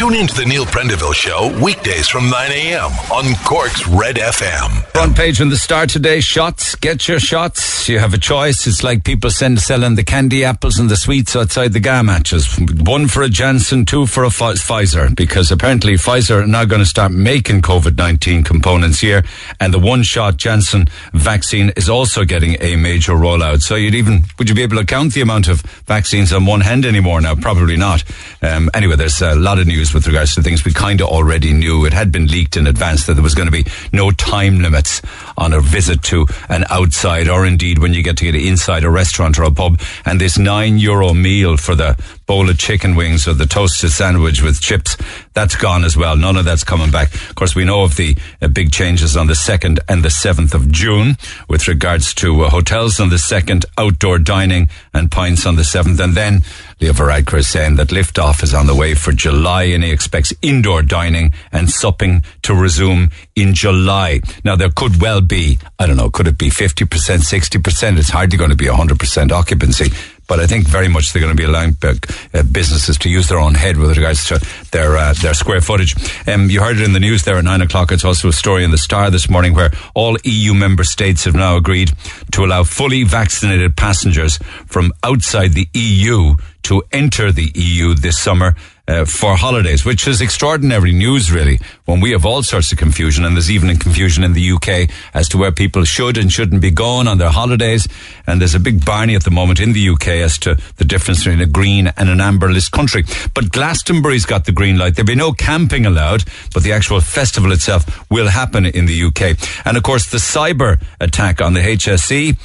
Tune in to the Neil Prendeville Show weekdays from 9 a.m. on Cork's Red FM. Front page on the Star today. Shots. Get your shots. You have a choice. It's like people send selling the candy apples and the sweets outside the GA matches. One for a Janssen, two for a Pfizer, because apparently Pfizer are now going to start making COVID 19 components here, and the one shot Janssen vaccine is also getting a major rollout. So you'd even, would you be able to count the amount of vaccines on one hand anymore now? Probably not. Um, anyway, there's a lot of news with regards to things we kind of already knew. It had been leaked in advance that there was going to be no time limits on a visit to an outside or indeed when you get to get inside a restaurant or a pub. And this nine euro meal for the bowl of chicken wings or the toasted sandwich with chips, that's gone as well. None of that's coming back. Of course, we know of the uh, big changes on the 2nd and the 7th of June with regards to uh, hotels on the 2nd, outdoor dining and pints on the 7th. And then Leo Varadkar is saying that liftoff is on the way for July and he expects indoor dining and supping to resume in July. Now, there could well be, I don't know, could it be 50%, 60%? It's hardly going to be 100% occupancy but I think very much they're going to be allowing uh, uh, businesses to use their own head with regards to their uh, their square footage. Um, you heard it in the news there at nine o'clock. It's also a story in the Star this morning where all EU member states have now agreed to allow fully vaccinated passengers from outside the EU to enter the EU this summer uh, for holidays, which is extraordinary news, really, when we have all sorts of confusion, and there's even confusion in the UK as to where people should and shouldn't be going on their holidays. And there's a big barney at the moment in the UK as to the difference between a green and an amber list country. But Glastonbury's got the green light. There'll be no camping allowed, but the actual festival itself will happen in the UK. And of course, the cyber attack on the HSE,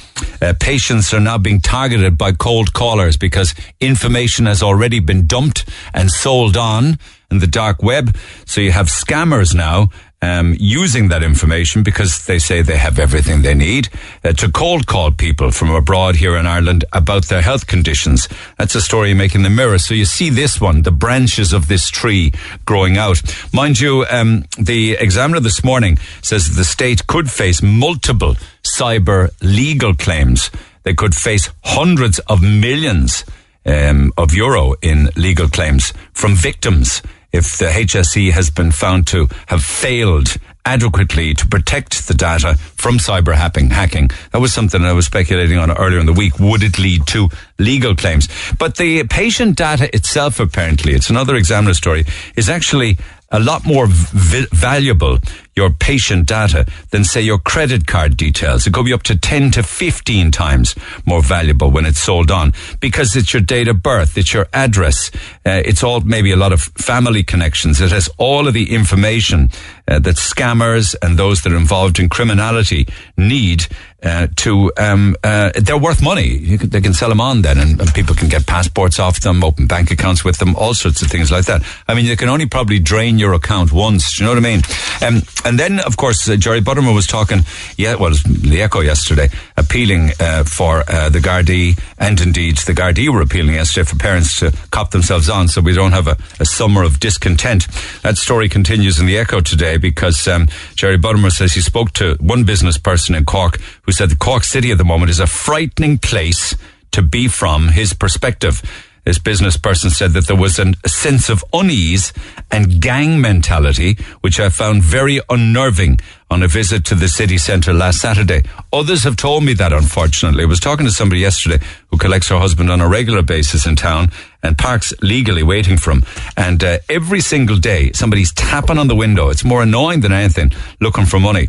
uh, patients are now being targeted by cold callers because information has already been dumped and sold sold on in the dark web. So you have scammers now um, using that information because they say they have everything they need uh, to cold call people from abroad here in Ireland about their health conditions. That's a story you make in the mirror. So you see this one, the branches of this tree growing out. Mind you, um, the examiner this morning says the state could face multiple cyber legal claims. They could face hundreds of millions um, of euro in legal claims from victims if the HSE has been found to have failed adequately to protect the data from cyber hacking. Hacking. That was something I was speculating on earlier in the week. Would it lead to legal claims? But the patient data itself, apparently, it's another examiner story, is actually a lot more valuable your patient data than say your credit card details. It could be up to 10 to 15 times more valuable when it's sold on because it's your date of birth, it's your address, uh, it's all maybe a lot of family connections. It has all of the information uh, that scammers and those that are involved in criminality need uh, to um, uh, they're worth money. Can, they can sell them on then, and, and, people can get passports off them, open bank accounts with them, all sorts of things like that. I mean, you can only probably drain your account once. Do you know what I mean? Um, and then, of course, uh, Jerry Buttimer was talking. Yeah, well, the Echo yesterday, appealing uh, for uh, the Gardaí, and indeed the Gardaí were appealing yesterday for parents to cop themselves on, so we don't have a, a summer of discontent. That story continues in the Echo today because um, Jerry Buttimer says he spoke to one business person in Cork who said the Cork City at the moment is a frightening place to be from his perspective. This business person said that there was an, a sense of unease and gang mentality, which I found very unnerving on a visit to the city centre last Saturday. Others have told me that, unfortunately. I was talking to somebody yesterday who collects her husband on a regular basis in town and parks legally waiting for him. And uh, every single day, somebody's tapping on the window. It's more annoying than anything, looking for money.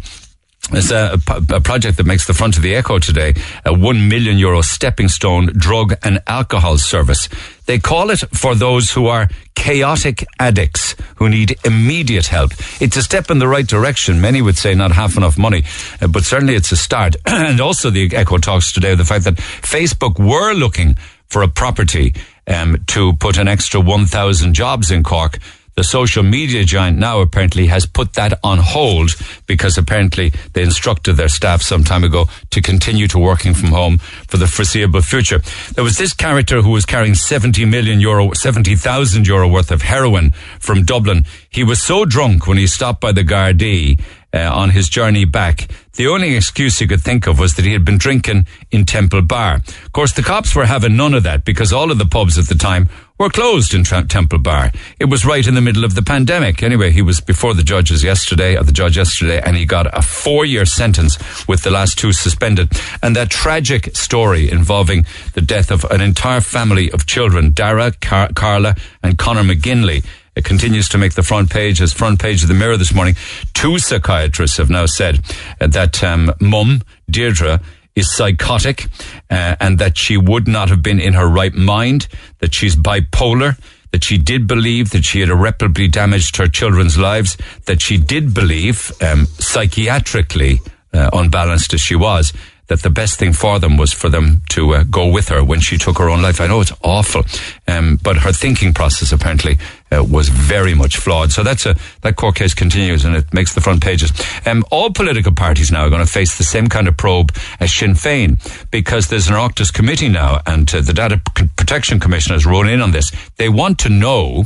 It's a, a, project that makes the front of the Echo today a one million euro stepping stone drug and alcohol service. They call it for those who are chaotic addicts who need immediate help. It's a step in the right direction. Many would say not half enough money, uh, but certainly it's a start. and also the Echo talks today of the fact that Facebook were looking for a property um, to put an extra 1,000 jobs in Cork the social media giant now apparently has put that on hold because apparently they instructed their staff some time ago to continue to working from home for the foreseeable future. There was this character who was carrying 70 million euro, 70,000 euro worth of heroin from Dublin. He was so drunk when he stopped by the Gardaí uh, on his journey back. The only excuse he could think of was that he had been drinking in Temple Bar. Of course, the cops were having none of that because all of the pubs at the time were closed in Tra- Temple Bar. It was right in the middle of the pandemic. Anyway, he was before the judges yesterday, or the judge yesterday, and he got a four-year sentence with the last two suspended. And that tragic story involving the death of an entire family of children, Darragh, Car- Carla, and Conor McGinley, it continues to make the front page as front page of the Mirror this morning. Two psychiatrists have now said that um, mum Deirdre is psychotic uh, and that she would not have been in her right mind, that she's bipolar, that she did believe that she had irreparably damaged her children's lives, that she did believe, um, psychiatrically uh, unbalanced as she was, that the best thing for them was for them to uh, go with her when she took her own life. I know it's awful, um, but her thinking process apparently uh, was very much flawed. So that's a that court case continues and it makes the front pages. Um, all political parties now are going to face the same kind of probe as Sinn Féin because there's an Oireachtas committee now, and uh, the Data Protection Commission has rolled in on this. They want to know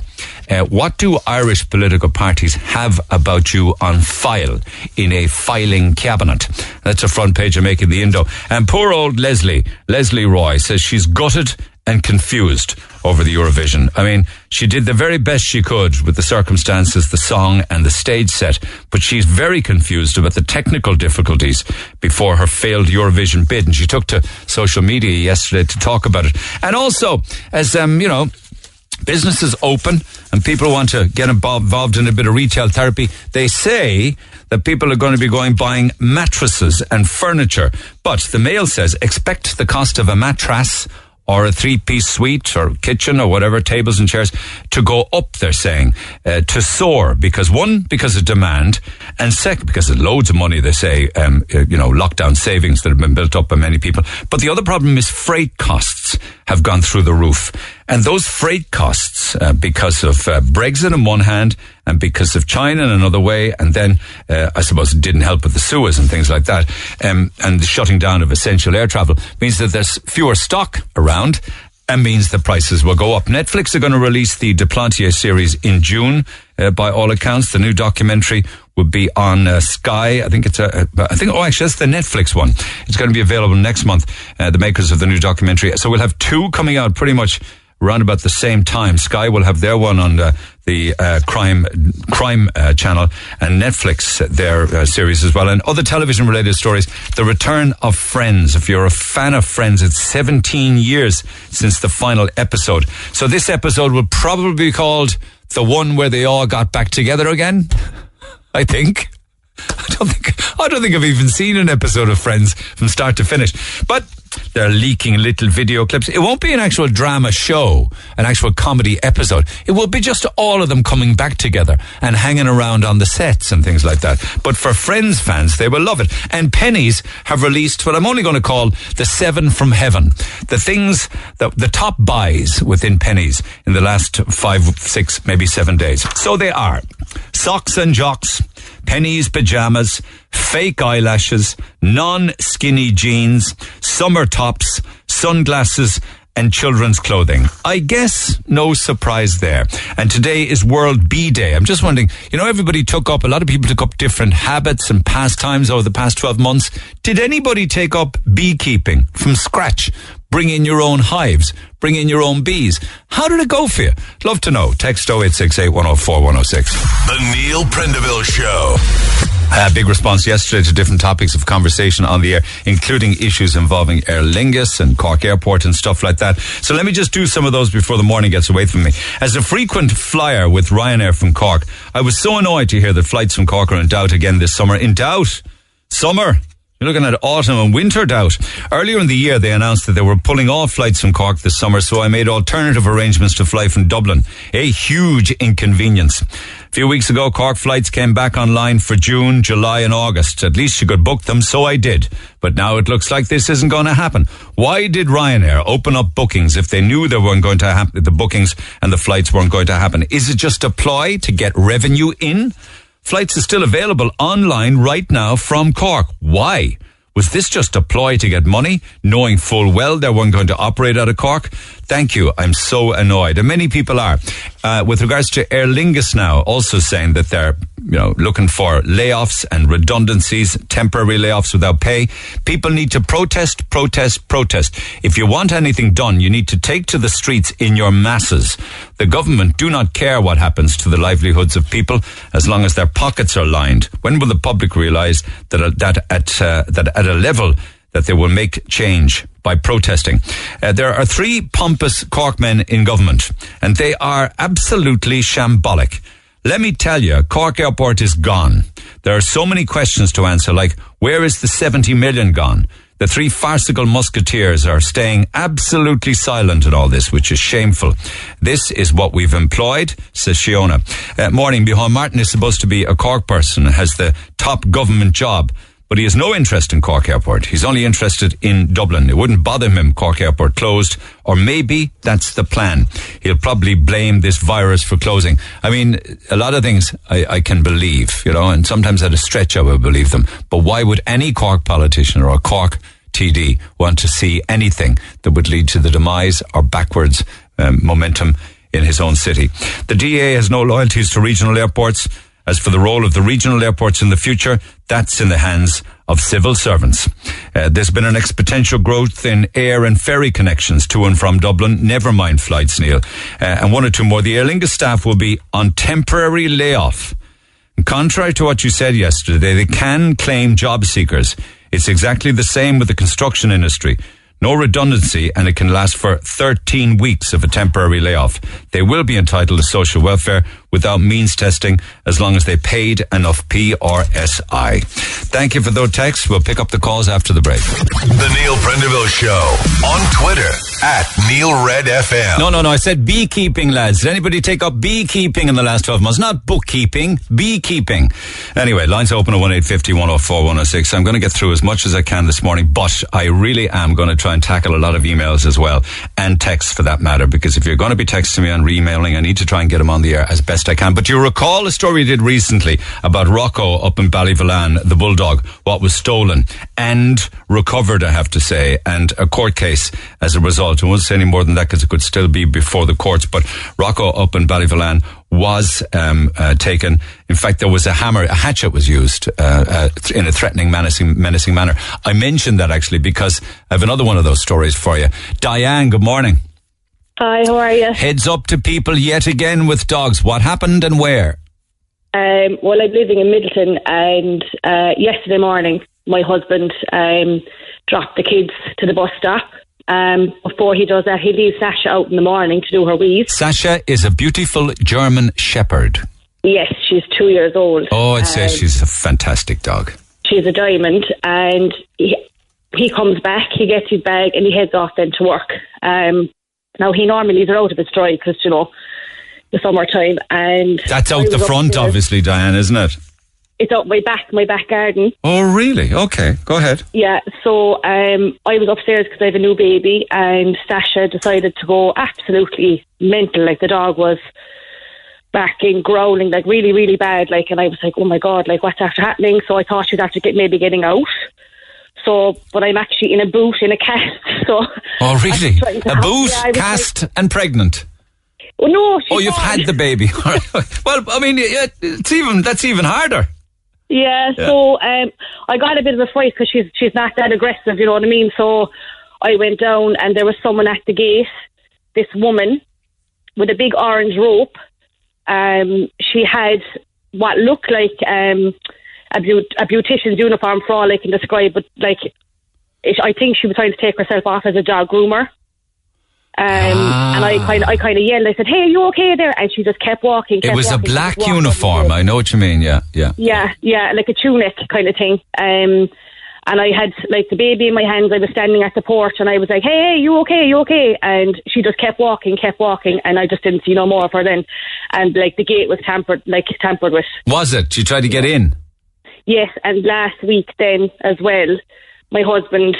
uh, what do Irish political parties have about you on file in a filing cabinet. That's a front page of making the Indo. And poor old Lesley, Lesley Roy says she's gutted and confused over the Eurovision. I mean, she did the very best she could with the circumstances, the song and the stage set, but she's very confused about the technical difficulties before her failed Eurovision bid. And she took to social media yesterday to talk about it. And also, as, um, you know, businesses open and people want to get involved in a bit of retail therapy, they say that people are going to be going buying mattresses and furniture. But the Mail says expect the cost of a mattress or a three piece suite or kitchen or whatever, tables and chairs, to go up, they're saying, uh, to soar. Because one, because of demand, and second, because of loads of money, they say, um, uh, you know, lockdown savings that have been built up by many people. But the other problem is freight costs have gone through the roof. And those freight costs, uh, because of uh, Brexit on one hand, and because of China in another way, and then uh, I suppose it didn't help with the Suez and things like that, um, and the shutting down of essential air travel means that there's fewer stock around, and means the prices will go up. Netflix are going to release the du Plantier series in June. Uh, by all accounts, the new documentary will be on uh, Sky. I think it's a, I think, oh, actually, that's the Netflix one. It's going to be available next month, uh, the makers of the new documentary. So we'll have two coming out pretty much around about the same time. Sky will have their one on uh, the uh, crime crime uh, channel and Netflix their uh, series as well, and other television related stories. The return of Friends. If you're a fan of Friends, it's 17 years since the final episode. So this episode will probably be called the one where they all got back together again. I think. I don't think I don't think I've even seen an episode of Friends from start to finish. But they're leaking little video clips. It won't be an actual drama show, an actual comedy episode. It will be just all of them coming back together and hanging around on the sets and things like that. But for Friends fans, they will love it. And Penneys have released what I'm only going to call the seven from heaven. The things that the top buys within Penneys in the last five, six, maybe seven days. So they are socks and jocks, Penneys pajamas, fake eyelashes, non skinny jeans, summer tops, sunglasses, and children's clothing. I guess no surprise there. And today is World Bee Day. I'm just wondering, you know, everybody took up, a lot of people took up different habits and pastimes over the past 12 months. Did anybody take up beekeeping from scratch? Bring in your own hives. Bring in your own bees. How did it go for you? Love to know. Text 0868 104 106. The Neil Prendeville Show. A big response yesterday to different topics of conversation on the air, including issues involving Aer Lingus and Cork Airport and stuff like that. So let me just do some of those before the morning gets away from me. As a frequent flyer with Ryanair from Cork, I was so annoyed to hear that flights from Cork are in doubt again this summer. In doubt? Summer? You're looking at autumn and winter doubt. Earlier in the year, they announced that they were pulling all flights from Cork this summer, so I made alternative arrangements to fly from Dublin. A huge inconvenience. A few weeks ago, Cork flights came back online for June, July, and August. At least you could book them, so I did. But now it looks like this isn't going to happen. Why did Ryanair open up bookings if they knew they weren't going to happen, the bookings and the flights weren't going to happen? Is it just a ploy to get revenue in? Flights are still available online right now from Cork. Why? Was this just a ploy to get money, knowing full well they weren't going to operate out of Cork? Thank you. I'm so annoyed. And many people are. Uh, with regards to Aer Lingus now, also saying that they're, you know, looking for layoffs and redundancies, temporary layoffs without pay. People need to protest, protest, protest. If you want anything done, you need to take to the streets in your masses. The government do not care what happens to the livelihoods of people as long as their pockets are lined. When will the public realize that, uh, that at, uh, that at a level that they will make change by protesting. Uh, there are three pompous Cork men in government, and they are absolutely shambolic. Let me tell you, Cork Airport is gone. There are so many questions to answer, like where is the 70 million gone? The three farcical musketeers are staying absolutely silent at all this, which is shameful. This is what we've employed, says Shiona. Uh, morning, Behan Martin is supposed to be a Cork person, has the top government job but he has no interest in Cork Airport. He's only interested in Dublin. It wouldn't bother him Cork Airport closed, or maybe that's the plan. He'll probably blame this virus for closing. I mean, a lot of things I, I can believe, you know, and sometimes at a stretch I will believe them. But why would any Cork politician or a Cork TD want to see anything that would lead to the demise or backwards um, momentum in his own city? The DA has no loyalties to regional airports. As for the role of the regional airports in the future, that's in the hands of civil servants. Uh, there's been an exponential growth in air and ferry connections to and from Dublin, never mind flights, Neil. Uh, and one or two more. The Aer Lingus staff will be on temporary layoff. And contrary to what you said yesterday, they can claim job seekers. It's exactly the same with the construction industry. No redundancy, and it can last for 13 weeks of a temporary layoff. They will be entitled to social welfare without means testing as long as they paid enough PRSI. Thank you for those texts. We'll pick up the calls after the break. The Neil Prendeville Show on Twitter at Neil Red FM. No, no, no. I said beekeeping, lads. Did anybody take up beekeeping in the last 12 months? Not bookkeeping, beekeeping. Anyway, lines open at 1850 104 106. I'm going to get through as much as I can this morning, but I really am going to try and tackle a lot of emails as well and texts for that matter, because if you're going to be texting me and re-emailing, I need to try and get them on the air as best I can. But you recall a story we did recently about Rocco up in Ballyvolane, the bulldog, what was stolen and recovered, I have to say, and a court case as a result. I won't say any more than that because it could still be before the courts. But Rocco up in Ballyvolane was um, uh, taken. In fact, there was a hammer, a hatchet was used uh, uh, in a threatening, menacing, menacing manner. I mentioned that actually because I have another one of those stories for you. Diane, good morning. Hi, how are you? Heads up to people yet again with dogs. What happened and where? Um, well, I'm living in Midleton, and uh, yesterday morning, my husband um, dropped the kids to the bus stop. Um, before he does that, he leaves Sasha out in the morning to do her wheeze. Sasha is a beautiful German Shepherd. Yes, she's two years old. Oh, I'd say Um, she's a fantastic dog. she's a diamond, and he, he comes back, he gets his bag, and he heads off then to work. Um, now he normally her out of his stride because you know the summertime, and That's out the front, obviously, Diane, isn't it? It's out my back, my back garden. Oh, really? Okay, go ahead. Yeah, so um, I was upstairs because I have a new baby, and Sasha decided to go absolutely mental. Like the dog was barking, growling, like really, really bad. Like, and I was like, oh my god, like what's after happening? So I thought she was after get maybe getting out. So, but I'm actually in a boot in a cast. So, Oh, really? A boot, yeah, cast, and pregnant. oh no, she's Oh, you've gone. had the baby. Well, I mean, it's even that's even harder. Yeah, so um, I got a bit of a fright because she's she's not that aggressive, you know what I mean. So I went down, and there was someone at the gate. This woman with a big orange rope. Um, she had what looked like um, a, beaut- a beautician's uniform for all I can describe, but like it, I think she was trying to take herself off as a dog groomer. Um, And I kind of, I kind of yelled. I said, "Hey, are you okay there?" And she just kept walking. It was a walking, kept black uniform. I know what you mean. Yeah, yeah. Yeah, yeah, like a tunic kind of thing. Um, and I had like the baby in my hands. I was standing at the porch, and I was like, "Hey, hey, you okay? You okay?" And she just kept walking, kept walking, and I just didn't see no more of her then. And like the gate was tampered, like tampered with. Was it? You tried to get in. Yes, and last week then as well, my husband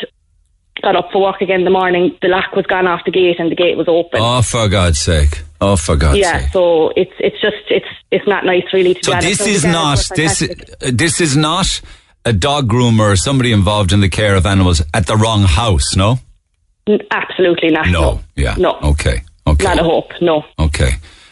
got up for work again in the morning. The lock was gone off the gate, and the gate was open. Oh, for God's sake! Oh, for God's yeah, sake! Yeah, so it's it's just it's it's not nice really. To So this So is not this this is not a dog groomer or somebody involved in the care of animals at the wrong house. No. N- Absolutely not. No. Yeah. No. Okay. Okay. Not a hope. No. Okay.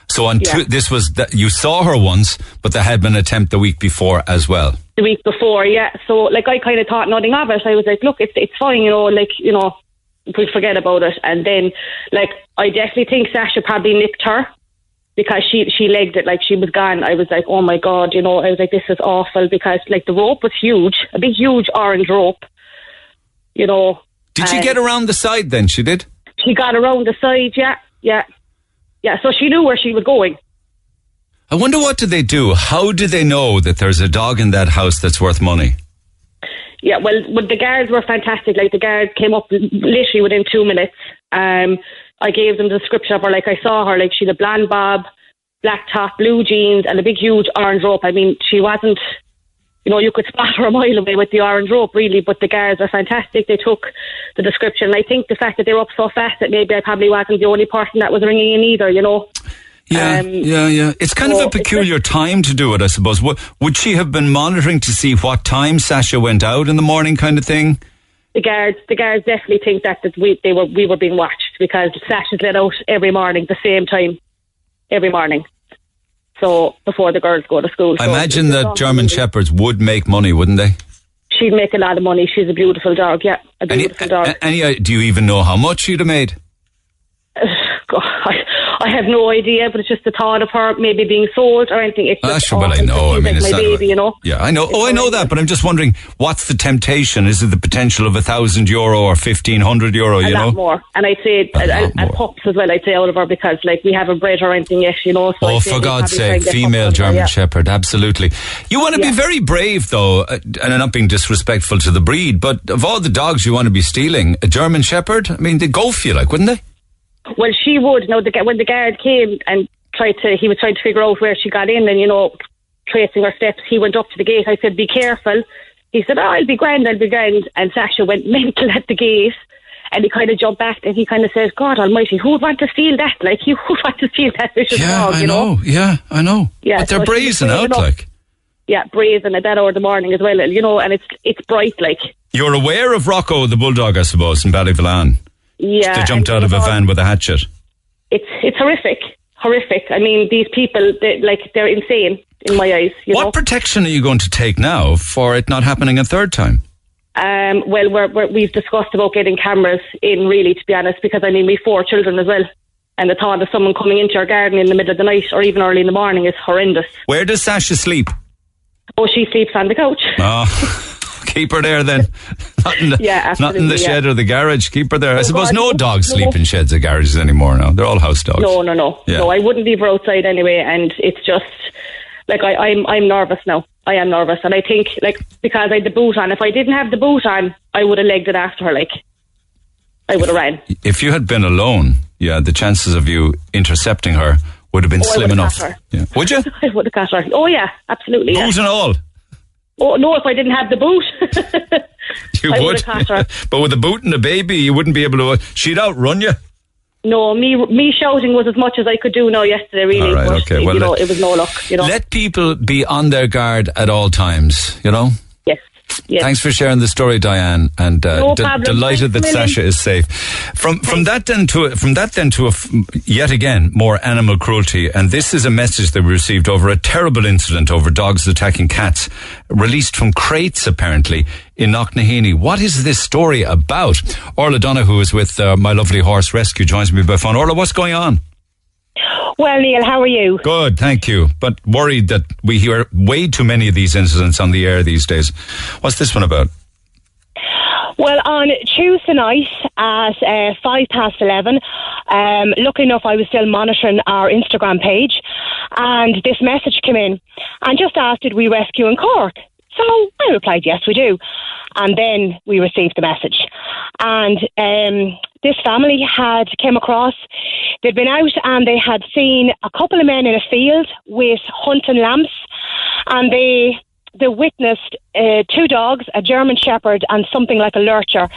So on Yeah. two, this was that you saw her once, but there had been an attempt the week before as well. the week before, yeah. So like I kind of thought nothing of it. I was like, look, it's it's fine, you know, like you know, we forget about it. And then like I definitely think Sasha probably nicked her because she she legged it like she was gone. I was like, oh my god, you know, I was like, this is awful because like the rope was huge, a big huge orange rope, you know. Did she get around the side then? She did? She got around the side, yeah, yeah, yeah. So she knew where she was going. I wonder what did they do? How do they know that there's a dog in that house that's worth money? Yeah, well, well, the guards were fantastic. Like the guards came up literally within two minutes. Um, I gave them the description of her. Like I saw her, like she's a blonde bob, black top, blue jeans, and a big, huge orange rope. I mean, she wasn't. You know, you could spot her a mile away with the orange rope, really. But the guards are fantastic. They took the description. I think the fact that they were up so fast that maybe I probably wasn't the only person that was ringing in either. You know. Yeah, Um, yeah, yeah. It's kind of a peculiar time to do it, I suppose. Would, would she have been monitoring to see what time Sasha went out in the morning, kind of thing? the guards the guards definitely think that, that we they were we were being watched because Sasha's let out every morning the same time every morning. So before the girls go to school. I So imagine that German. Shepherds would make money, wouldn't they? She'd make a lot of money. She's a beautiful dog. Yeah, a Any, beautiful dog. any, uh, do you even know how much she'd have made? God, I, I have no idea, but it's just the thought of her maybe being sold or anything. It's Ah, just sure, well, I know. I mean, it's my baby, you know. Yeah, I know. It's Oh, I know that, but I'm just wondering, what's the temptation? Is it the potential of a thousand euro or fifteen hundred euro? a You lot know? more. And I'd say, A and, and, and pups as well, I'd say out of her because, like, we haven't bred or anything yet, you know. So Oh, for God's probably try and sake, female German yeah. Shepherd, absolutely. You want to be very brave, though, uh, and I'm not being disrespectful to the breed, but of all the dogs you want to be stealing, a German Shepherd, I mean, they'd go for you, like, wouldn't they? Well, she would. No, the, gu- when the guard came and tried to, he was trying to figure out where she got in, and you know, tracing her steps. He went up to the gate. I said, "Be careful." He said, "Oh, I'll be grand. I'll be grand." And Sasha went mental at the gate, and he kind of jumped back and he kind of says, "God Almighty, who would want to steal that? Like, who would want to steal that vicious yeah, dog? I You know?" know. Yeah, I know. Yeah, but they're so brazen out, enough. like. Yeah, brazen at that hour of the morning as well. You know, and it's it's bright, like. You're aware of Rocco the Bulldog, I suppose, in Ballyvolane. Yeah, They jumped out of a van with a hatchet. It's it's horrific, horrific. I mean, these people, they, like, they're insane in my eyes. You what know? protection are you going to take now for it not happening a third time? Um, well, we're, we're, we've discussed about getting cameras in, really, to be honest, because I mean, we've four children as well. And the thought of someone coming into your garden in the middle of the night or even early in the morning is horrendous. Where does Sasha sleep? Oh, she sleeps on the couch. Oh, keep her there then. not in the, Yeah, not in the absolutely, shed or the garage. Keep her there. I suppose God, no dogs no. sleep in sheds or garages anymore now. They're all house dogs. No, no, no. Yeah. No, I wouldn't leave her outside anyway. And it's just, like, I, I'm, I'm nervous now. I am nervous. And I think, like, because I had the boot on, if I didn't have the boot on, I would have legged it after her, like. I would have ran. If you had been alone, yeah, the chances of you intercepting her would have been Oh, slim enough. her. Yeah. Would you? I would have got her. Oh, yeah, absolutely. Yeah. And all. Oh, no, if I didn't have the boot. You I would. would've caught her. but with a boot and a baby, you wouldn't be able to. She'd outrun you. No, me me shouting was as much as I could do now yesterday. Really, All right, but, okay, well, you know, let- it was no luck. You know, Let people be on their guard at all times, you know? Yes. Thanks for sharing the story, Diane, and uh, No problem. delighted that Thanks million. Sasha is safe. From from that then to a, from that then to a f- yet again more animal cruelty, and this is a message that we received over a terrible incident over dogs attacking cats, released from crates apparently in Knocknaheeny. What is this story about? Orla Donoghue is with uh, my lovely horse rescue. Joins me by phone. Orla, what's going on? Well, Neil, how are you? Good, thank you. But worried that we hear way too many of these incidents on the air these days. What's this one about? Well, on Tuesday night at uh, five past eleven, um, lucky enough, I was still monitoring our Instagram page, and this message came in, and just asked, "Did we rescue in Cork?" So I replied, "Yes, we do," and then we received the message, and um, this family had came across. They'd been out and they had seen a couple of men in a field with hunting lamps, and they they witnessed uh, two dogs, a German Shepherd and something like a lurcher,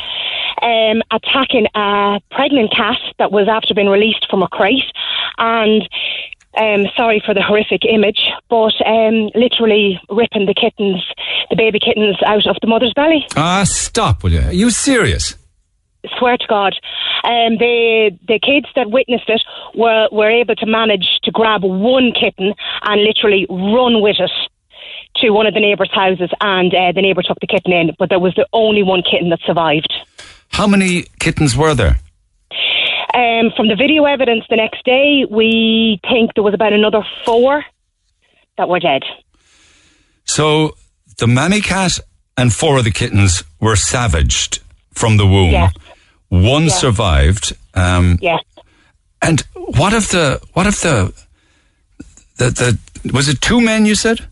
um, attacking a pregnant cat that was after being released from a crate. And um, sorry for the horrific image, but um, literally ripping the kittens, the baby kittens, out of the mother's belly. Ah, stop, will you? Are you serious? swear to God, um, the the kids that witnessed it were were able to manage to grab one kitten and literally run with it to one of the neighbours' houses, and uh, the neighbour took the kitten in, but there was the only one kitten that survived. How many kittens were there? Um, from the video evidence the next day, we think there was about another four that were dead. So the mammy cat and four of the kittens were savaged from the womb. Yeah. One Yeah. survived. Um, Yes. And what if the what if the the the was it two men you said?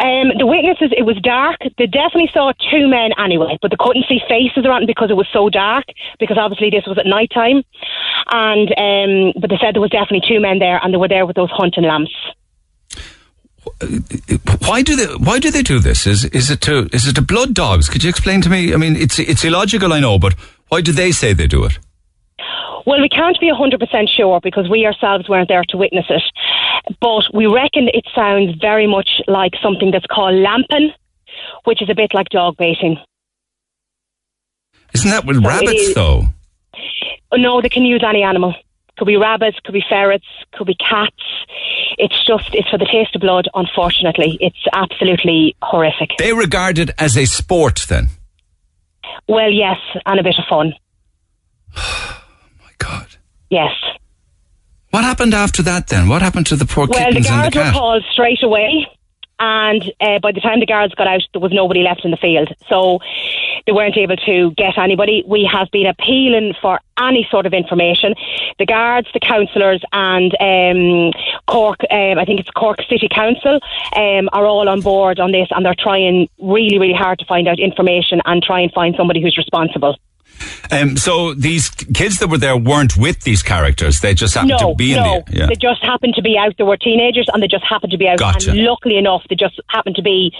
Um, the witnesses, it was dark. They definitely saw two men anyway, but they couldn't see faces around because it was so dark. Because obviously this was at night time, and um, but they said there was definitely two men there, and they were there with those hunting lamps. Why do they why do they do this? Is is it to is it to blood dogs? Could you explain to me? I mean, it's it's illogical, I know, but why do they say they do it? Well, we can't be 100% sure because we ourselves weren't there to witness it. But we reckon it sounds very much like something that's called lamping, which is a bit like dog baiting. Isn't that with So rabbits though? No, they can use any animal. Could be rabbits, could be ferrets, could be cats. It's just, it's for the taste of blood, unfortunately. It's absolutely horrific. They regard it as a sport then. Well, yes, and a bit of fun. oh, My God. Yes. What happened after that then? What happened to the poor Well, the kittens and the guards were called straight away, and uh, by the time the guards got out, there was nobody left in the field, so they weren't able to get anybody. We have been appealing for any sort of information. The guards, the councillors, and um, Cork, um, I think it's Cork City Council, um, are all on board on this, and they're trying really, really hard to find out information and try and find somebody who's responsible. Um, so these kids that were there weren't with these characters. They just happened no, to be in no. the yeah. They just happened to be out. They were teenagers, and they just happened to be out. Gotcha. And luckily enough, they just happened to be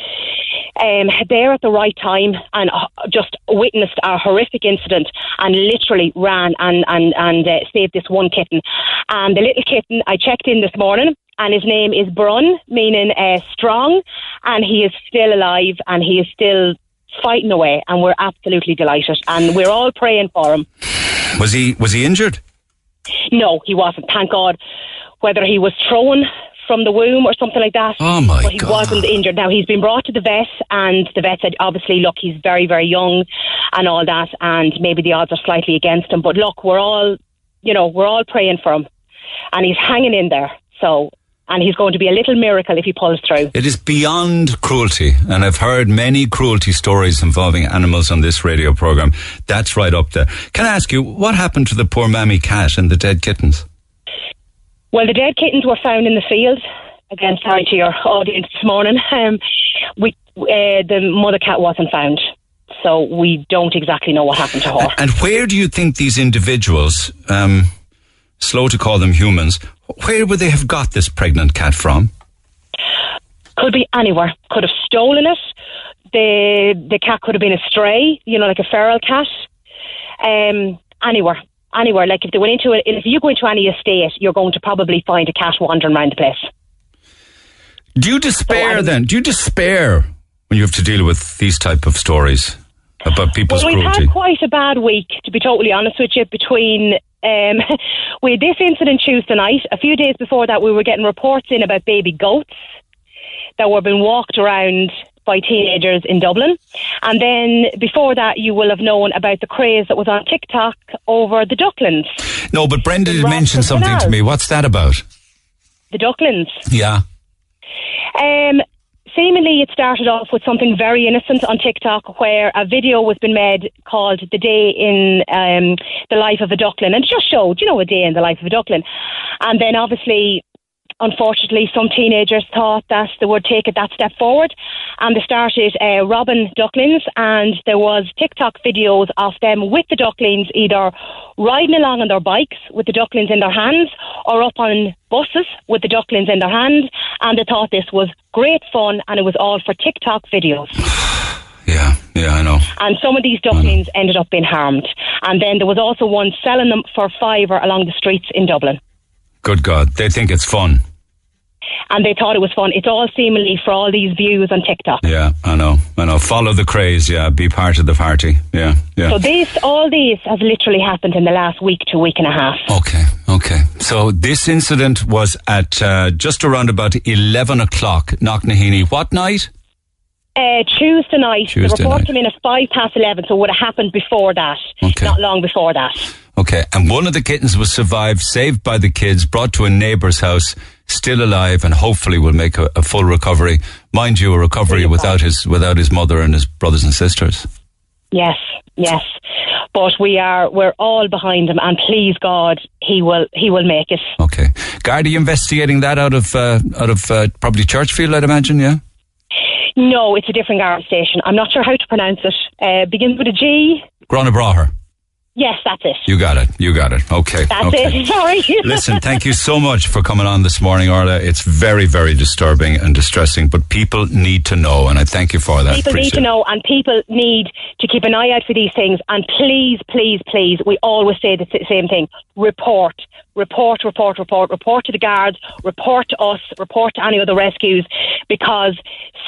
um, there at the right time and uh, just witnessed a horrific incident and literally ran and and and uh, saved this one kitten. And the little kitten, I checked in this morning. And his name is Brun, meaning uh, strong, and he is still alive and he is still fighting away. And we're absolutely delighted, and we're all praying for him. Was he was he injured? No, he wasn't. Thank God. Whether he was thrown from the womb or something like that. Oh, my But he God. wasn't injured. Now he's been brought to the vet, and the vet said, obviously, look, he's very, very young, and all that, and maybe the odds are slightly against him. But look, we're all, you know, we're all praying for him, and he's hanging in there. So. And he's going to be a little miracle if he pulls through. It is beyond cruelty, and I've heard many cruelty stories involving animals on this radio program. That's right up there. Can I ask you what happened to the poor mammy cat and the dead kittens? Well, the dead kittens were found in the field. Again, sorry to your audience this morning. Um, we, uh, the mother cat wasn't found, so we don't exactly know what happened to her. And where do you think these individuals, um, slow to call them humans, where would they have got this pregnant cat from? Could be anywhere. Could have stolen it. The the cat could have been a stray, you know, like a feral cat. Um, anywhere, anywhere. Like if they went into it, if you go into any estate, you're going to probably find a cat wandering around the place. Do you despair So I- then? Do you despair when you have to deal with these type of stories about people's Well, we've cruelty? had quite a bad week, to be totally honest with you, between. Um, we had this incident Tuesday night. A few days before that, we were getting reports in about baby goats that were being walked around by teenagers in Dublin. And then before that, you will have known about the craze that was on TikTok over the ducklings. no, but Brenda did mention something to me. What's that about? The ducklings. Yeah. Um, seemingly, it started off with something very innocent on TikTok, where a video was been made called "The Day in um, the Life of a Duckling," and it just showed, you know, a day in the life of a duckling. And then, obviously, unfortunately, some teenagers thought that they would take it that step forward, and they started uh, robbing ducklings. And there was TikTok videos of them with the ducklings, either riding along on their bikes with the ducklings in their hands, or up on buses with the ducklings in their hands. And they thought this was great fun, and it was all for TikTok videos. Yeah, yeah, I know. And some of these ducklings ended up being harmed. And then there was also one selling them for fiver along the streets in Dublin. Good God, they think it's fun. and they thought it was fun. It's all seemingly for all these views on TikTok. Yeah, I know. I know. Follow the craze. Yeah, be part of the party. Yeah, yeah. So this, all these, has literally happened in the last week to week and a half. Okay, okay. So this incident was at uh, just around about eleven o'clock, Knocknaheeny. What night? Uh, Tuesday night. Tuesday the report night. came in at five past eleven, so it would have happened before that. Okay. Not long before that. Okay, and one of the kittens was survived, saved by the kids, brought to a neighbour's house, still alive, and hopefully will make a, a full recovery. Mind you, a recovery without his without his mother and his brothers and sisters. Yes, yes. But we are we're all behind him and please God he will he will make it. Okay, Guard, are you investigating that out of uh, out of uh, probably Churchfield, I'd imagine. Yeah. No, it's a different guard station. I'm not sure how to pronounce it. Uh, begins with a G. Gurranabraher. Yes, that's it. You got it. You got it. Okay. That's okay. it. Sorry. Listen, thank you so much for coming on this morning, Orla. It's very, very disturbing and distressing, but people need to know, and I thank you for that. people need to know and people need to keep an eye out for these things and please please please we always say the same thing report report report report report to the guards report to us report to any of the rescues because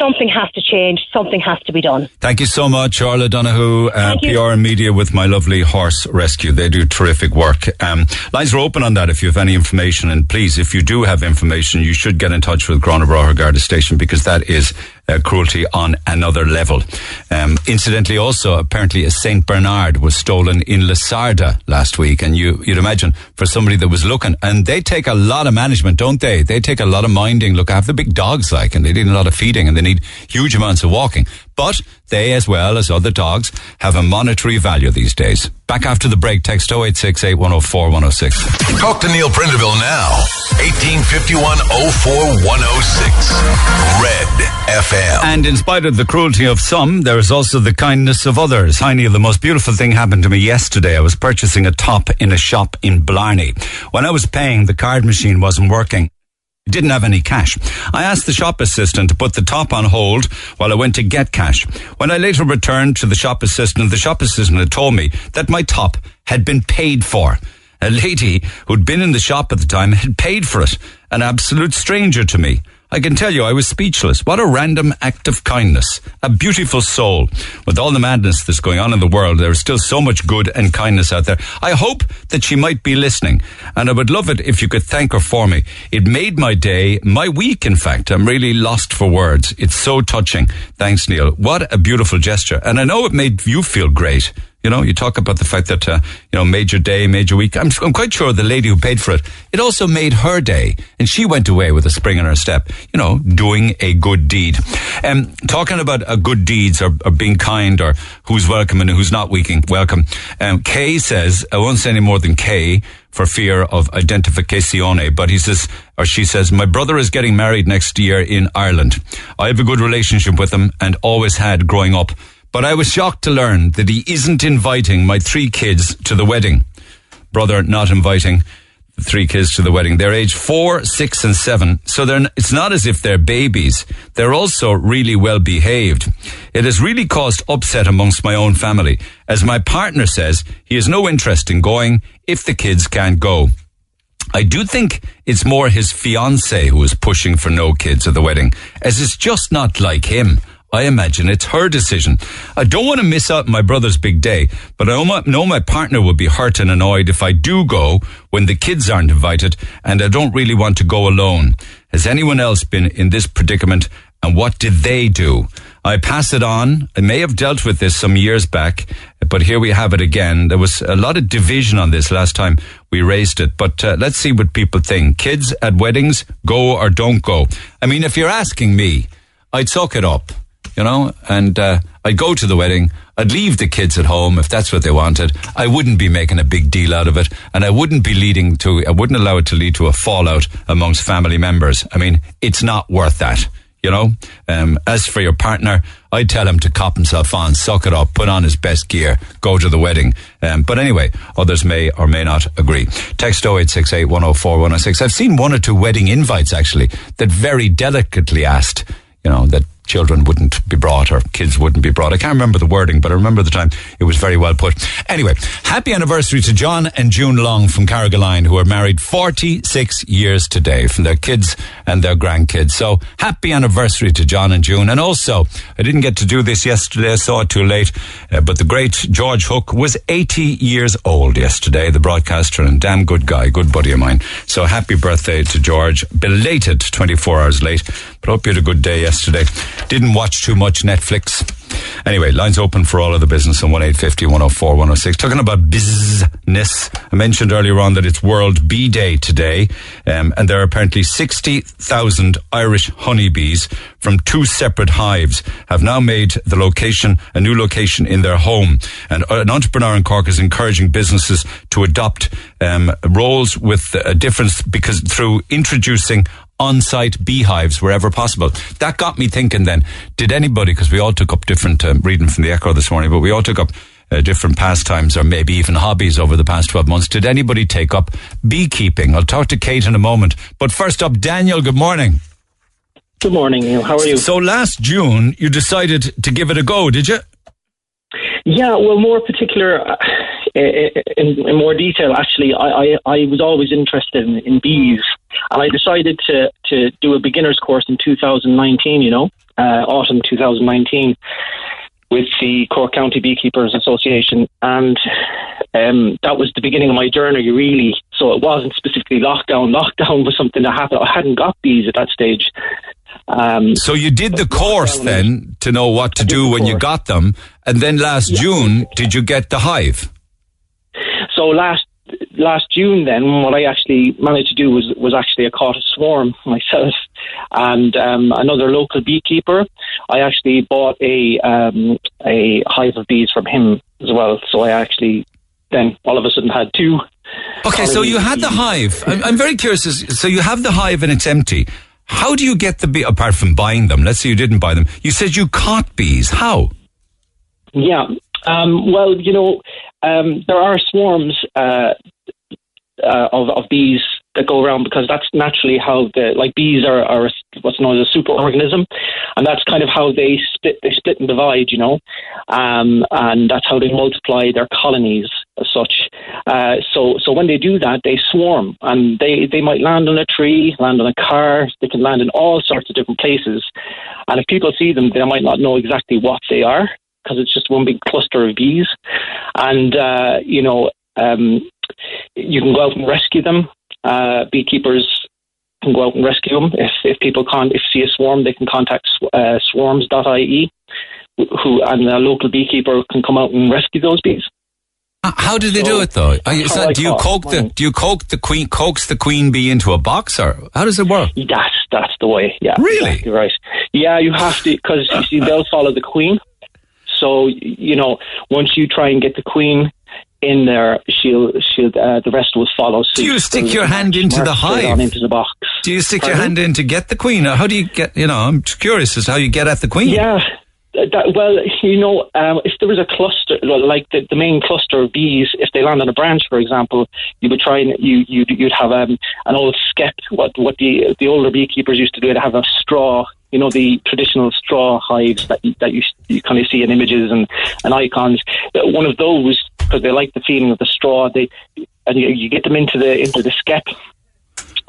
something has to change something has to be done Thank you so much, Orla Donahue, uh, PR and Media with my lovely horse rescue. They do terrific work. Um, lines are open on that if you have any information, and please, if you do have information, you should get in touch with Gurranabraher Garda Station because that is uh, cruelty on another level. Um, incidentally, also apparently a Saint Bernard was stolen in Lissarda last week, and you you'd imagine for somebody that was looking, and they take a lot of management, don't they? They take a lot of minding. Look I have the big dogs, like, and they need a lot of feeding, and they need huge amounts of walking. But they, as well as other dogs, have a monetary value these days. Back after the break, text 0868 104 106. Talk to Neil Prendeville now. 1851 04106. Red FM. And in spite of the cruelty of some, there is also the kindness of others. Hi Neil, the most beautiful thing happened to me yesterday. I was purchasing a top in a shop in Blarney. When I was paying, the card machine wasn't working. Didn't have any cash. I asked the shop assistant to put the top on hold while I went to get cash. When I later returned to the shop assistant, the shop assistant had told me that my top had been paid for. A lady who'd been in the shop at the time had paid for it. An absolute stranger to me. I can tell you I was speechless. What a random act of kindness. A beautiful soul. With all the madness that's going on in the world, there is still so much good and kindness out there. I hope that she might be listening. And I would love it if you could thank her for me. It made my day, my week, in fact. I'm really lost for words. It's so touching. Thanks, Neil. What a beautiful gesture. And I know it made you feel great. You know, you talk about the fact that, uh, you know, major day, major week. I'm, I'm quite sure the lady who paid for it, it also made her day. And she went away with a spring in her step, you know, doing a good deed. Um, talking about uh, good deeds or, or being kind or who's welcome and who's not weaking, welcome. Um, Kay says, I won't say any more than Kay for fear of identificazione, but he says, or she says, my brother is getting married next year in Ireland. I have a good relationship with him and always had growing up. But I was shocked to learn that he isn't inviting my three kids to the wedding. Brother not inviting the three kids to the wedding. They're age four, six, and seven. So they're, it's not as if they're babies. They're also really well behaved. It has really caused upset amongst my own family. As my partner says, he has no interest in going if the kids can't go. I do think it's more his fiance who is pushing for no kids at the wedding, as it's just not like him. I imagine it's her decision. I don't want to miss out my brother's big day, but I know my- partner will be hurt and annoyed if I do go when the kids aren't invited, and I don't really want to go alone. Has anyone else been in this predicament, and what did they do? I pass it on. I may have dealt with this some years back, but here we have it again. There was a lot of division on this last time we raised it, but uh, let's see what people think. Kids at weddings, go or don't go. I mean, if you're asking me, I'd suck it up, you know, and uh, I'd go to the wedding. I'd leave the kids at home if that's what they wanted. I wouldn't be making a big deal out of it, and I wouldn't be leading to. I wouldn't allow it to lead to a fallout amongst family members. I mean, it's not worth that. You know, um, as for your partner, I'd tell him to cop himself on, suck it up, put on his best gear, go to the wedding. Um, but anyway, others may or may not agree. Text 0868 104 106. I've seen one or two wedding invites actually that very delicately asked, you know, that children wouldn't be brought or kids wouldn't be brought. I can't remember the wording, but I remember the time it was very well put. Anyway, happy anniversary to John and June Long from Carrigaline, who are married 46 years today from their kids and their grandkids. So happy anniversary to John and June. And also, I didn't get to do this yesterday. I saw it too late. Uh, but the great George Hook was 80 years old yesterday, the broadcaster and damn good guy, good buddy of mine. So happy birthday to George. Belated 24 hours late. But hope you had a good day yesterday. Didn't watch too much Netflix. Anyway, lines open for all of the business on 1850 104 106. Talking about business, I mentioned earlier on that it's World Bee Day today, um, and there are apparently 60,000 Irish honeybees from two separate hives have now made the location a new location in their home. And an entrepreneur in Cork is encouraging businesses to adopt um, roles with a difference because through introducing on-site beehives wherever possible. That got me thinking then, did anybody, because we all took up different, um, reading from the Echo this morning, but we all took up uh, different pastimes or maybe even hobbies over the past 12 months. Did anybody take up beekeeping? I'll talk to Kate in a moment. But first up, Daniel, good morning. Good morning, Neil. How are you? So last June, you decided to give it a go, did you? Yeah, well, more particular, uh, in, in, more detail, actually, I, I, I was always interested in, in, bees, and I decided to, to do a beginner's course in 2019, you know, uh, autumn 2019, with the Cork County Beekeepers Association, and um, that was the beginning of my journey, really. So it wasn't specifically lockdown. Lockdown was something that happened. I hadn't got bees at that stage. Um, so you did the course then to know what to do when you got them, and then last yeah. June, did you get the hive? So last last June, then what I actually managed to do was was actually I caught a swarm myself, and um, another local beekeeper. I actually bought a um, a hive of bees from him as well. So I actually then all of a sudden had two. Okay, so you had the hive. I'm, I'm very curious. So you have the hive and it's empty. How do you get the bee, apart from buying them? Let's say you didn't buy them. You said you caught bees. How? Yeah. Um, well, you know, um, there are swarms uh, uh, of, of bees that go around because that's naturally how the like bees are, are what's known as a superorganism, and that's kind of how they split they split and divide, you know, um, and that's how they multiply their colonies as such. Uh, so so when they do that, they swarm, and they they might land on a tree, land on a car, they can land in all sorts of different places, and if people see them, they might not know exactly what they are because it's just one big cluster of bees, and uh, you know. Um, you can go out and rescue them uh, beekeepers can go out and rescue them. If, if people can't, if see a swarm, they can contact uh, swarms.ie, who and a local beekeeper can come out and rescue those bees. How do they so, do it though? That, do you coax the do you coax the queen coax the queen bee into a box or how does it work? That's that's the way. Yeah, really, exactly right. Yeah, you have to because you see they'll follow the queen. So you know once you try and get the queen in there, she'll she'll uh, the rest will follow suit. Do you stick your hand into the hive? into the box. Do you stick Pardon? your hand in to get the queen? Or how do you get? You know, I'm curious as to how you get at the queen. Yeah. That, well, you know, um, if there was a cluster, like the, the, main cluster of bees, if they land on a branch, for example, you would try and you you'd, you'd have um, an old skep. What what the the older beekeepers used to do, to have a straw you know the traditional straw hives that you, that you, you kind of see in images and, and icons. One of those because they like the feeling of the straw. They and you, you get them into the into the skep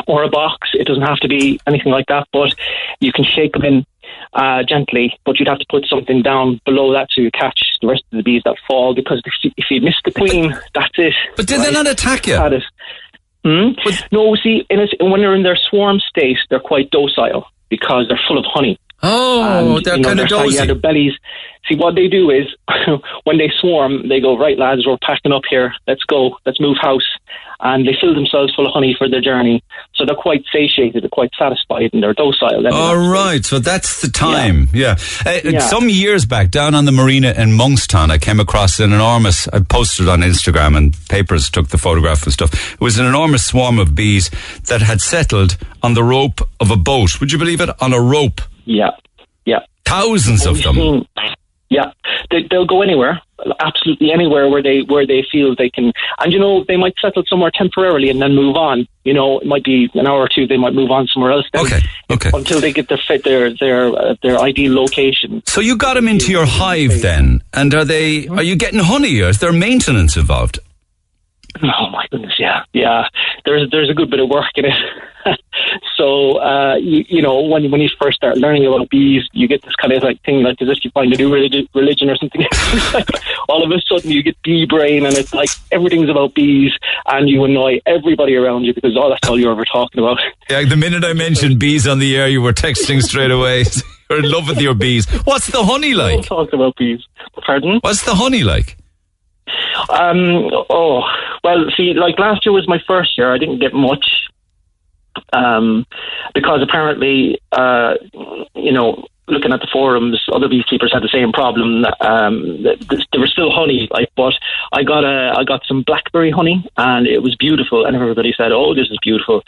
or a box. It doesn't have to be anything like that, but you can shake them in uh, gently. But you'd have to put something down below that to catch the rest of the bees that fall. Because if you, if you miss the queen, but, that's it. But did right? they not attack you? Hmm? no, see, a, when they're in their swarm state, they're quite docile because they're full of honey. Oh, and, they're you know, kind of dozy. Yeah, their bellies. See, what they do is when they swarm, they go, right, lads, we're packing up here. Let's go. Let's move house. And they fill themselves full of honey for their journey. So they're quite satiated, they're quite satisfied, and they're docile. All right. So that's the time. Yeah. yeah. Uh, yeah. Some years back, down on the marina in Monkstown, I came across an enormous, I posted on Instagram and papers took the photograph and stuff. It was an enormous swarm of bees that had settled on the rope of a boat. Would you believe it? On a rope. Yeah, yeah. Thousands of them. yeah, they, will go anywhere. absolutely anywhere where they where they feel they can. And you know, they might settle somewhere temporarily and then move on. You know, it might be an hour or two. They might move on somewhere else. Then, Okay, okay. Until they get their fit their their uh, their ideal location. So you got them into your hive then, and are they? Are you getting honey? Or is there maintenance involved? Oh my goodness, yeah, yeah. There's there's a good bit of work in it. so uh, you, you know when when you first start learning about bees, you get this kind of like thing like as if you find a new religion, religion or something. like all of a sudden you get bee brain, and it's like everything's about bees, and you annoy everybody around you because oh that's all you're ever talking about. Yeah, the minute I mentioned bees on the air, you were texting straight away. You're in love with your bees. What's the honey Don't like? talk about bees. Pardon? What's the honey like? Um. Oh, well, see, like last year was my first year. I didn't get much. Um, because apparently, uh, you know, looking at the forums, other beekeepers had the same problem. Um, th- th- there was still honey, like, but I got a, I got some blackberry honey, and it was beautiful. And everybody said, "Oh, this is beautiful,"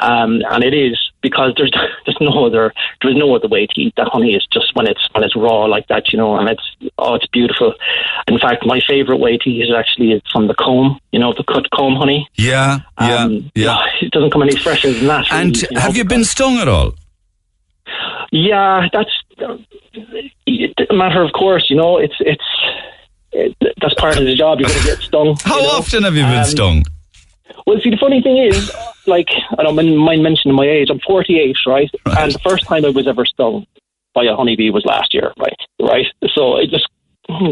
um, and it is because there's there's no other there's no other way to eat that honey. It's just when it's when it's raw like that, you know, and it's oh, it's beautiful. In fact, my favorite way to eat it actually is from the comb, you know, the cut comb honey. Yeah, yeah, Um, yeah. It doesn't come any fresher than that. And really, know, have you been stung at all? Yeah, that's a matter of course. You know, it's it's it, that's part of the job. You're going to get stung. How you know. often have you been Um, stung? Well, see, the funny thing is, like, I don't mind mentioning my age. I'm 48, right? Right. And the first time I was ever stung by a honeybee was last year, right? Right. So it just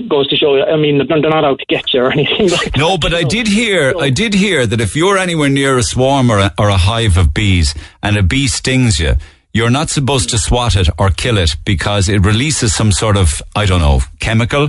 goes to show. I mean, they're not out to get you or anything like that. No, but I did hear, I did hear that if you're anywhere near a swarm or a, or a hive of bees and a bee stings you, you're not supposed to swat it or kill it because it releases some sort of, I don't know, chemical.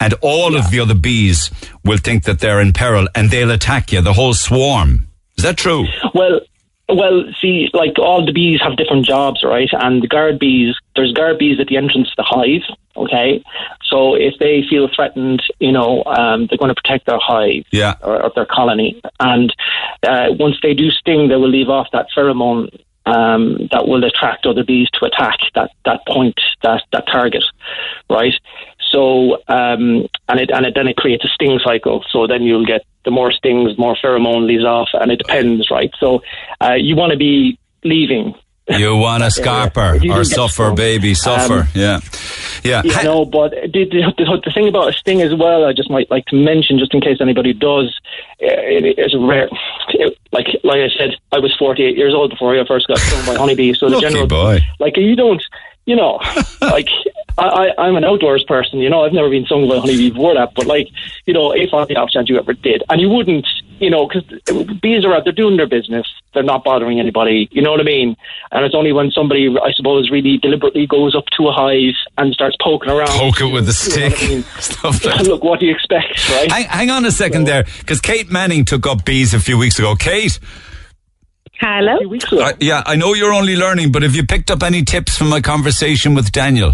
And all of the other bees will think that they're in peril and they'll attack you, the whole swarm. Is that true? Well, well, see, like all the bees have different jobs, right? And the guard bees, there's guard bees at the entrance to the hive. Okay, so if they feel threatened, you know, um, they're going to protect their hive Yeah. or, or their colony. And uh, once they do sting, they will leave off that pheromone um, that will attract other bees to attack that that point, that that target, right? So um, and it and it, then it creates a sting cycle. So then you'll get the more stings, more pheromone leaves off, and it depends, right? So uh, you want to be leaving. You want a scarper or suffer, baby, suffer. um, yeah. Yeah. You know, but the, the, the, thing about a sting as well, I just might like to mention, just in case anybody does, uh, it is rare. It, like like I said, I was 48 years old before I first got stung by honeybee. So the general, boy. like you don't, you know, like I, I, I'm an outdoors person. You know, I've never been stung by a honeybee before that. But like, you know, if on the off chance you ever did, and you wouldn't, you know, because bees are out, they're doing their business. They're not bothering anybody. You know what I mean? And it's only when somebody, I suppose, really deliberately goes up to a hive and starts poking around. Poke it with a You know stick. what I mean? Stuff like Look, what do you expect, right? Hang, hang on a second there, because Kate Manning took up bees a few weeks ago. Kate, Hello. A few weeks ago. I, yeah, I know you're only learning, but have you picked up any tips from my conversation with Daniel?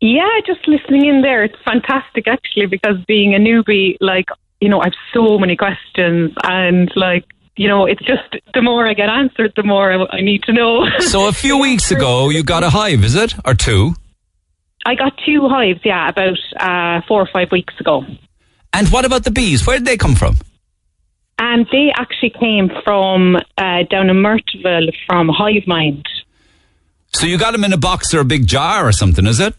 Yeah, just listening in there, it's fantastic actually because being a newbie, like, you know, I have so many questions and like, you know, it's just the more I get answered, the more I, I need to know. So a few weeks ago, you got a hive, is it, or two? I got two hives, yeah, about uh, four or five weeks ago. And what about the bees? Where did they come from? And they actually came from uh, down in Myrtleville from Hive Mind. So you got them in a box or a big jar or something, is it?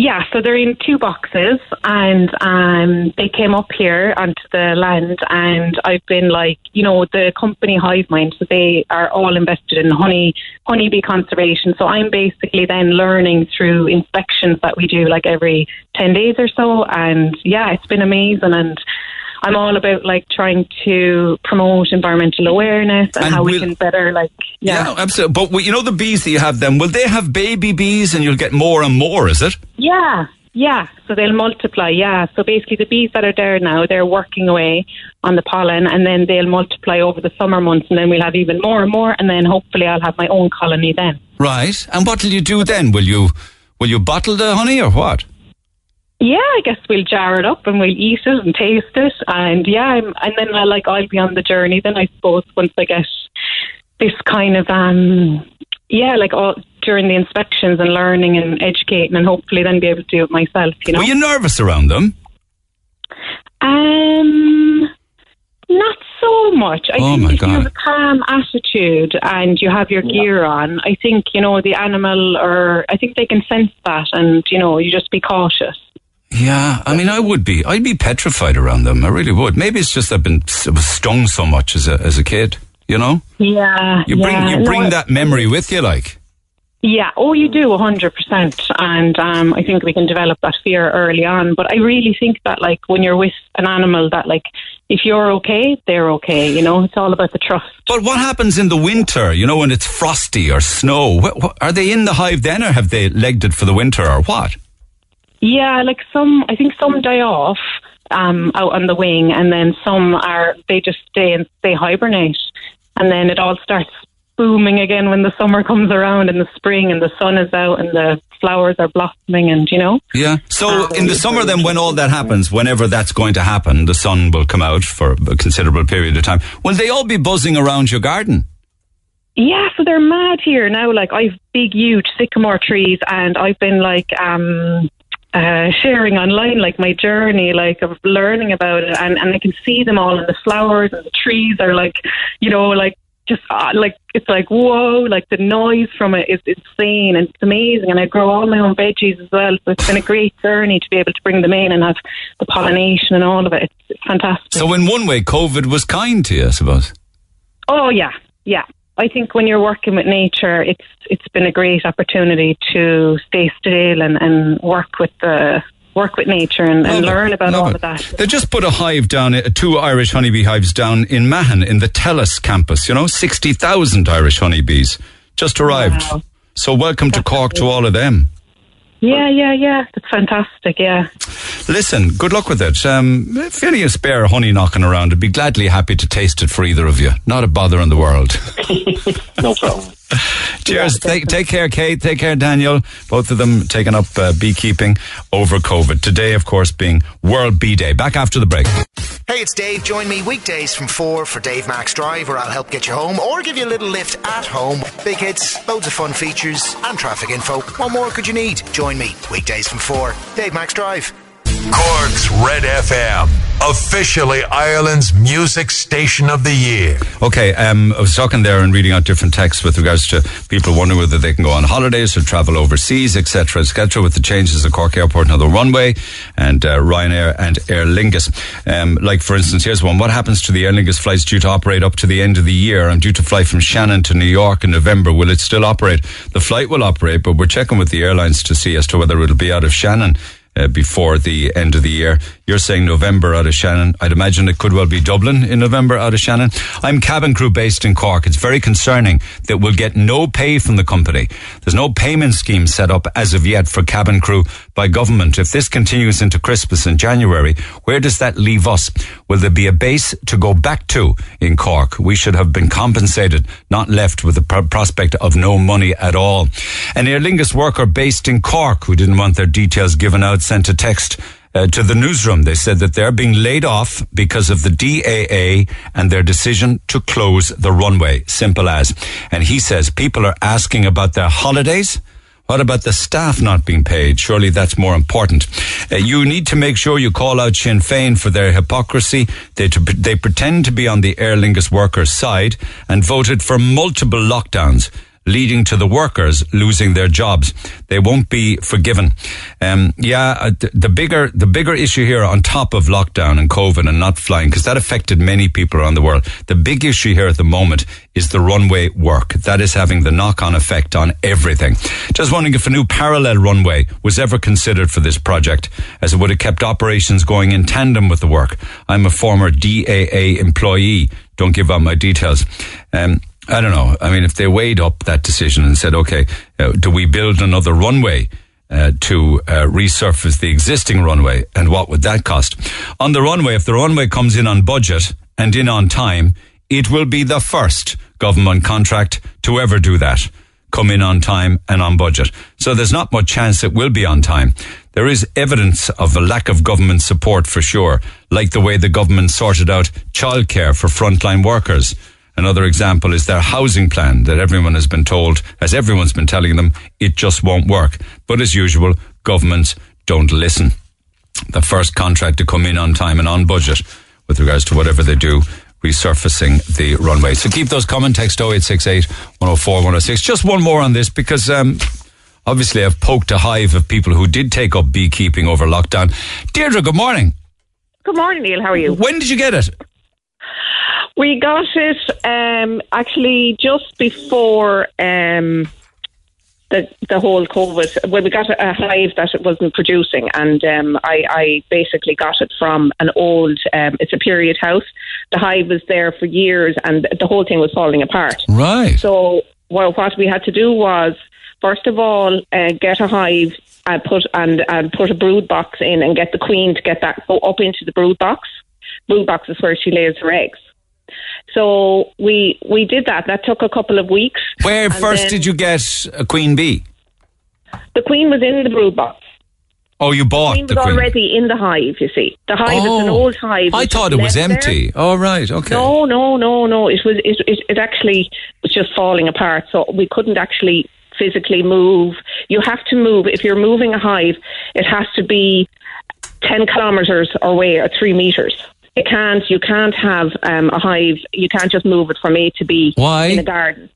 Yeah, so they're in two boxes, and um, they came up here onto the land, and I've been like, you know, the company Hive Mind, so they are all invested in honey, honeybee conservation. So I'm basically then learning through inspections that we do like every ten days or so, and yeah, it's been amazing, and I'm all about like trying to promote environmental awareness and, And how we will- can better like yeah. absolutely. But well, you know the bees that you have then, will they have baby bees and you'll get more and more, is it? Yeah, yeah. So they'll multiply. Yeah. So basically, the bees that are there now, they're working away on the pollen, and then they'll multiply over the summer months, and then we'll have even more and more, and then hopefully I'll have my own colony then. Right. And what will you do then? Will you will you bottle the honey or what? Yeah, I guess we'll jar it up and we'll eat it and taste it, and yeah, I'm, and then I like I'll be on the journey. Then I suppose once I get this kind of um, yeah, like all during the inspections and learning and educating, and hopefully then be able to do it myself. You know. Were you nervous around them? Um, not so much. I Oh, think my if you have a calm attitude and you have your gear on, I think you know the animal, or I think they can sense that, and you know you just be cautious. Yeah, I mean, I would be. I'd be petrified around them. I really would. Maybe it's just I've been stung so much as a as a kid. You know, Yeah, you bring yeah. you bring I- that memory with you, like. Yeah, oh, you do, 100%. And um, I think we can develop that fear early on. But I really think that, like, when you're with an animal, that, like, if you're okay, they're okay. You know, it's all about the trust. But what happens in the winter? You know, when it's frosty or snow? Wh- wh- are they in the hive then, or have they legged it for the winter, or what? Yeah, like some, I think some die off um, out on the wing, and then some are, they just stay and they hibernate. And then it all starts booming again when the summer comes around and the spring and the sun is out and the flowers are blossoming and, you know. Yeah. So in the summer, then, when all that happens, whenever that's going to happen, the sun will come out for a considerable period of time. Will they all be buzzing around your garden? Yeah, so they're mad here now. Like I've big, huge sycamore trees, and I've been like um, uh, sharing online, like my journey, like of learning about it, and and I can see them all, and the flowers and the trees are like, you know, like just uh, like it's like whoa, like the noise from it is insane and it's amazing. And I grow all my own veggies as well, so it's been a great journey to be able to bring them in and have the pollination and all of it. It's, it's fantastic. So in one way, COVID was kind to you, I suppose. Oh yeah, yeah. I think when you're working with nature, it's it's been a great opportunity to stay still and, and work with the work with nature and, and learn about all it. of that. They just put a hive down, uh, two Irish honeybee hives down in Mahon in the Telus campus. You know, 60,000 Irish honeybees just arrived. Wow. So welcome to Cork to all of them. Yeah, yeah, yeah. That's fantastic. Yeah. Listen, good luck with it. Um, if any of spare honey knocking around, I'd be gladly happy to taste it for either of you. Not a bother in the world. No problem. Cheers. Take, take care, Kate. Take care, Daniel. Both of them taking up uh, beekeeping over COVID. Today, of course, being World Bee Day. Back after the break. It's Dave. Join me weekdays from 4 for Dave Max Drive, where I'll help get you home or give you a little lift at home. Big hits, loads of fun features, and traffic info. What more could you need? Join me weekdays from 4. Dave Max Drive. Cork's Red FM, officially Ireland's music station of the year. Okay, um, I was talking there and reading out different texts with regards to people wondering whether they can go on holidays or travel overseas, etc., etc. With the changes at Cork Airport and the runway, and uh, Ryanair and Aer Lingus. Um, like for instance, here's one: What happens to the Aer Lingus flights due to operate up to the end of the year? I'm due to fly from Shannon to New York in November. Will it still operate? The flight will operate, but we're checking with the airlines to see as to whether it'll be out of Shannon uh, before the end of the year. You're saying November out of Shannon. I'd imagine it could well be Dublin in November out of Shannon. I'm cabin crew based in Cork. It's very concerning that we'll get no pay from the company. There's no payment scheme set up as of yet for cabin crew by government. If this continues into Christmas in January, where does that leave us? Will there be a base to go back to in Cork? We should have been compensated, not left with the pr- prospect of no money at all. An Aer Lingus worker based in Cork who didn't want their details given out sent a text uh, to the newsroom. They said that they're being laid off because of the DAA and their decision to close the runway. Simple as. And he says people are asking about their holidays. What about the staff not being paid? Surely that's more important. Uh, you need to make sure you call out Sinn Féin for their hypocrisy. They, they pretend to be on the Aer Lingus workers' side and voted for multiple lockdowns leading to the workers losing their jobs. They won't be forgiven. Um, yeah, uh, the bigger the bigger issue here, on top of lockdown and COVID and not flying, because that affected many people around the world. The big issue here at the moment is the runway work. That is having the knock-on effect on everything. Just wondering if a new parallel runway was ever considered for this project, as it would have kept operations going in tandem with the work. I'm a former DAA employee. Don't give out my details. Um, I don't know. I mean, if they weighed up that decision and said, okay, uh, do we build another runway? Uh, to uh, resurface the existing runway, and what would that cost? On the runway, if the runway comes in on budget and in on time, it will be the first government contract to ever do that. Come in on time and on budget. So there's not much chance it will be on time. There is evidence of a lack of government support for sure, like the way the government sorted out childcare for frontline workers. Another example is their housing plan that everyone has been told, as everyone's been telling them, it just won't work. But as usual, governments don't listen. the first contract to come in on time and on budget with regards to whatever they do resurfacing the runway. So keep those comment text 0868 104 106. Just one more on this because um, obviously I've poked a hive of people who did take up beekeeping over lockdown. Deirdre, good morning. Good morning, Neil. How are you? When did you get it? We got it um, actually just before um, the the whole COVID. Well, we got a, a hive that it wasn't producing, and um, I, I basically got it from an old. Um, it's a period house. The hive was there for years, and the whole thing was falling apart. Right. So, well, what we had to do was, first of all, uh, get a hive. and put and, and put a brood box in and get the queen to get that go up into the brood box. Brood box is where she lays her eggs. So we we did that. That took a couple of weeks. Where first did you get a queen bee? The queen was in the brood box. Oh, you bought the queen the was queen. already in the hive. You see, the hive is an Oh. old hive. I thought it was there. empty. Oh, right. Okay. No, no, no, no. It was it, it, it actually was just falling apart. So we couldn't actually physically move. You have to move if you're moving a hive. It has to be ten kilometers away or three meters. It can't. You can't have um, a hive. You can't just move it from A to B Why? in a garden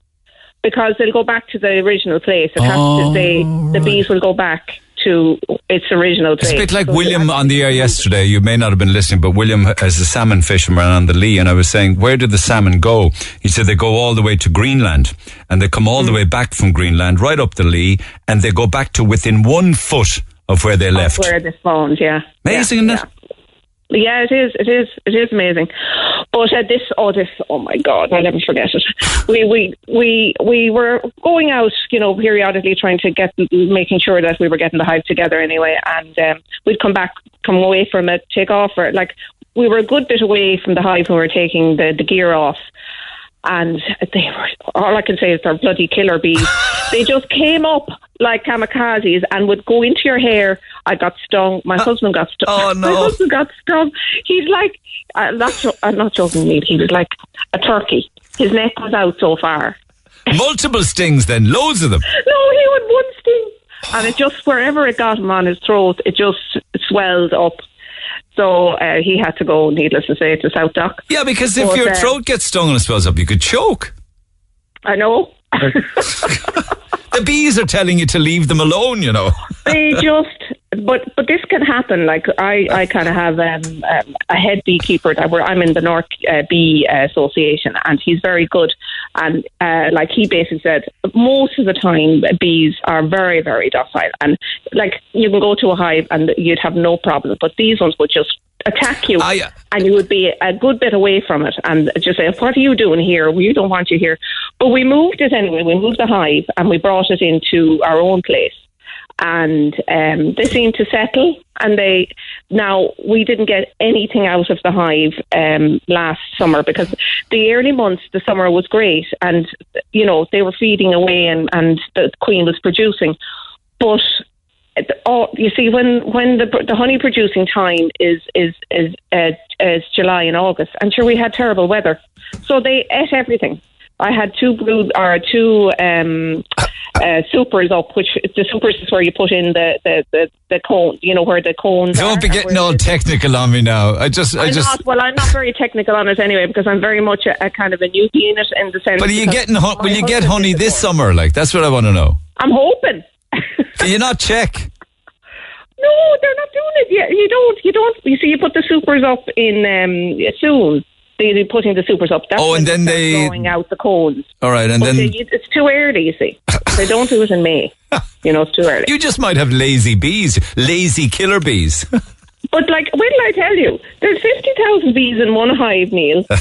because they'll go back to the original place. It has Oh, to say the bees will go back to its original place. It's a bit like So William on the air yesterday. You may not have been listening, but William is a salmon fisherman on the Lee, and I was saying, where did the salmon go? He said they go all the way to Greenland, and they come all the way back from Greenland, right up the Lee, and they go back to within one foot of where they left. where they spawned. Yeah, Amazing, yeah, isn't it? yeah. Yeah, it is. It is. It is amazing. But uh, this, oh, this, oh my God, I'll never forget it. We, we, we, we were going out, you know, periodically trying to get, making sure that we were getting the hive together anyway. And um, we'd come back, come away from it, take off, or like we were a good bit away from the hive when we were taking the, the gear off. And they were, all I can say is they're bloody killer bees. they just came up like kamikazes and would go into your hair. I got stung. My husband got stung. oh, no. My husband got stung. He's like, uh, not, I'm not joking, Neil. He was like a turkey. His neck was out so far. Multiple stings, then loads of them. No, he had one sting. And it just, wherever it got him on his throat, it just swelled up. So uh, he had to go, needless to say, to SouthDoc. Yeah, because if But, your uh, throat gets stung and it swells up, you could choke. I know. The bees are telling you to leave them alone, you know. they just but but this can happen like i i kind of have um, um a head beekeeper that where i'm in the north uh, bee uh, association and he's very good and uh like he basically said most of the time bees are very very docile and like you can go to a hive and you'd have no problem but these ones would just attack you I- and you would be a good bit away from it and just say, What are you doing here? We don't want you here. But we moved it anyway. We moved the hive and we brought it into our own place. And um, they seemed to settle. And they now we didn't get anything out of the hive um, last summer because the early months, the summer was great, and you know they were feeding away, and and the queen was producing. But oh, you see, when when the the honey producing time is is is uh, is July and August, and sure we had terrible weather, so they ate everything. I had two brood or two um, uh, supers up, which the supers is where you put in the the the, the cone, you know where the cones. Don't be getting all technical on me now. I just, I I'm just. not, well, I'm not very technical on it anyway because I'm very much a, a kind of a newbie in it in the sense. But are you getting? My will you get honey this before. summer? Like that's what I want to know. I'm hoping. Do you not check? No, they're not doing it yet. You don't. You don't. You see, you put the supers up in um, soon. They, they're putting the supers up. That's Oh, and then they- throwing out the cones. All right, and But then they, it's too early. You see, they don't do it in May. You know, it's too early. you just might have lazy bees, lazy killer bees. But like, when did I tell you? There's fifty thousand bees in one hive, Neil.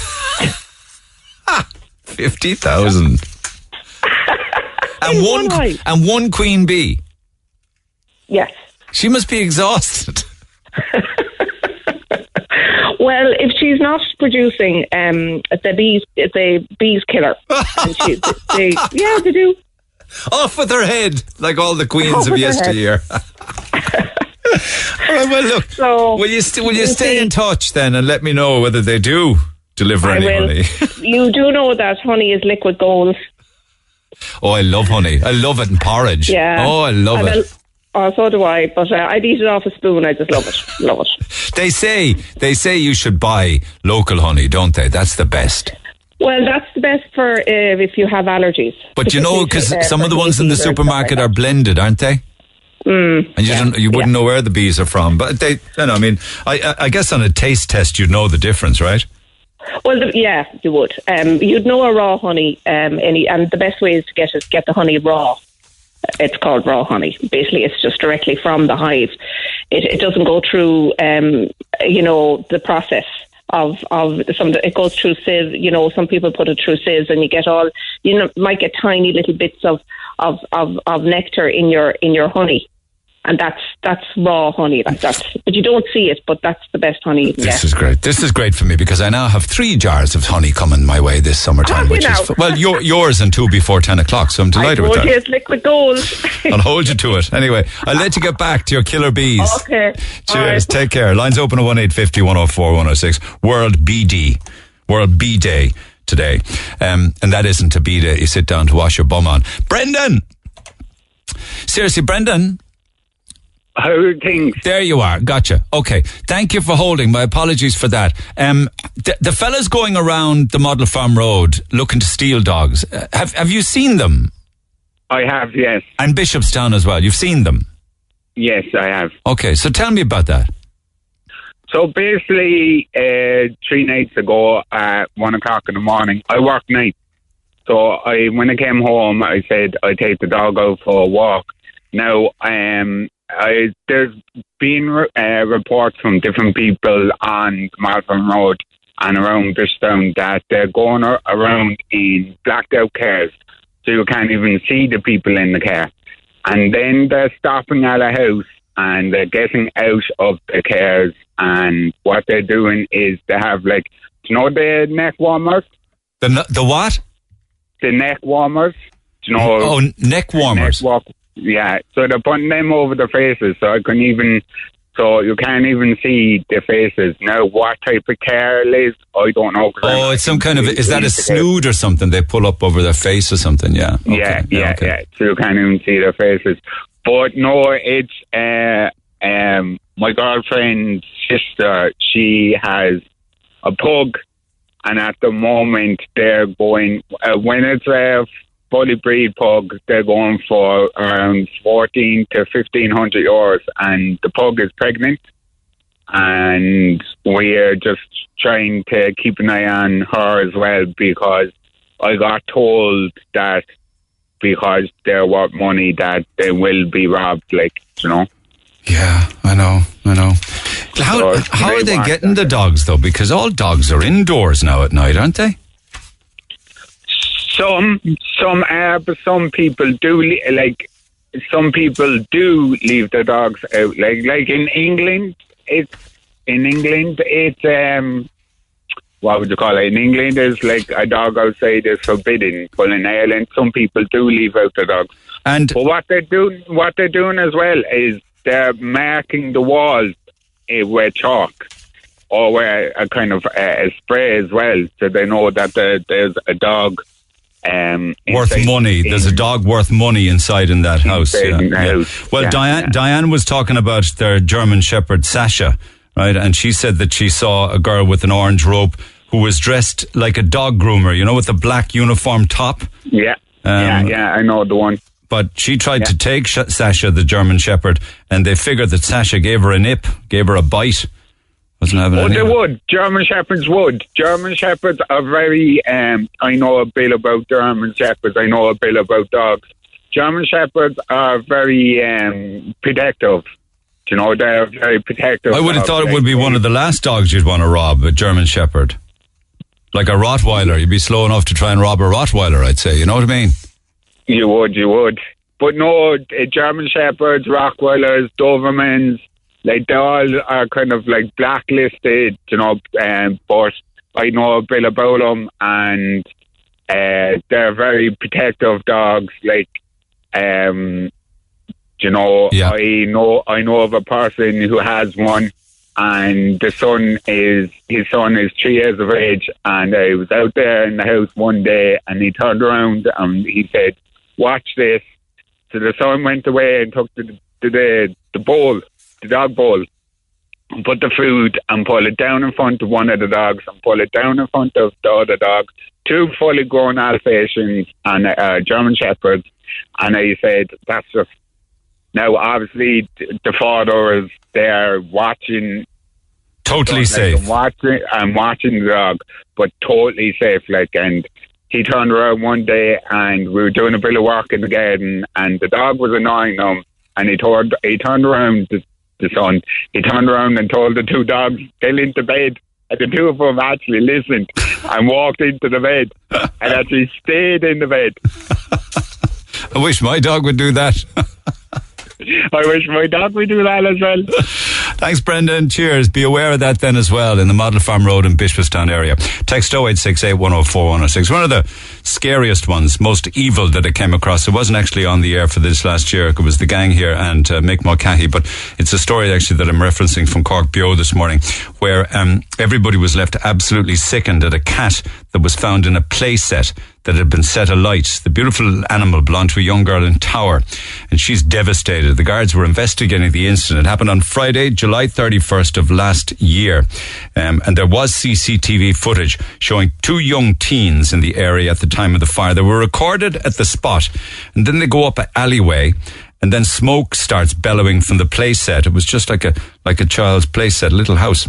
Fifty thousand. And one, one and one queen bee. yes. She must be exhausted. Well, if she's not producing, um, the bees, the bees killer. she, they, yeah, they do. Off with her head, like all the queens Off of with her head. yesteryear. all right, well, look. So will you st- will you you stay see- in touch then and let me know whether they do deliver I any will. honey? you do know that honey is liquid gold. oh, I love honey. I love it in porridge. Yeah. Oh, I love and it. Oh, so do I. But uh, I'd eat it off a spoon. I just love it. Love it. They say they say you should buy local honey, don't they? That's the best. Well, that's the best for uh, if you have allergies. But you know, because uh, some of the ones in the bees or stuff supermarket like are blended, aren't they? Mm, And you don't, you wouldn't know where the bees are from. But they, you know, I mean, I, I- I guess on a taste test you'd know the difference, right? Well, the, yeah, you would. Um, you'd know a raw honey, um, any, and the best way is to get it, get the honey raw. It's called raw honey. Basically, it's just directly from the hive. It, it doesn't go through, um, you know, the process of of some. It goes through sieve. You know, some people put it through sieves, and you get all. You know, might get tiny little bits of of of, of nectar in your in your honey. And that's that's raw honey. Like that's, but you don't see it. But that's the best honey you can This get. is great. This is great for me because I now have three jars of honey coming my way this summertime, which is now? well, your, yours and two before ten o'clock. So I'm delighted with that. you it's liquid gold. I'll hold you to it. Anyway, I'll let you get back to your killer bees. Okay. Cheers. right. Take care. Lines open at 1 850 104 106. World BD. World B Day today. Um, and that isn't a B day you sit down to wash your bum on. Brendan! Seriously, Brendan? How things? There you are. Gotcha. Okay. Thank you for holding. My apologies for that. Um, the, the fellas going around the Model Farm Road looking to steal dogs, uh, have, have you seen them? I have, yes. And Bishopstown as well. You've seen them? Yes, I have. Okay. So tell me about that. So basically, uh, three nights ago at one o'clock in the morning, I work night. So I, when I came home, I said I take the dog out for a walk. Now, um, I, there's been uh, reports from different people on Malvern Road and around Bishopstown that they're going ar- around in blacked out cars, so you can't even see the people in the car. And then they're stopping at a house and they're getting out of the cars. And what they're doing is they have like, do you know the neck warmers? The, the what? The neck warmers. Do you know? Oh, neck warmers. Neck walk, yeah. So they're putting them over the faces, so I couldn't even. So you can't even see the faces. Now, what type of car it is, I don't know. Oh, it's some kind of, is that a snood or something they pull up over their face or something? Yeah. Okay. Yeah, yeah, okay. yeah. So you can't even see their faces. But no, it's uh, um, my girlfriend's sister. She has a pug, and at the moment they're going uh, when it's a fully breed pug, they're going for around fourteen to fifteen hundred euros, and the pug is pregnant. And we're just trying to keep an eye on her as well because I got told that because they're worth money that they will be robbed, like, you know. Yeah, I know, I know. How, So how are they they want getting the dogs though? Because all dogs are indoors now at night, aren't they? Some, some are, but some people do, like, some people do leave their dogs out. Like, like in England, it's, in England, it's, um, what would you call it? In England, it's like a dog outside is forbidden. But in Ireland, some people do leave out their dogs. And But what they're doing, what they're doing as well is they're marking the walls eh, with chalk or with a kind of uh, a spray as well, so they know that there, there's a dog. Um, worth money. There's a dog worth money inside in that house. Yeah, yeah. Well, Yeah, Diane, yeah. Diane was talking about their German Shepherd Sasha, right? And she said that she saw a girl with an orange robe who was dressed like a dog groomer, you know, with a black uniform top. Yeah, yeah, Um, yeah. I know the one. But she tried Yeah. to take Sh- Sasha, the German Shepherd, and they figured that Sasha gave her a nip, gave her a bite. Wasn't having Oh, any they would. German Shepherds would. German Shepherds are very. Um, I know a bit about German Shepherds. I know a bit about dogs. German Shepherds are very um, protective. You know, they're very protective. I would have thought it would be one of the last dogs you'd want to rob, a German Shepherd. Like a Rottweiler. You'd be slow enough to try and rob a Rottweiler, I'd say. You know what I mean? You would, you would. But no, uh, German Shepherds, Rockweilers, Dobermans, like they all are kind of like blacklisted, you know. Um, but I know about and uh, they're very protective dogs. Like, um, you know, Yeah. I know I know of a person who has one, and the son is his son is three years of age, and I was out there in the house one day, and he turned around and he said, "Watch this." So the son went away and took the to the the bowl, the dog bowl, and put the food and pull it down in front of one of the dogs and pull it down in front of the other dog. Two fully grown Alsatians and a, a German Shepherd, and I said, "That's just." Now, obviously, the father is there watching Totally like, safe. I'm watching, I'm watching the dog, but totally safe. Like, and he turned around one day, and we were doing a bit of work in the garden, and the dog was annoying him, and he turned, he turned around the son. He turned around and told the two dogs get into bed. And the two of them actually listened and walked into the bed and actually stayed in the bed. I wish my dog would do that. I wish my dog would do that as well. Thanks, Brendan. Cheers. Be aware of that then as well in the Model Farm Road in Bishopstown area. Text 0868 104 106. One of the scariest ones, most evil that I came across. It wasn't actually on the air for this last year. It was the gang here and uh, Mick Mulcahy, but it's a story actually that I'm referencing from Cork Beo this morning where um, everybody was left absolutely sickened at a cat that was found in a play set that had been set alight. The beautiful animal belonged to a young girl in Tower, and she's devastated. The guards were investigating the incident. It happened on Friday, July 31st of last year, um, and there was CCTV footage showing two young teens in the area at the time of the fire. They were recorded at the spot, and then they go up an alleyway. And then smoke starts bellowing from the playset. It was just like a like a child's playset, little house.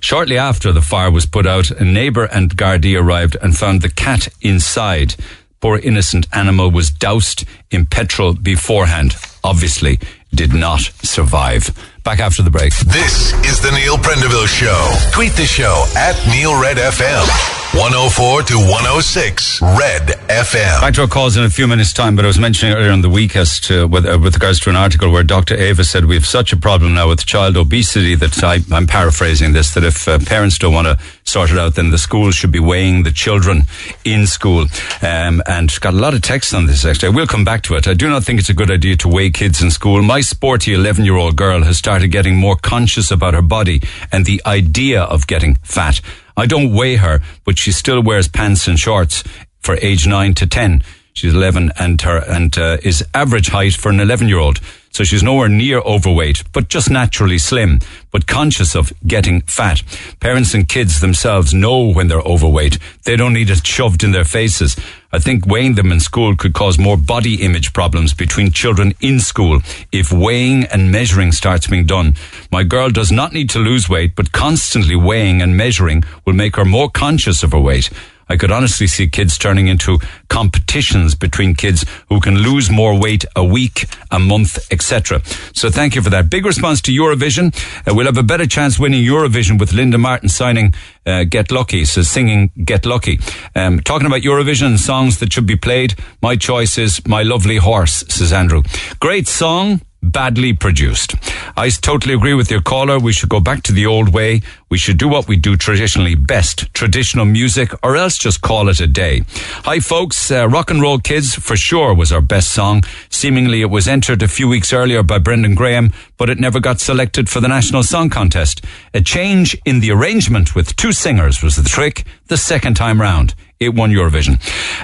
Shortly after the fire was put out, a neighbour and Gardaí arrived and found the cat inside. Poor innocent animal was doused in petrol beforehand. Obviously, did not survive. Back after the break. This is the Neil Prendeville Show. Tweet the show at Neil Red FM. 104 to 106 Red FM. Back to our calls in a few minutes' time, but I was mentioning earlier in the week as to with, uh, with regards to an article where Dr. Ava said we have such a problem now with child obesity that I, I'm paraphrasing this that if uh, parents don't want to sort it out, then the schools should be weighing the children in school. Um, and got a lot of texts on this actually. I will come back to it. I do not think it's a good idea to weigh kids in school. My sporty 11 year old girl has started getting more conscious about her body and the idea of getting fat. I don't weigh her, but she still wears pants and shorts for age 9 to 10. She's 11 and her, and, uh, is average height for an 11 year old. So she's nowhere near overweight, but just naturally slim, but conscious of getting fat. Parents and kids themselves know when they're overweight. They don't need it shoved in their faces. I think weighing them in school could cause more body image problems between children in school if weighing and measuring starts being done. My girl does not need to lose weight, but constantly weighing and measuring will make her more conscious of her weight. I could honestly see kids turning into competitions between kids who can lose more weight a week, a month, etc. So thank you for that. Big response to Eurovision. Uh, we'll have a better chance winning Eurovision with Linda Martin signing uh, Get Lucky, so singing Get Lucky. Um, talking about Eurovision songs that should be played, my choice is My Lovely Horse, says Andrew. Great song, badly produced. I totally agree with your caller. We should go back to the old way. We should do what we do traditionally best, traditional music, or else just call it a day. Hi folks, uh, Rock and Roll Kids for sure was our best song. Seemingly it was entered a few weeks earlier by Brendan Graham, but it never got selected for the National Song Contest. A change in the arrangement with two singers was the trick the second time round it won Eurovision.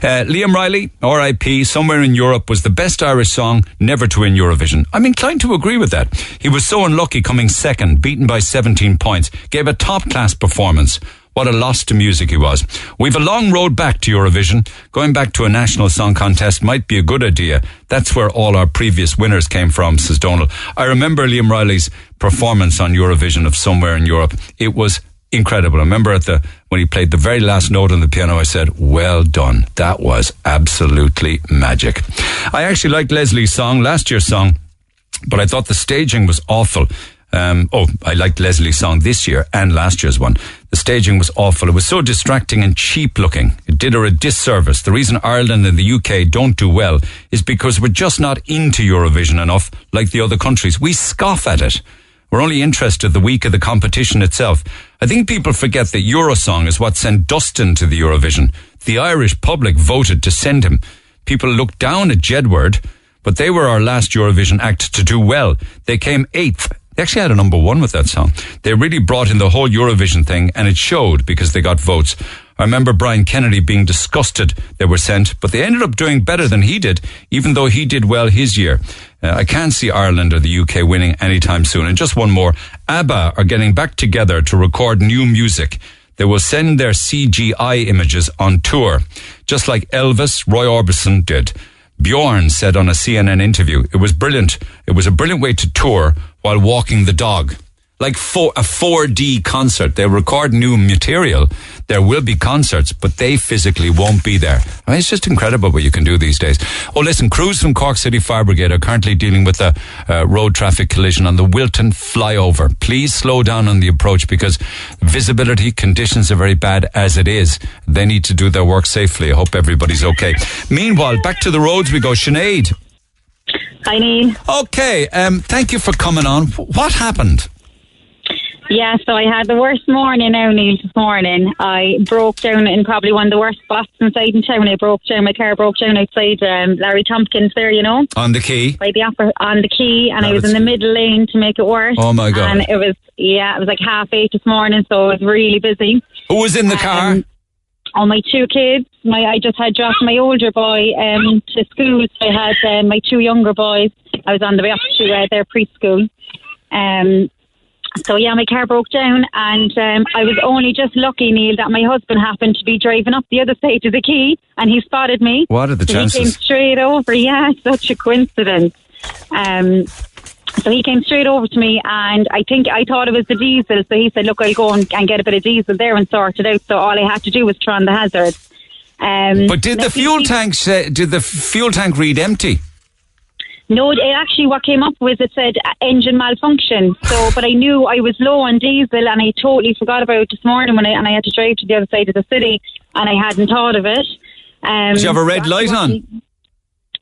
Uh, Liam Reilly, R.I.P., Somewhere in Europe was the best Irish song never to win Eurovision. I'm inclined to agree with that. He was so unlucky coming second, beaten by 17 points, gave a top class performance. What a loss to music he was. We've a long road back to Eurovision. Going back to a national song contest might be a good idea. That's where all our previous winners came from, says Donald. I remember Liam Reilly's performance on Eurovision of Somewhere in Europe. It was incredible. I remember at the when he played the very last note on the piano, I said, "Well done. That was absolutely magic." I actually liked Lesley's song, last year's song, but I thought the staging was awful. Um, oh, I liked Lesley's song this year and last year's one. The staging was awful. It was so distracting and cheap looking. It did her a disservice. The reason Ireland and the UK don't do well is because we're just not into Eurovision enough like the other countries. We scoff at it. We're only interested the week of the competition itself. I think people forget that Eurosong is what sent Dustin to the Eurovision. The Irish public voted to send him. People looked down at Jedward, but they were our last Eurovision act to do well. They came eighth. They actually had a number one with that song. They really brought in the whole Eurovision thing, and it showed because they got votes. I remember Brian Kennedy being disgusted they were sent, but they ended up doing better than he did, even though he did well his year. Uh, I can't see Ireland or the UK winning anytime soon. And just one more. ABBA are getting back together to record new music. They will send their CGI images on tour, just like Elvis Roy Orbison did. Bjorn said on a CNN interview, it was brilliant. It was a brilliant way to tour while walking the dog. Like for a 4D concert. They record new material. There will be concerts, but they physically won't be there. I mean, it's just incredible what you can do these days. Oh, listen, crews from Cork City Fire Brigade are currently dealing with a uh, road traffic collision on the Wilton flyover. Please slow down on the approach because visibility conditions are very bad as it is. They need to do their work safely. I hope everybody's okay. Meanwhile, back to the roads we go. Sinead. Hi, Neil. Okay, um, thank you for coming on. What happened? Yeah, so I had the worst morning now, Neil, this morning. I broke down in probably one of the worst spots inside in town. I broke down, my car broke down outside um, Larry Tompkins there, you know, On the quay. by the upper, on the quay, and That I was in the middle lane to make it worse. Oh, my God. And it was, yeah, it was like half eight this morning, so it was really busy. Who was in the car? All my two kids. My I just had dropped my older boy um, to school. So I had uh, my two younger boys. I was on the way up to uh, their preschool. Um, so yeah, my car broke down, and um, I was only just lucky, Neil, that my husband happened to be driving up the other side of the quay, and he spotted me. What are the So He came straight over. Yeah, such a coincidence. Um, so he came straight over to me, and I think I thought it was the diesel. So he said, "Look, I'll go and, and get a bit of diesel there and sort it out." So all I had to do was turn on the hazard. Um, But did the fuel he- tank say, did the fuel tank read empty? No, it actually what came up was it said uh, engine malfunction. So, but I knew I was low on diesel, and I totally forgot about it this morning when I and I had to drive to the other side of the city, and I hadn't thought of it. Um, Did you have a red light on? what-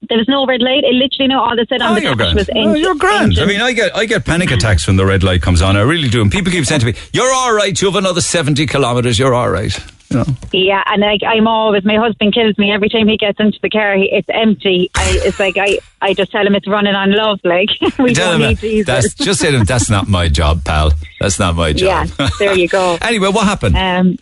There was no red light. It literally no. All they said on Oh, the you're grand. was Oh, you're grand. I mean, I get I get panic attacks when the red light comes on. I really do. And people keep saying to me, "You're all right. You have another seventy kilometers. You're all right." You know. Yeah, and like I'm always my husband kills me every time he gets into the car. He, it's empty. I, it's like I, I just tell him it's running on love. Like we Tell don't them, need diesel. that's just to them, that's not my job, pal. That's not my job. Yeah, there you go. anyway, what happened? Um,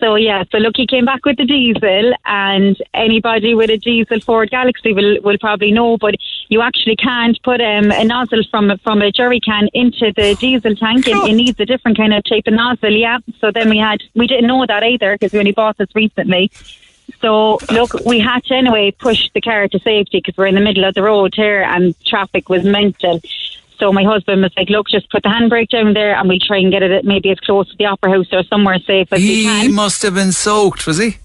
so yeah, so look, he came back with the diesel, and anybody with a diesel Ford Galaxy will will probably know. But you actually can't put um, a nozzle from a- from a jerry can into the diesel tank. It, it needs a different kind of type of nozzle. Yeah. So then we had we didn't know that either because we only bought this recently. So look, we had to anyway push the car to safety because we're in the middle of the road here and traffic was mental. So my husband was like, "Look, just put the handbrake down there, and we'll try and get it maybe as close to the opera house or somewhere safe as we can." he must have been soaked, was he?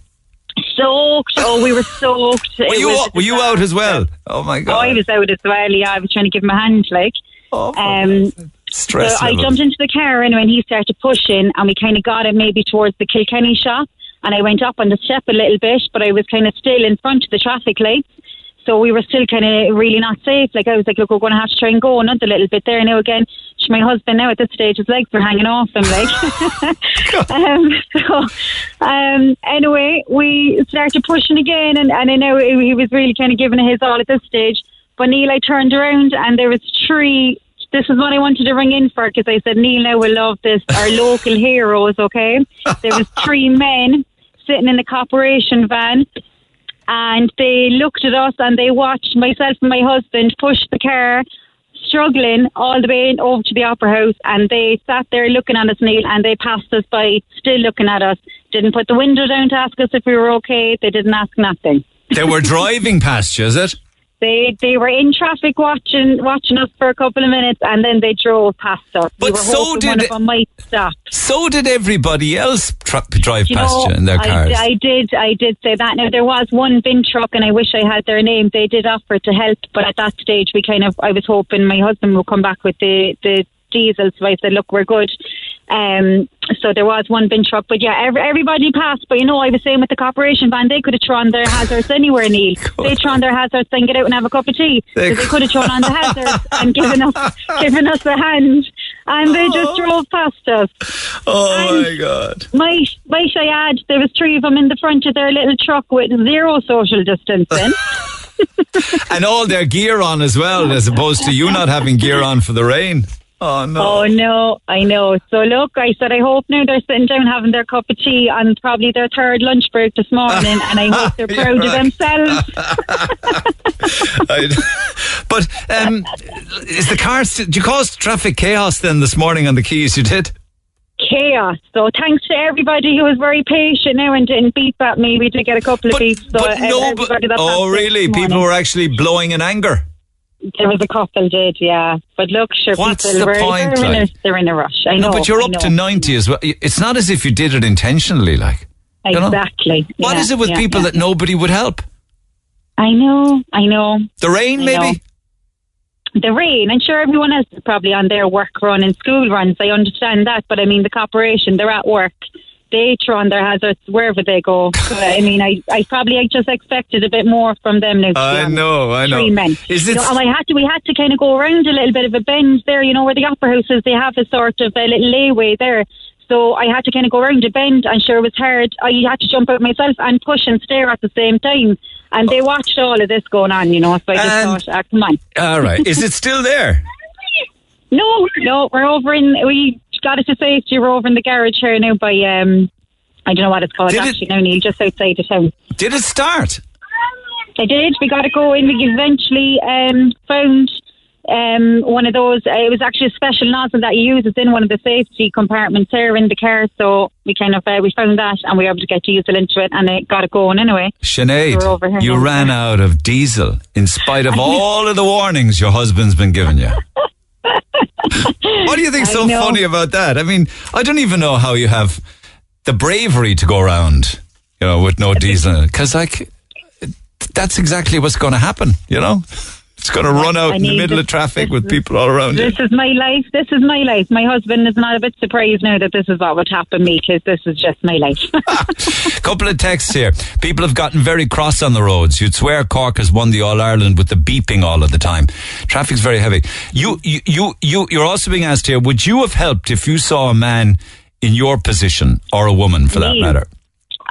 Soaked. Oh, we were soaked. Were you was were you out as well? Oh my Oh, god! I was out as well. Yeah, I was trying to give him a hand, like. Oh, Um, Stress so I jumped into the car anyway, and he started pushing, and we kind of got it maybe towards the Kilkenny shop. And I went up on the step a little bit, but I was kind of still in front of the traffic lights. So we were still kind of really not safe. Like I was like, look, we're going to have to try and go another little bit there now again. My husband now at this stage, his legs were hanging off him. Like, um, so um, anyway, we started pushing again, and and I know he was really kind of giving it his all at this stage. But Neil, I turned around and there was three. This is what I wanted to ring in for because I said Neil now will love this. Our local heroes, okay? There was three men sitting in the corporation van and they looked at us and they watched myself and my husband push the car struggling all the way over to the opera house. And they sat there looking at us Neil and they passed us by still looking at us. Didn't put the window down to ask us if we were okay. They didn't ask nothing. They were driving past you, is it? They they were in traffic watching watching us for a couple of minutes and then they drove past us But we so did one of them might stop So did everybody else tra- drive you past know, you in their I, cars. I did, I did say that. Now there was one bin truck, and I wish I had their name. They did offer to help, but at that stage, we kind of, I was hoping my husband would come back with the the diesel. So I said, look, we're good. Um, so there was one bin truck, but yeah, every, everybody passed. But you know, I was saying with the corporation van, they could have thrown their hazards anywhere, Neil. They thrown their hazards and get out and have a cup of tea. They they could have thrown on the hazards and given us given us a hand, and they just drove past us. oh and- my god! Might, might I add, there was three of them in the front of their little truck with zero social distancing. And all their gear on as well, as opposed to you not having gear on for the rain. Oh no. Oh no, I know. So look, I said I hope now they're sitting down having their cup of tea on probably their third lunch break this morning, and I hope they're proud of themselves. But um, is the car? Did you cause traffic chaos then this morning on the quays? You did. Chaos. So thanks to everybody who was very patient now and didn't beep at me. We did get a couple of beeps. So but no, but, oh really? People were actually blowing in anger. There was a couple did, yeah. But look, sure, What's people the were point, they're, in like? a, they're in a rush. I No, know. but you're up to ninety as well. It's not as if you did it intentionally, like. you know? Exactly. What Yeah, is it with yeah, people yeah. that nobody would help? I know, I know. The rain, I maybe. know. The rain, I'm sure everyone else is probably on their work run and school runs. I understand that, but I mean the corporation, they're at work. They throw on their hazards wherever they go. So, I mean, I, I probably I just expected a bit more from them now. I know, I know. Three men. Is You it- know, and I had to, we had to kind of go around a little bit of a bend there. You know where the opera house is, they have a sort of a little layway there. So I had to kind of go around a bend, and sure it was hard. I had to jump out myself and push and stare at the same time. And they watched all of this going on, you know. So I just And- thought, ah, come on. All right. Is it still there? No, no, we're over in. We got it to safety. We're over in the garage here now by um, I don't know what it's called Did it- actually now, Neil, just outside the town. Did it start? I did. We got to go in. We eventually um, found um, one of those. Uh, it was actually a special nozzle that you use. It's in one of the safety compartments there in the car. So we kind of uh, we found that and we were able to get diesel into it and it got it going anyway. Sinead, here you ran out of diesel in spite of all of the warnings your husband's been giving you. what do you think's so funny about that? I mean, I don't even know how you have the bravery to go around, you know, with no diesel. Because, like, that's exactly what's going to happen, you know? It's going to run out I in the middle this- of traffic this with people all around you. This is my life. This is my life. My husband is not a bit surprised now that this is what would happen me because this is just my life. Couple of texts here. People have gotten very cross on the roads. You'd swear Cork has won the All Ireland with the beeping all of the time. Traffic's very heavy. You, you, you, you, you're also being asked here. Would you have helped if you saw a man in your position or a woman, for that matter?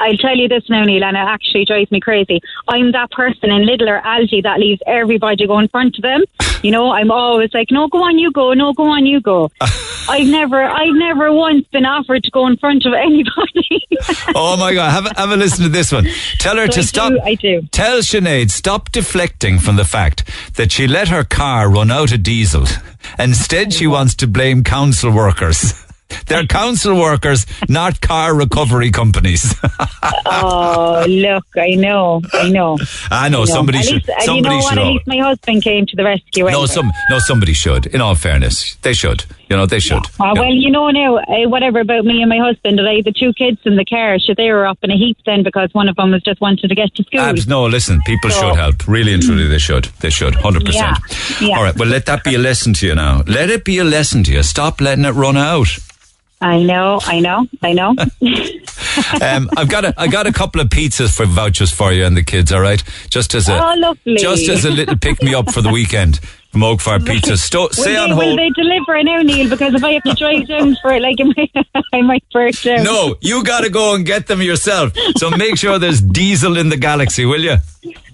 I'll tell you this now, Neil, and it actually drives me crazy. I'm that person in Lidl or Aldi that leaves everybody go in front of them. You know, I'm always like, no, go on, you go. No, go on, you go. I've never, I've never once been offered to go in front of anybody. Oh my God! Have a, have a listen to this one. Tell her So to I stop. do, I do. Tell Sinead stop deflecting from the fact that she let her car run out of diesel. Instead, she wants to blame council workers. They're council workers, not car recovery companies. oh, look, I know, I know. I know I somebody At should. least, somebody you know should. At least my husband came to the rescue. no, anyway. some no somebody should. In all fairness, they should. You know, they should. Uh, well, you know now, uh, whatever about me and my husband, I had the two kids in the car, so they were up in a heap then because one of them was just wanted to get to school. Abs, no, listen, people So- should help. Really and truly, they should. They should, 100%. Yeah, yeah. All right, well, let that be a lesson to you now. Let it be a lesson to you. Stop letting it run out. I know, I know, I know. Um, I've got a, I got a couple of pizzas for vouchers for you and the kids, all right? Just as a, Oh, lovely. just as a little pick me up for the weekend from Oak Fire Pizza. Sto- will, stay they, on will hold. they deliver now, Neil? Because if I have to drive down for it, like, I might break down. No, you got to go and get them yourself. So make sure there's diesel in the galaxy, will you?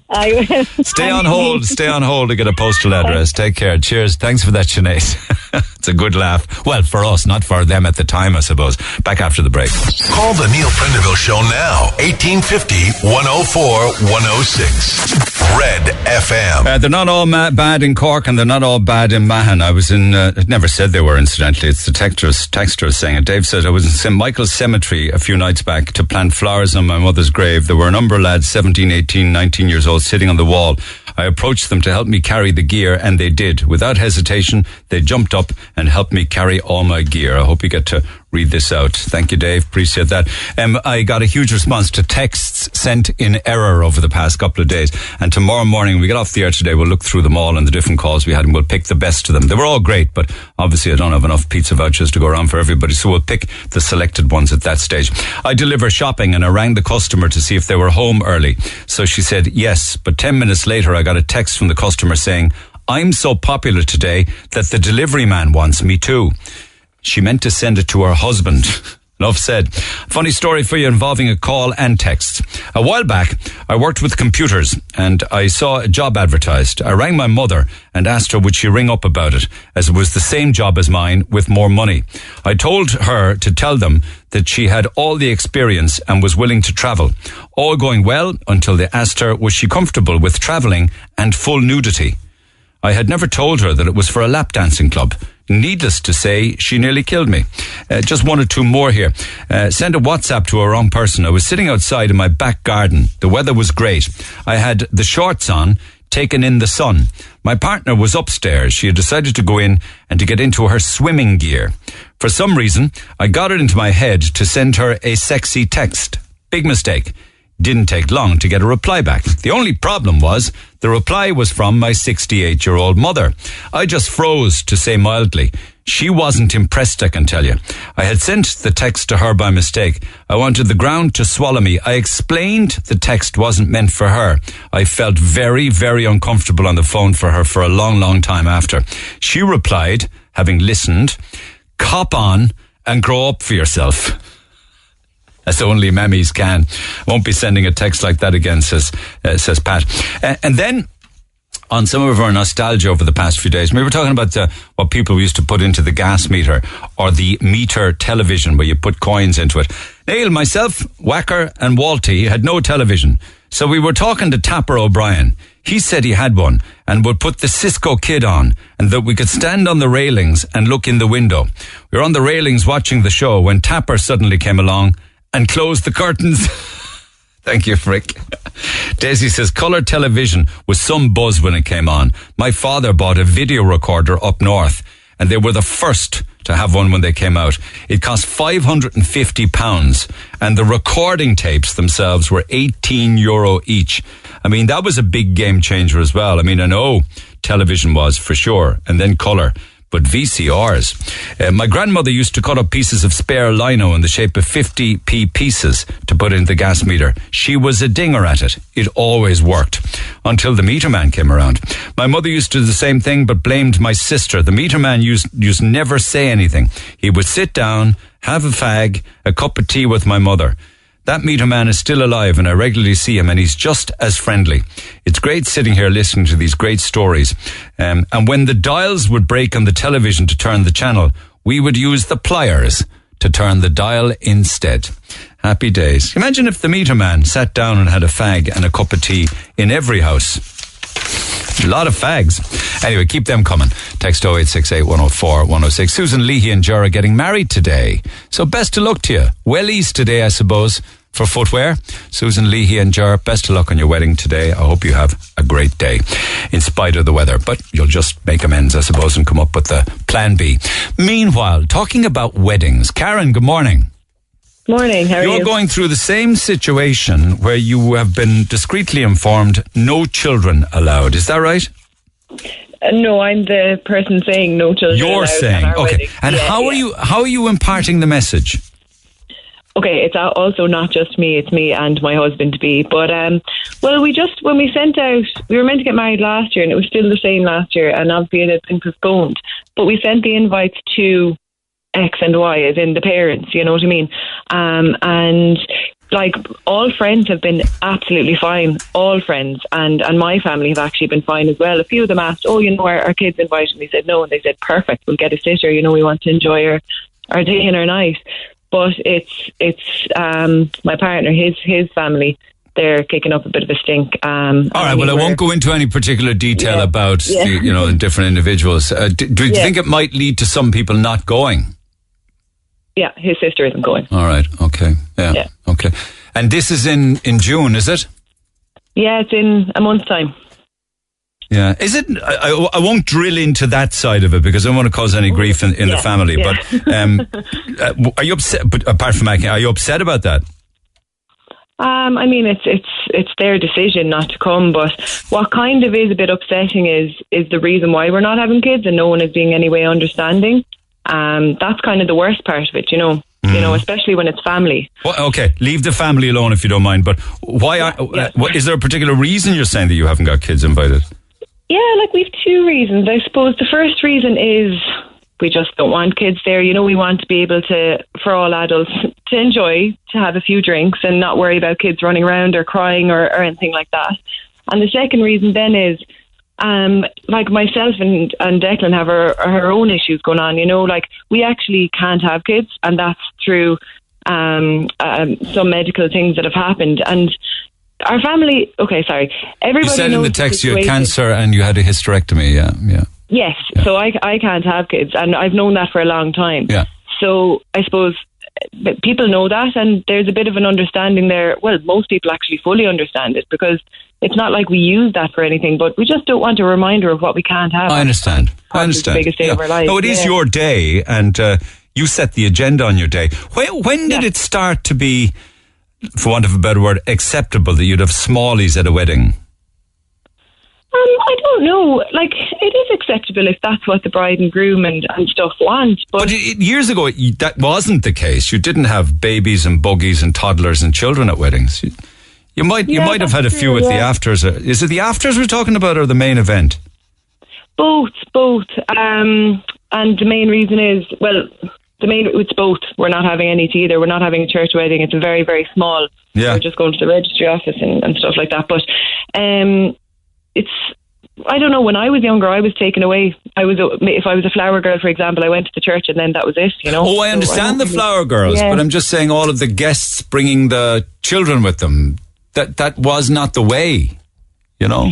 I will. Stay on hold. Stay on hold to get a postal address. Take care. Cheers. Thanks for that, Sinead. it's a good laugh. Well, for us, not for them at the time, I suppose. Back after the break. Call the Neil Prendeville Show now. 1850 104 106. Red FM. Uh, they're not all ma- bad in Cork and they're not all bad in Mahon. I was in, uh, it never said they were, incidentally. It's the texters, texters saying it. Dave said I was in St. Michael's Cemetery a few nights back to plant flowers on my mother's grave. There were a number of lads, 17, 18, 19 years old, sitting on the wall. I approached them to help me carry the gear and they did. Without hesitation, they jumped up and helped me carry all my gear. I hope you get to read this out. Thank you, Dave. Appreciate that. Um, I got a huge response to texts sent in error over the past couple of days. And tomorrow morning, we get off the air today, we'll look through them all and the different calls we had and we'll pick the best of them. They were all great, but obviously I don't have enough pizza vouchers to go around for everybody. So we'll pick the selected ones at that stage. I deliver shopping and I rang the customer to see if they were home early. So she said yes. But 10 minutes later, I got a text from the customer saying, I'm so popular today that the delivery man wants me too. She meant to send it to her husband. Enough said. Funny story for you involving a call and text. A while back, I worked with computers and I saw a job advertised. I rang my mother and asked her would she ring up about it, as it was the same job as mine with more money. I told her to tell them that she had all the experience and was willing to travel. All going well until they asked her was she comfortable with traveling and full nudity. I had never told her that it was for a lap dancing club. Needless to say, she nearly killed me. Uh, just one or two more here. Uh, send a WhatsApp to a wrong person. I was sitting outside in my back garden. The weather was great. I had the shorts on, taken in the sun. My partner was upstairs. She had decided to go in and to get into her swimming gear. For some reason, I got it into my head to send her a sexy text. Big mistake. Didn't take long to get a reply back. The only problem was the reply was from my 68 year old mother. I just froze to say mildly. She wasn't impressed, I can tell you. I had sent the text to her by mistake. I wanted the ground to swallow me. I explained the text wasn't meant for her. I felt very, very uncomfortable on the phone for her for a long, long time after. She replied, having listened, cop on and grow up for yourself as only mammies can. Won't be sending a text like that again, says uh, says Pat. Uh, and then on some of our nostalgia over the past few days, we were talking about uh, what people used to put into the gas meter or the meter television where you put coins into it. Neil, myself, Wacker, and Walty had no television. So we were talking to Tapper O'Brien. He said he had one and would put the Cisco kid on and that we could stand on the railings and look in the window. We were on the railings watching the show when Tapper suddenly came along and close the curtains. Thank you, Frick. Daisy says colour television was some buzz when it came on. My father bought a video recorder up north and they were the first to have one when they came out. It cost 550 pounds and the recording tapes themselves were 18 euro each. I mean, that was a big game changer as well. I mean, I know television was for sure and then colour but VCRs. Uh, my grandmother used to cut up pieces of spare lino in the shape of 50p pieces to put into the gas meter. She was a dinger at it. It always worked. Until the meter man came around. My mother used to do the same thing, but blamed my sister. The meter man used, used never say anything. He would sit down, have a fag, a cup of tea with my mother. That meter man is still alive and I regularly see him and he's just as friendly. It's great sitting here listening to these great stories. Um, and when the dials would break on the television to turn the channel, we would use the pliers to turn the dial instead. Happy days. Imagine if the meter man sat down and had a fag and a cup of tea in every house. A lot of fags. Anyway, keep them coming. Text 0868 104 106. Susan Leahy and Jura getting married today. So best of luck to you. Wellies today, I suppose for footwear. Susan Leahy and Jar, best of luck on your wedding today. I hope you have a great day in spite of the weather, but you'll just make amends, I suppose, and come up with the plan B. Meanwhile, talking about weddings, Karen, good morning. Morning, how are You're you? going through the same situation where you have been discreetly informed no children allowed. Is that right? Uh, no, I'm the person saying no children. You're saying okay. wedding. And Yeah, how are you how are you imparting the message? Okay, it's also not just me; it's me and my husband to be. But um, well, we just when we sent out, we were meant to get married last year, and it was still the same last year, and obviously it had been postponed. But we sent the invites to X and Y, as in the parents. You know what I mean? Um, and like all friends have been absolutely fine. All friends and and my family have actually been fine as well. A few of them asked, "Oh, you know, our, our kids invited?" me?" said no, and they said, "Perfect, we'll get a sitter. You know, we want to enjoy our our day and our night." But it's it's um, my partner, his his family. They're kicking up a bit of a stink. Um, All right. Well, I won't go into any particular detail Yeah. about Yeah. the, you know different individuals. Uh, do, do you Yeah. think it might lead to some people not going? Yeah, his sister isn't going. All right. Okay. Yeah. Yeah. Okay. And this is in in June, is it? Yeah, it's in a month's time. Yeah. Is it? I, I, won't drill into that side of it because I don't want to cause any grief in, in the family. yeah. But um, uh, are you upset? But apart from that, are you upset about that? Um, I mean, it's it's it's their decision not to come. But what kind of is a bit upsetting is is the reason why we're not having kids, and no one is being any way understanding. Um, that's kind of the worst part of it, you know. You know, especially when it's family. Well, okay, leave the family alone if you don't mind. But why? Are, uh, what, is there a particular reason you're saying that you haven't got kids invited? Yeah, like we've two reasons. I suppose the first reason is we just don't want kids there. You know, we want to be able to, for all adults, to enjoy, to have a few drinks and not worry about kids running around or crying or, or anything like that. And the second reason then is, um, like myself and, and Declan have our, our own issues going on. You know, like we actually can't have kids, and that's through um, um, some medical things that have happened. And our family, okay, sorry, everybody You said in the text you had cancer and you had a hysterectomy. Yeah, yeah. Yes, so I, I can't have kids, and I've known that for a long time. Yeah. So I suppose people know that, and there's a bit of an understanding there. Well, most people actually fully understand it because it's not like we use that for anything, but we just don't want a reminder of what we can't have. I understand. I understand. biggest day of our lives. No, it is yeah. your day, and uh, you set the agenda on your day. When, when did it start to be, for want of a better word, acceptable that you'd have smallies at a wedding? Um, I don't know. Like, it is acceptable if that's what the bride and groom and, and stuff want. But, But it, years ago, that wasn't the case. You didn't have babies and buggies and toddlers and children at weddings. You, you might you Yeah, might have had a few true, at the afters. Uh, Is it the afters we're talking about or the main event? both, both. Um, and the main reason is, well, the main it's both. We're not having any either. We're not having a church wedding. It's a very, very small. Yeah. We're just going to the registry office and, and stuff like that. But um, it's. I don't know. When I was younger, I was taken away. I was a, if I was a flower girl, for example, I went to the church and then that was it. You know. Oh, I So understand the flower girls, Yeah. but I'm just saying all of the guests bringing the children with them. That that was not the way, you know.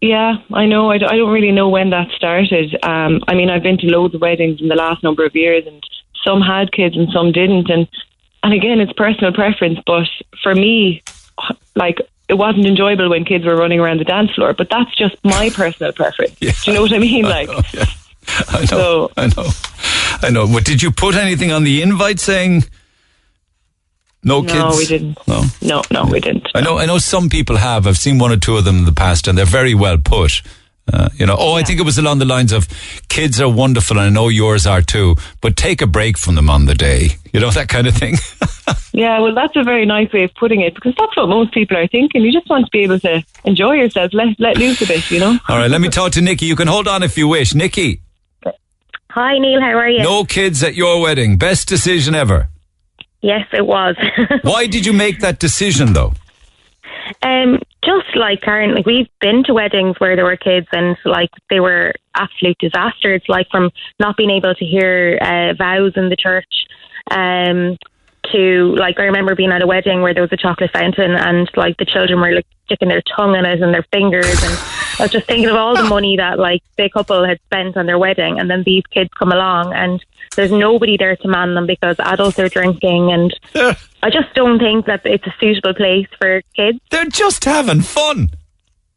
Yeah, I know. I, d- I don't really know when that started. Um, I mean, I've been to loads of weddings in the last number of years, and some had kids and some didn't. And and again, it's personal preference. But for me, like it wasn't enjoyable when kids were running around the dance floor. But that's just my personal preference. Do you know what I mean? Like, I know, So- I know, I know. But did you put anything on the invite saying no kids? no, we didn't. No. No, no, we didn't. I know. I know some people have. I've seen one or two of them in the past, and they're very well put. Uh, you know, oh, I think it was along the lines of kids are wonderful, and I know yours are too. But take a break from them on the day. You know that kind of thing. Yeah, well, that's a very nice way of putting it because that's what most people are thinking. You just want to be able to enjoy yourself, let let loose a bit, you know. All right, let me talk to Nikki. You can hold on if you wish, Nikki. Hi, Neil. How are you? No kids at your wedding. Best decision ever. Yes, it was. Why did you make that decision, though? um, just like Karen, like we've been to weddings where there were kids, and like they were absolute disasters. Like from not being able to hear uh, vows in the church, um, to like I remember being at a wedding where there was a chocolate fountain, and like the children were like sticking their tongue in it and their fingers, and I was just thinking of all the money that like the couple had spent on their wedding, and then these kids come along and there's nobody there to man them because adults are drinking, and I just don't think that it's a suitable place for kids. They're just having fun.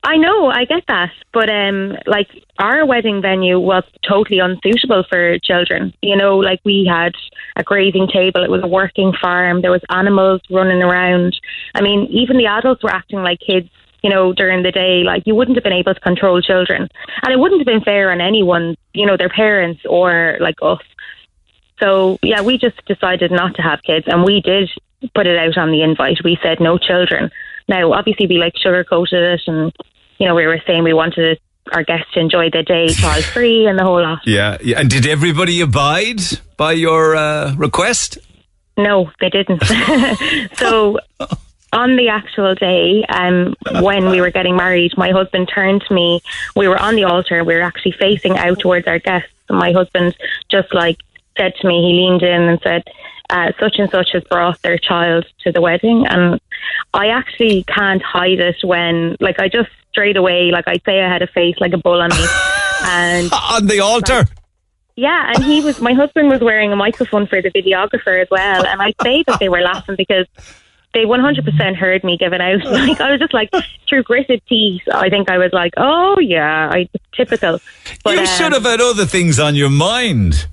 I know, I get that, but um, like our wedding venue was totally unsuitable for children. You know, like we had a grazing table, it was a working farm, there was animals running around. I mean, even the adults were acting like kids. You know, during the day, like you wouldn't have been able to control children, and it wouldn't have been fair on anyone. You know, their parents or like us. So yeah, we just decided not to have kids, and we did put it out on the invite. We said no children. Now, obviously, we like sugarcoated it, and you know, we were saying we wanted our guests to enjoy the day child free and the whole lot. Yeah, yeah. And did everybody abide by your uh, request? No, they didn't. so on the actual day, um, when we were getting married, my husband turned to me. We were on the altar. We were actually facing out towards our guests. And my husband just like said to me, he leaned in and said, uh, such and such has brought their child to the wedding. And I actually can't hide it when, like, I just straight away, like, I'd say I had a face like a bull on me. and On the altar? yeah, and he was my husband was wearing a microphone for the videographer as well, and I'd say that they were laughing because they 100% heard me giving out. Like I was just like through gritted teeth. I think I was like, oh yeah, I typical. But, you um, should have had other things on your mind.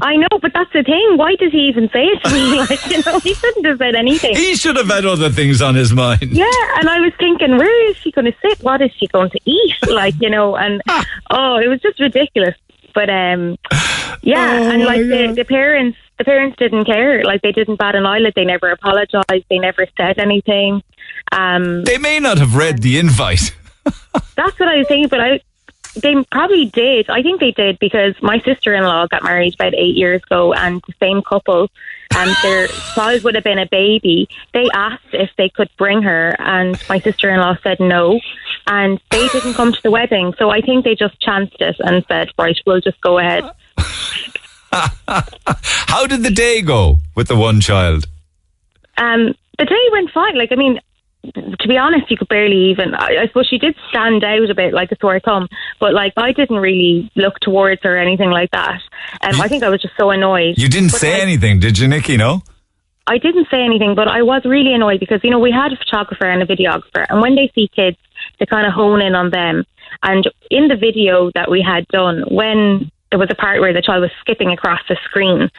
I know, but that's the thing. Why does he even say it to me? Like you know, he shouldn't have said anything. He should have had other things on his mind. Yeah, and I was thinking, where is she going to sit? What is she going to eat? Like, you know, and oh, it was just ridiculous. But um, yeah, Oh, and like the, the parents, the parents didn't care. Like they didn't bat an eyelid. They never apologized. They never said anything. Um, They may not have read the invite. that's what I was thinking. But I, they probably did. I think they did because my sister in law got married about eight years ago, and the same couple, and their child would have been a baby. They asked if they could bring her, and my sister in law said no, and they didn't come to the wedding. So I think they just chanced it and said, right, we'll just go ahead. How did the day go with the one child? Um, the day went fine. Like, I mean, to be honest, you could barely even. I, I suppose she did stand out a bit, like a sore thumb, but like I didn't really look towards her or anything like that. And um, I think I was just so annoyed. You didn't But say I- anything, did you, Nikki? No. I didn't say anything, but I was really annoyed because, you know, we had a photographer and a videographer, and when they see kids, they kind of hone in on them. And in the video that we had done, when there was a part where the child was skipping across the screen,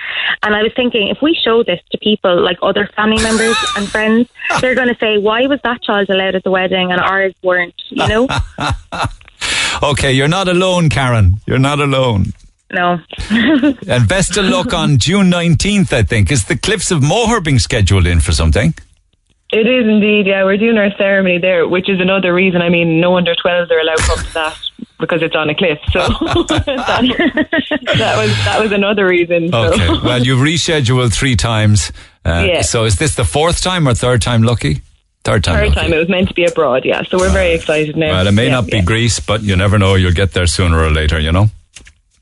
and I was thinking, if we show this to people like other family members and friends, they're going to say, why was that child allowed at the wedding and ours weren't, you know? Okay, you're not alone, Karen. You're not alone. no. And best of luck on June 19th, I think. Is the Cliffs of Moher being scheduled in for something? It is indeed, yeah. We're doing our ceremony there, which is another reason. I mean, no under 12s are allowed to come to that because it's on a cliff. So that, that was that was another reason. So. Okay. well, you've rescheduled three times. Uh, Yeah. So is this the fourth time or third time lucky? Third time Third lucky. time it was meant to be abroad, yeah. So we're very excited now. Well, it may yeah, not be yeah. Greece, but you never know. You'll get there sooner or later, you know?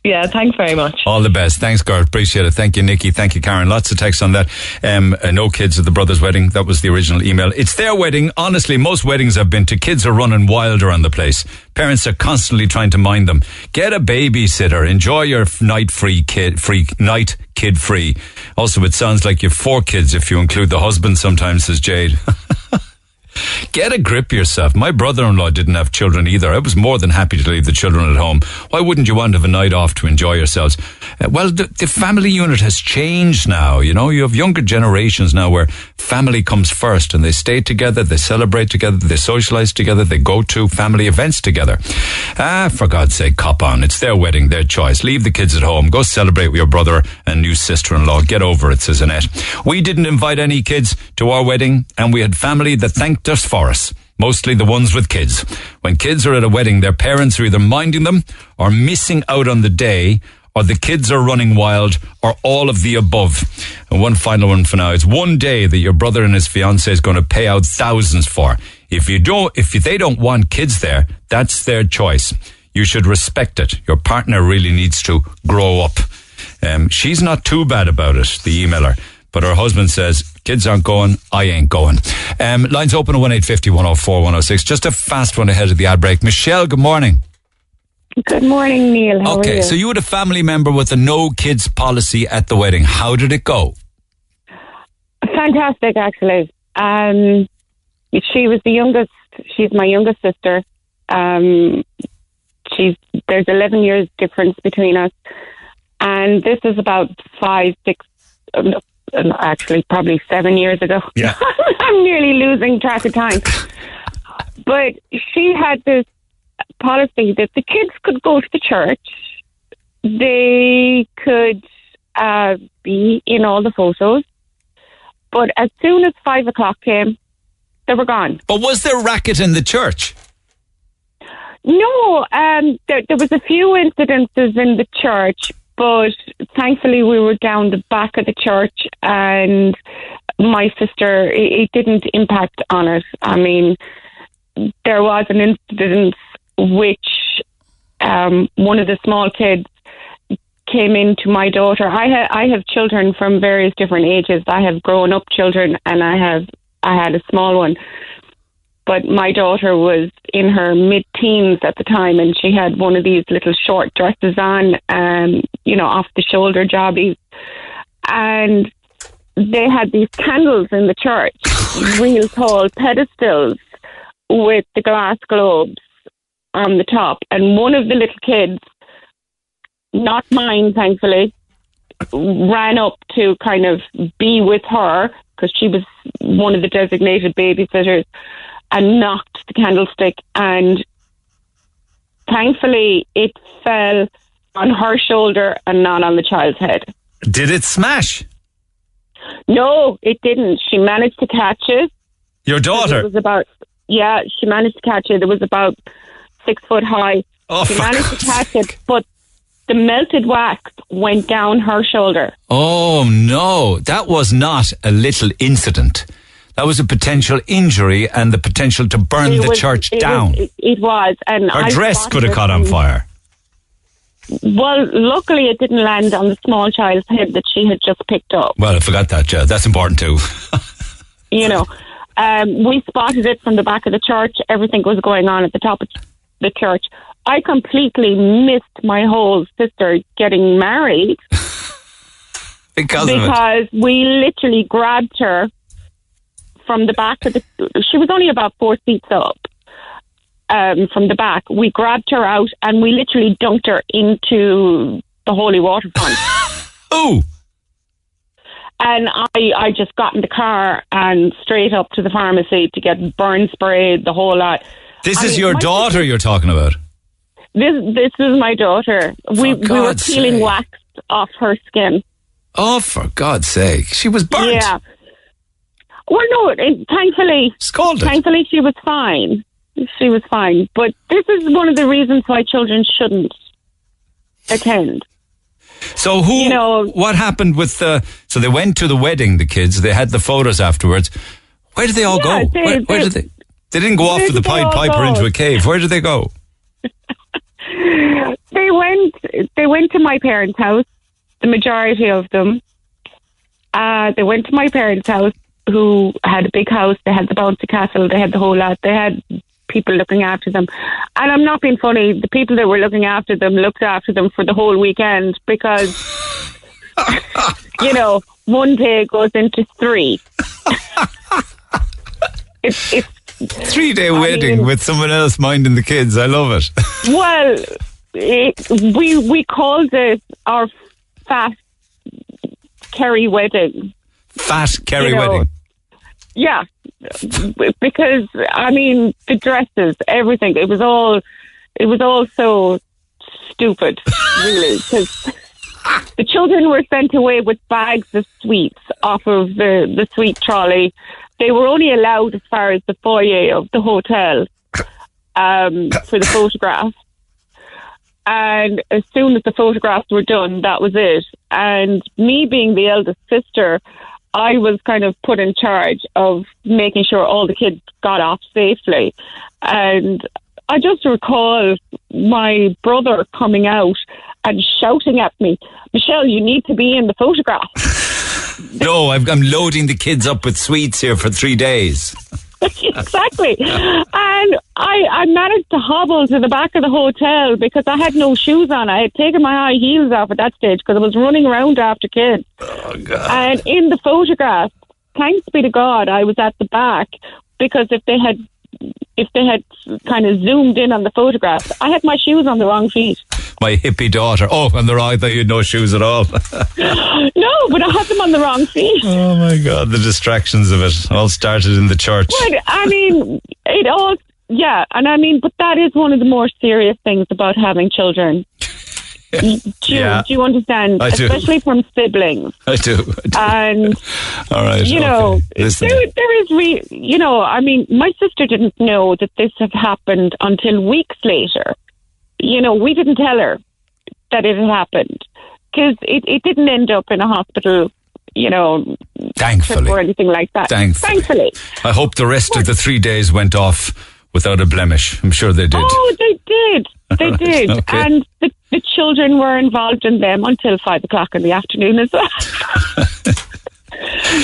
Yeah, thanks very much. All the best. Thanks, Gert. Appreciate it. Thank you, Nikki. Thank you, Karen. Lots of text on that. Um, uh, no kids at the brother's wedding. That was the original email. It's their wedding. Honestly, most weddings I've been to, kids are running wild around the place. Parents are constantly trying to mind them. Get a babysitter. Enjoy your night free kid, free night kid free. Also, it sounds like you've four kids if you include the husband sometimes, says Jade. Get a grip yourself. My brother-in-law didn't have children either. I was more than happy to leave the children at home. Why wouldn't you want to have a night off to enjoy yourselves? Uh, well, the, the family unit has changed now. You know, you have younger generations now where family comes first and they stay together, they celebrate together, they socialize together, they go to family events together. Ah, for God's sake, cop on. It's their wedding, their choice. Leave the kids at home. Go celebrate with your brother and new sister-in-law. Get over it, says Annette. We didn't invite any kids to our wedding and we had family that thanked us for us. Mostly the ones with kids. When kids are at a wedding, their parents are either minding them or missing out on the day or the kids are running wild or all of the above. And one final one for now. It's one day that your brother and his fiance is going to pay out thousands for. If you don't, if they don't want kids there, that's their choice. You should respect it. Your partner really needs to grow up. Um, she's not too bad about it, the emailer. But her husband says, kids aren't going, I ain't going. Um, lines open at 1850 104 106. Just a fast one ahead of the ad break. Michelle, good morning. Good morning, Neil. How are okay, you? so you had a family member with a no kids policy at the wedding. How did it go? Fantastic, actually. Um, she was the youngest. She's my youngest sister. Um, she's there's 11 years difference between us, and this is about five, six, no, uh, actually probably seven years ago. Yeah. I'm nearly losing track of time. but she had this policy that the kids could go to the church, they could uh, be in all the photos, but as soon as five o'clock came, they were gone. But was there racket in the church? No, um, there, there was a few incidences in the church, but thankfully we were down the back of the church, and my sister, it, it didn't impact on it. I mean, there was an incident which um, one of the small kids came into my daughter. I ha- I have children from various different ages. I have grown up children, and I have I had a small one. But my daughter was in her mid teens at the time, and she had one of these little short dresses on, um, you know, off the shoulder jobbies, and they had these candles in the church, real tall pedestals with the glass globes on the top, and one of the little kids, not mine, thankfully, ran up to kind of be with her because she was one of the designated babysitters and knocked the candlestick and thankfully it fell on her shoulder and not on the child's head. Did it smash? No, it didn't. She managed to catch it. Your daughter? It was about yeah, she managed to catch it. It was about six foot high, Oh, she managed to catch it, but the melted wax went down her shoulder. Oh no, that was not a little incident. That was a potential injury and the potential to burn It the was- church it down. Was, it, was, and Her I dress could have caught on fire. Well, luckily it didn't land on the small child's head that she had just picked up. Well, I forgot that. That's important too. You know, um, we spotted it from the back of the church. Everything was going on at the top of the church. I completely missed my whole sister getting married because because we literally grabbed her from the back of the. She was only about four seats up. Um, from the back, we grabbed her out and we literally dunked her into the holy waterfront. oh! And I, I just got in the car and straight up to the pharmacy to get burn spray, the whole lot. This I is mean, your daughter you're talking about. This this is my daughter. We we were peeling sake. wax off her skin. Oh, for God's sake. She was burnt. Yeah. Well, no. It, thankfully, Scalded. Thankfully, she was fine. She was fine. But this is one of the reasons why children shouldn't attend. So who? You know, what happened with the? So they went to the wedding. The kids. They had the photos afterwards. Where did they all Yeah, go? they- where, where they- did they? They didn't go off to the Pied Piper go? into a cave. Where did they go? They went. They went to my parents' house. The majority of them. Uh, they went to my parents' house, who had a big house. They had the bouncy castle. They had the whole lot. They had people looking after them. And I'm not being funny. The people that were looking after them looked after them for the whole weekend because, you know, one day goes into three. it's, it's Three day wedding with someone else minding the kids. I love it. Well, it, we we called it our fat Kerry wedding. Fat Kerry You know, wedding. Yeah, because I mean the dresses, everything. It was all it was all so stupid, really. Because the children were sent away with bags of sweets off of the the sweet trolley. They were only allowed as far as the foyer of the hotel um, for the photograph. And as soon as the photographs were done, that was it. And me being the eldest sister, I was kind of put in charge of making sure all the kids got off safely. And I just recall my brother coming out and shouting at me, Michelle, you need to be in the photograph. No, I've, I'm loading the kids up with sweets here for three days. exactly. And I, I managed to hobble to the back of the hotel because I had no shoes on. I had taken my high heels off at that stage because I was running around after kids. Oh, God. And in the photograph, thanks be to God, I was at the back because if they had if they had kind of zoomed in on the photograph, I had my shoes on the wrong feet. My hippie daughter. Oh, and the wrong. I thought you had no shoes at all. no, but I had them on the wrong feet. oh my God, the distractions of it all started in the church. But I mean, it all, yeah, and I mean, but that is one of the more serious things about having children. do, you, Yeah. do you understand? I do. Especially from siblings. I do. I do. And, All right. you know. Listen. there, there is, re- you know, I mean, my sister didn't know that this had happened until weeks later. You know, we didn't tell her that it had happened because it, it didn't end up in a hospital, you know, Thankfully. or anything like that. Thankfully. Thankfully. I hope the rest of the three days went off without a blemish. I'm sure they did. Oh, they did. They Right, did. okay. And the, the children were involved in them until five o'clock in the afternoon as well.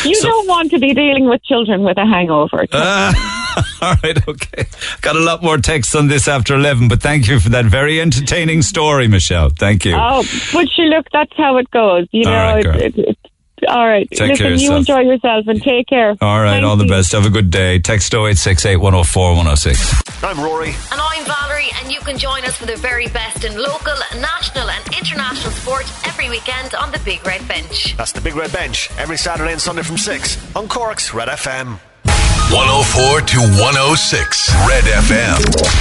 you don't want to be dealing with children with a hangover. Ah, all right, okay. Got a lot more texts on this after 11, but thank you for that very entertaining story, Michelle. Thank you. Oh, but you look, that's how it goes. You All know, right, it, it, it, all right. Take Listen, care of you yourself. enjoy yourself and take care. All right, Thank all the you. best. Have a good day. Text 0868 104 106. I'm Rory. And I'm Valerie, and you can join us for the very best in local, national, and international sport every weekend on the Big Red Bench. That's the Big Red Bench every Saturday and Sunday from 6 on Cork's Red FM. 104 to 106 Red FM.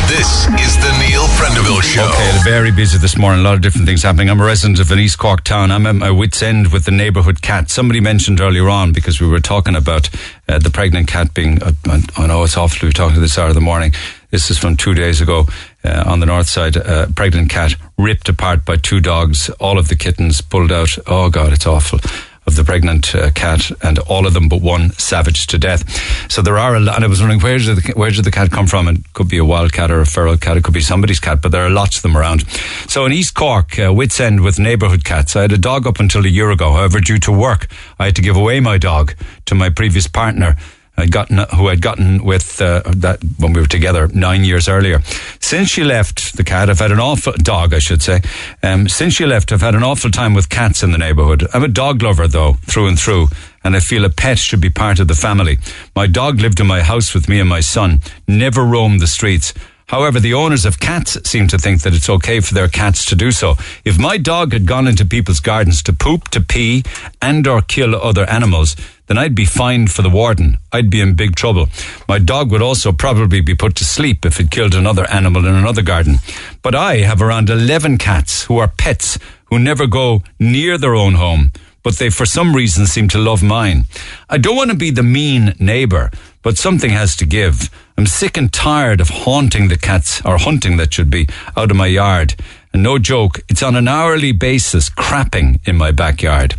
This is the Neil Prendeville Show. Okay, very busy this morning. A lot of different things happening. I'm a resident of an East Cork town. I'm at my wit's end with the neighbourhood cat. Somebody mentioned earlier on because we were talking about uh, the pregnant cat being. Uh, I know it's awful to be talking to this hour of the morning. This is from two days ago uh, on the north side. A pregnant cat ripped apart by two dogs. All of the kittens pulled out. Oh God, it's awful of the pregnant uh, cat, and all of them but one savaged to death. So there are a lot. And I was wondering where did the where did the cat come from? It could be a wild cat or a feral cat. It could be somebody's cat, but there are lots of them around. So in East Cork, uh, Wits End with neighbourhood cats. I had a dog up until a year ago. However, due to work, I had to give away my dog to my previous partner. I'd gotten, who I'd gotten with uh, that when we were together nine years earlier. Since she left the cat, I've had an awful dog, I should say. Um, since she left, I've had an awful time with cats in the neighbourhood. I'm a dog lover though, through and through, and I feel a pet should be part of the family. My dog lived in my house with me and my son, never roamed the streets. However, the owners of cats seem to think that it's okay for their cats to do so. If my dog had gone into people's gardens to poop, to pee, and or kill other animals, then I'd be fined for the warden. I'd be in big trouble. My dog would also probably be put to sleep if it killed another animal in another garden. But I have around 11 cats who are pets who never go near their own home, but they for some reason seem to love mine. I don't want to be the mean neighbor, but something has to give. I'm sick and tired of haunting the cats, or hunting that should be, out of my yard. And no joke, it's on an hourly basis crapping in my backyard.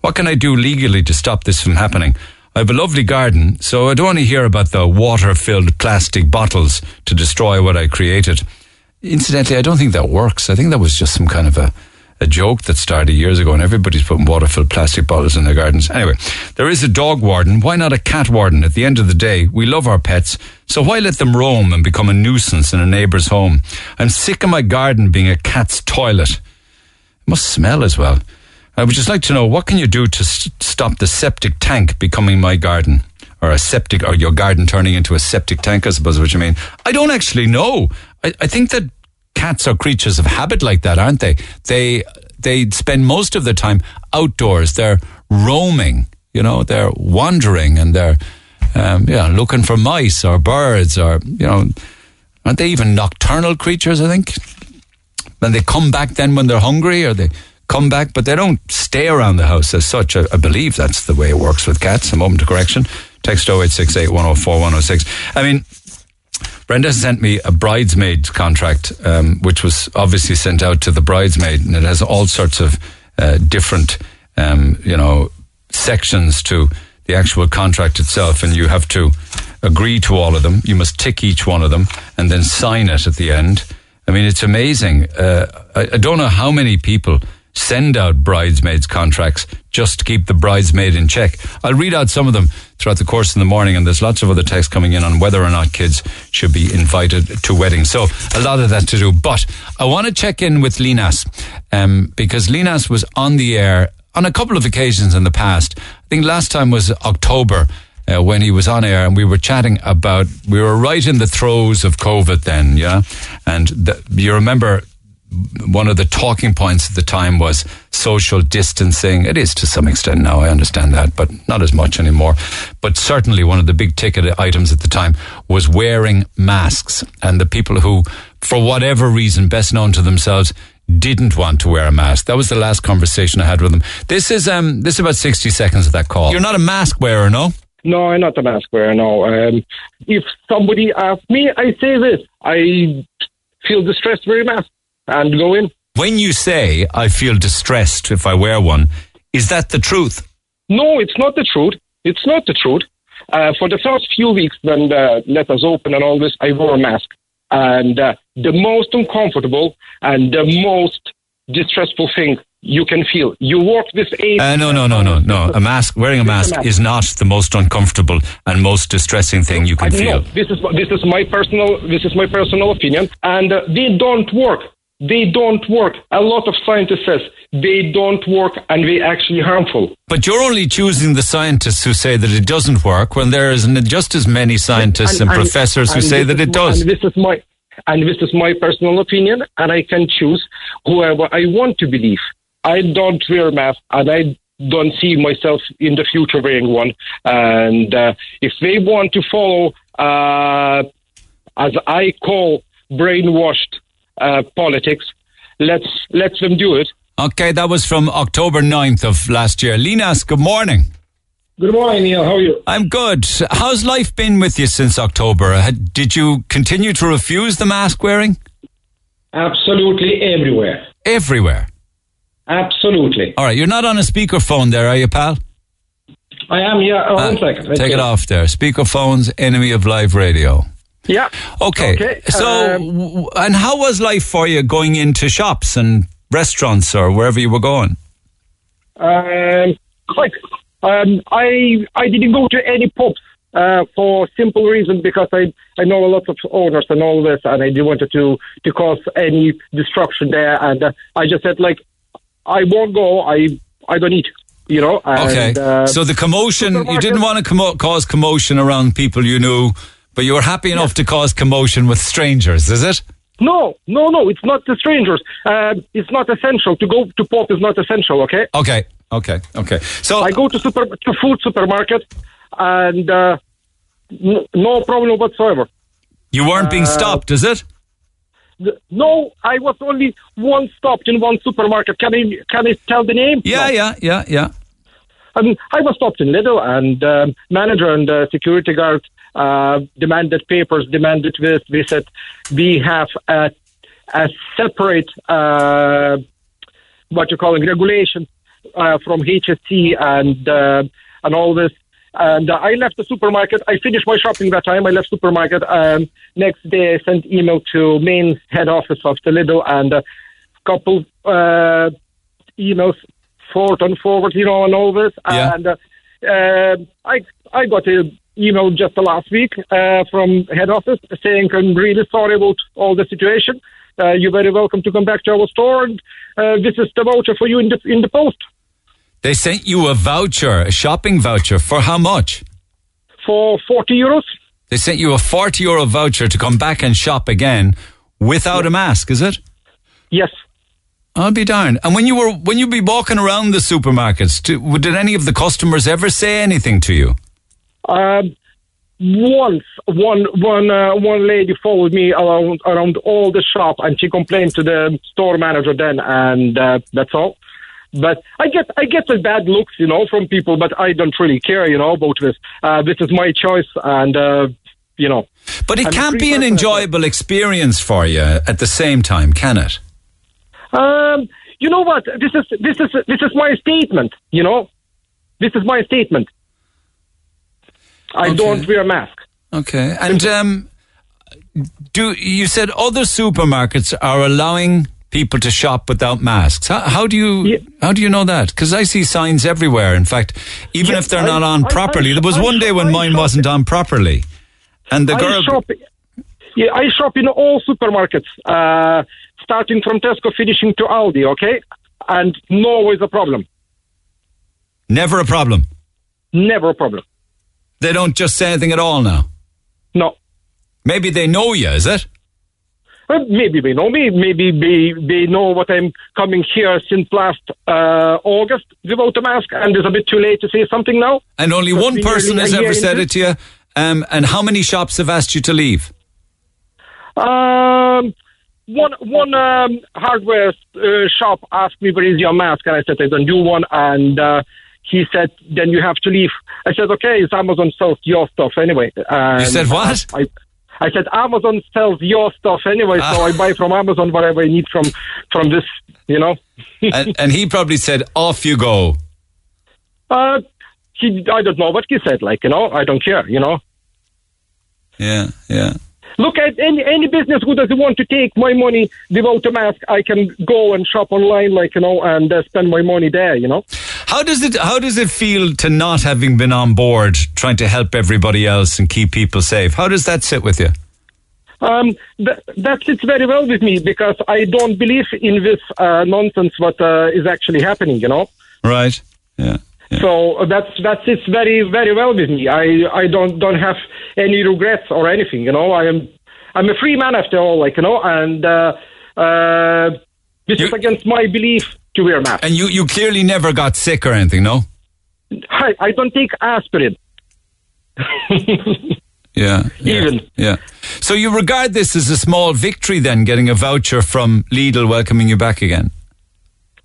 What can I do legally to stop this from happening? I have a lovely garden, so I don't want to hear about the water filled plastic bottles to destroy what I created. Incidentally, I don't think that works. I think that was just some kind of a, a joke that started years ago, and everybody's putting water filled plastic bottles in their gardens. Anyway, there is a dog warden. Why not a cat warden? At the end of the day, we love our pets, so why let them roam and become a nuisance in a neighbour's home? I'm sick of my garden being a cat's toilet. It must smell as well. I would just like to know what can you do to st- stop the septic tank becoming my garden? Or a septic, or your garden turning into a septic tank, I suppose what you mean. I don't actually know. I, I think that cats are creatures of habit like that, aren't they? They they spend most of their time outdoors. They're roaming, you know, they're wandering and they're um, yeah, looking for mice or birds or you know, aren't they even nocturnal creatures? I think. And they come back then when they're hungry, or they come back, but they don't stay around the house as such. I, I believe that's the way it works with cats. A moment of correction. Text 0868 104 106. I mean, Brenda sent me a bridesmaid contract, um, which was obviously sent out to the bridesmaid, and it has all sorts of uh, different, um, you know, sections to the actual contract itself, and you have to agree to all of them. You must tick each one of them and then sign it at the end. I mean, it's amazing. Uh, I, I don't know how many people send out bridesmaids contracts just to keep the bridesmaid in check. I'll read out some of them throughout the course in the morning, and there's lots of other texts coming in on whether or not kids should be invited to weddings. So a lot of that to do. But I want to check in with Linas um, because Linas was on the air on a couple of occasions in the past. I think last time was October. Uh, when he was on air and we were chatting about we were right in the throes of covid then yeah and the, you remember one of the talking points at the time was social distancing. It is to some extent now, I understand that, but not as much anymore. But certainly one of the big ticket items at the time was wearing masks. And the people who, for whatever reason, best known to themselves, didn't want to wear a mask. That was the last conversation I had with them. This is um this is about sixty seconds of that call. You're not a mask wearer, no? No, I'm not a mask wearer. No. Um, if somebody asks me, I say this: I feel distressed wearing a mask and go in. When you say I feel distressed if I wear one, is that the truth? No, it's not the truth. It's not the truth. Uh, for the first few weeks when the letters open and all this, I wore a mask. And uh, the most uncomfortable and the most distressful thing you can feel. You work this eight. Uh, no, no, no, no, no. A mask, wearing a mask, is not the most uncomfortable and most distressing thing you can I, feel. No, this is this is my personal this is my personal opinion, and uh, they don't work. They don't work. A lot of scientists says they don't work and they actually harmful. But you're only choosing the scientists who say that it doesn't work when there is just as many scientists and, and, and professors who and say that it my- does. And this is my and this is my personal opinion, and I can choose whoever I want to believe. I don't wear mask, and I don't see myself in the future wearing one. And uh, if they want to follow, uh, as I call, brainwashed uh, politics, let's let them do it. Okay, that was from October 9th of last year. Linas, good morning. Good morning, Neil. How are you? I'm good. How's life been with you since October? Did you continue to refuse the mask wearing? Absolutely everywhere. Everywhere. Absolutely. All right, you're not on a speakerphone there, are you, pal? I am, yeah. Oh, one Uh, second. Let's Take it off there. Speakerphone's enemy of live radio. Yeah. Okay. Okay, So, um, and how was life for you going into shops and restaurants or wherever you were going? Um, like, um, I I didn't go to any pubs uh, for simple reason because I I know a lot of owners and all this, and I didn't want to to cause any destruction there, and uh, I just said like I won't go. I I don't eat. You know. Okay. Uh, so the commotion, you didn't want to commo- cause commotion around people you knew, but you were happy enough to cause commotion with strangers, is it? No, no, no. It's not the strangers. Um, it's not essential to go to pub. Is not essential. Okay. Okay. Okay. Okay. So I go to super to food supermarket, and uh, n- no problem whatsoever. You weren't being Uh, stopped, is it? Th- No, I was only one stopped in one supermarket. Can I can I tell the name? Yeah, No. yeah, yeah, yeah. Um, I was stopped in Lidl, and um, manager and uh, security guard uh, demanded papers, demanded this. We said we have a, a separate uh, what you call it regulation uh, from HSE and uh, and all this. And uh, I left the supermarket. I finished my shopping that time. I left supermarket. Um, next day, I sent email to main head office of the Lidl and a couple uh, emails forward and forward, you know, and all this. Yeah. And uh, uh, I I got a email just the last week uh, from head office saying I'm really sorry about all the situation. Uh, you're very welcome to come back to our store, and uh, this is the voucher for you in the in the post They sent you a voucher, a shopping voucher, for how much? for forty euros. They sent you a 40 euro voucher to come back and shop again without a mask, is it? Yes. I'll be darned. And when you were when you be walking around the supermarkets, did any of the customers ever say anything to you? Um, once one one uh, one lady followed me around around all the shop, and she complained to the store manager then, and uh, that's all. But I get I get the bad looks, you know, from people, but I don't really care, you know, about this. Uh, this is my choice, and uh, you know. But it can't be an enjoyable experience for you at the same time, can it? Um, you know what? This is this is this is my statement. You know, this is my statement. I don't wear a mask. Okay. And um, do you said other supermarkets are allowing people to shop without masks? How, how do you how do you know that? Because I see signs everywhere. In fact, even Yeah, if they're I- not on I- properly, I- there was one day when mine wasn't on properly, and the I girl. shop. Yeah, I shop in all supermarkets, uh, starting from Tesco, finishing to Aldi. Okay, and no always a problem. Never a problem. Never a problem. They don't just say anything at all now. No. Maybe they know you, is it? Well, maybe they know me. Maybe they they know what I'm coming here since last uh, August without a mask, and it's a bit too late to say something now. And only one person has ever said it to you. Um, and how many shops have asked you to leave? Um, one one um, hardware uh, shop asked me where is your mask, and I said I don't do one, and uh, he said then you have to leave. I said okay, it's Amazon sells your stuff anyway. And You said what? I, I said Amazon sells your stuff anyway, so Ah. I buy from Amazon whatever I need from from this, you know. and, and he probably said, "Off you go." Uh, he, I don't know what he said. Like you know, I don't care. You know. Yeah, yeah. Look at any any business who doesn't want to take my money without a mask. I can go and shop online, like you know, and uh, spend my money there. You know. How does it How does it feel to not having been on board, trying to help everybody else and keep people safe? How does that sit with you? Um, th- that sits very well with me because I don't believe in this uh, nonsense what uh, is actually happening. You know. Right. Yeah. So uh, that's that sits very very well with me. I I don't don't have any regrets or anything. You know. I am I'm a free man after all. Like you know, and uh, uh, this is against my belief to wear mask. And you you clearly never got sick or anything, no? I, I don't take aspirin. Yeah. yeah, Even. Yeah. So you regard this as a small victory then, getting a voucher from Lidl welcoming you back again?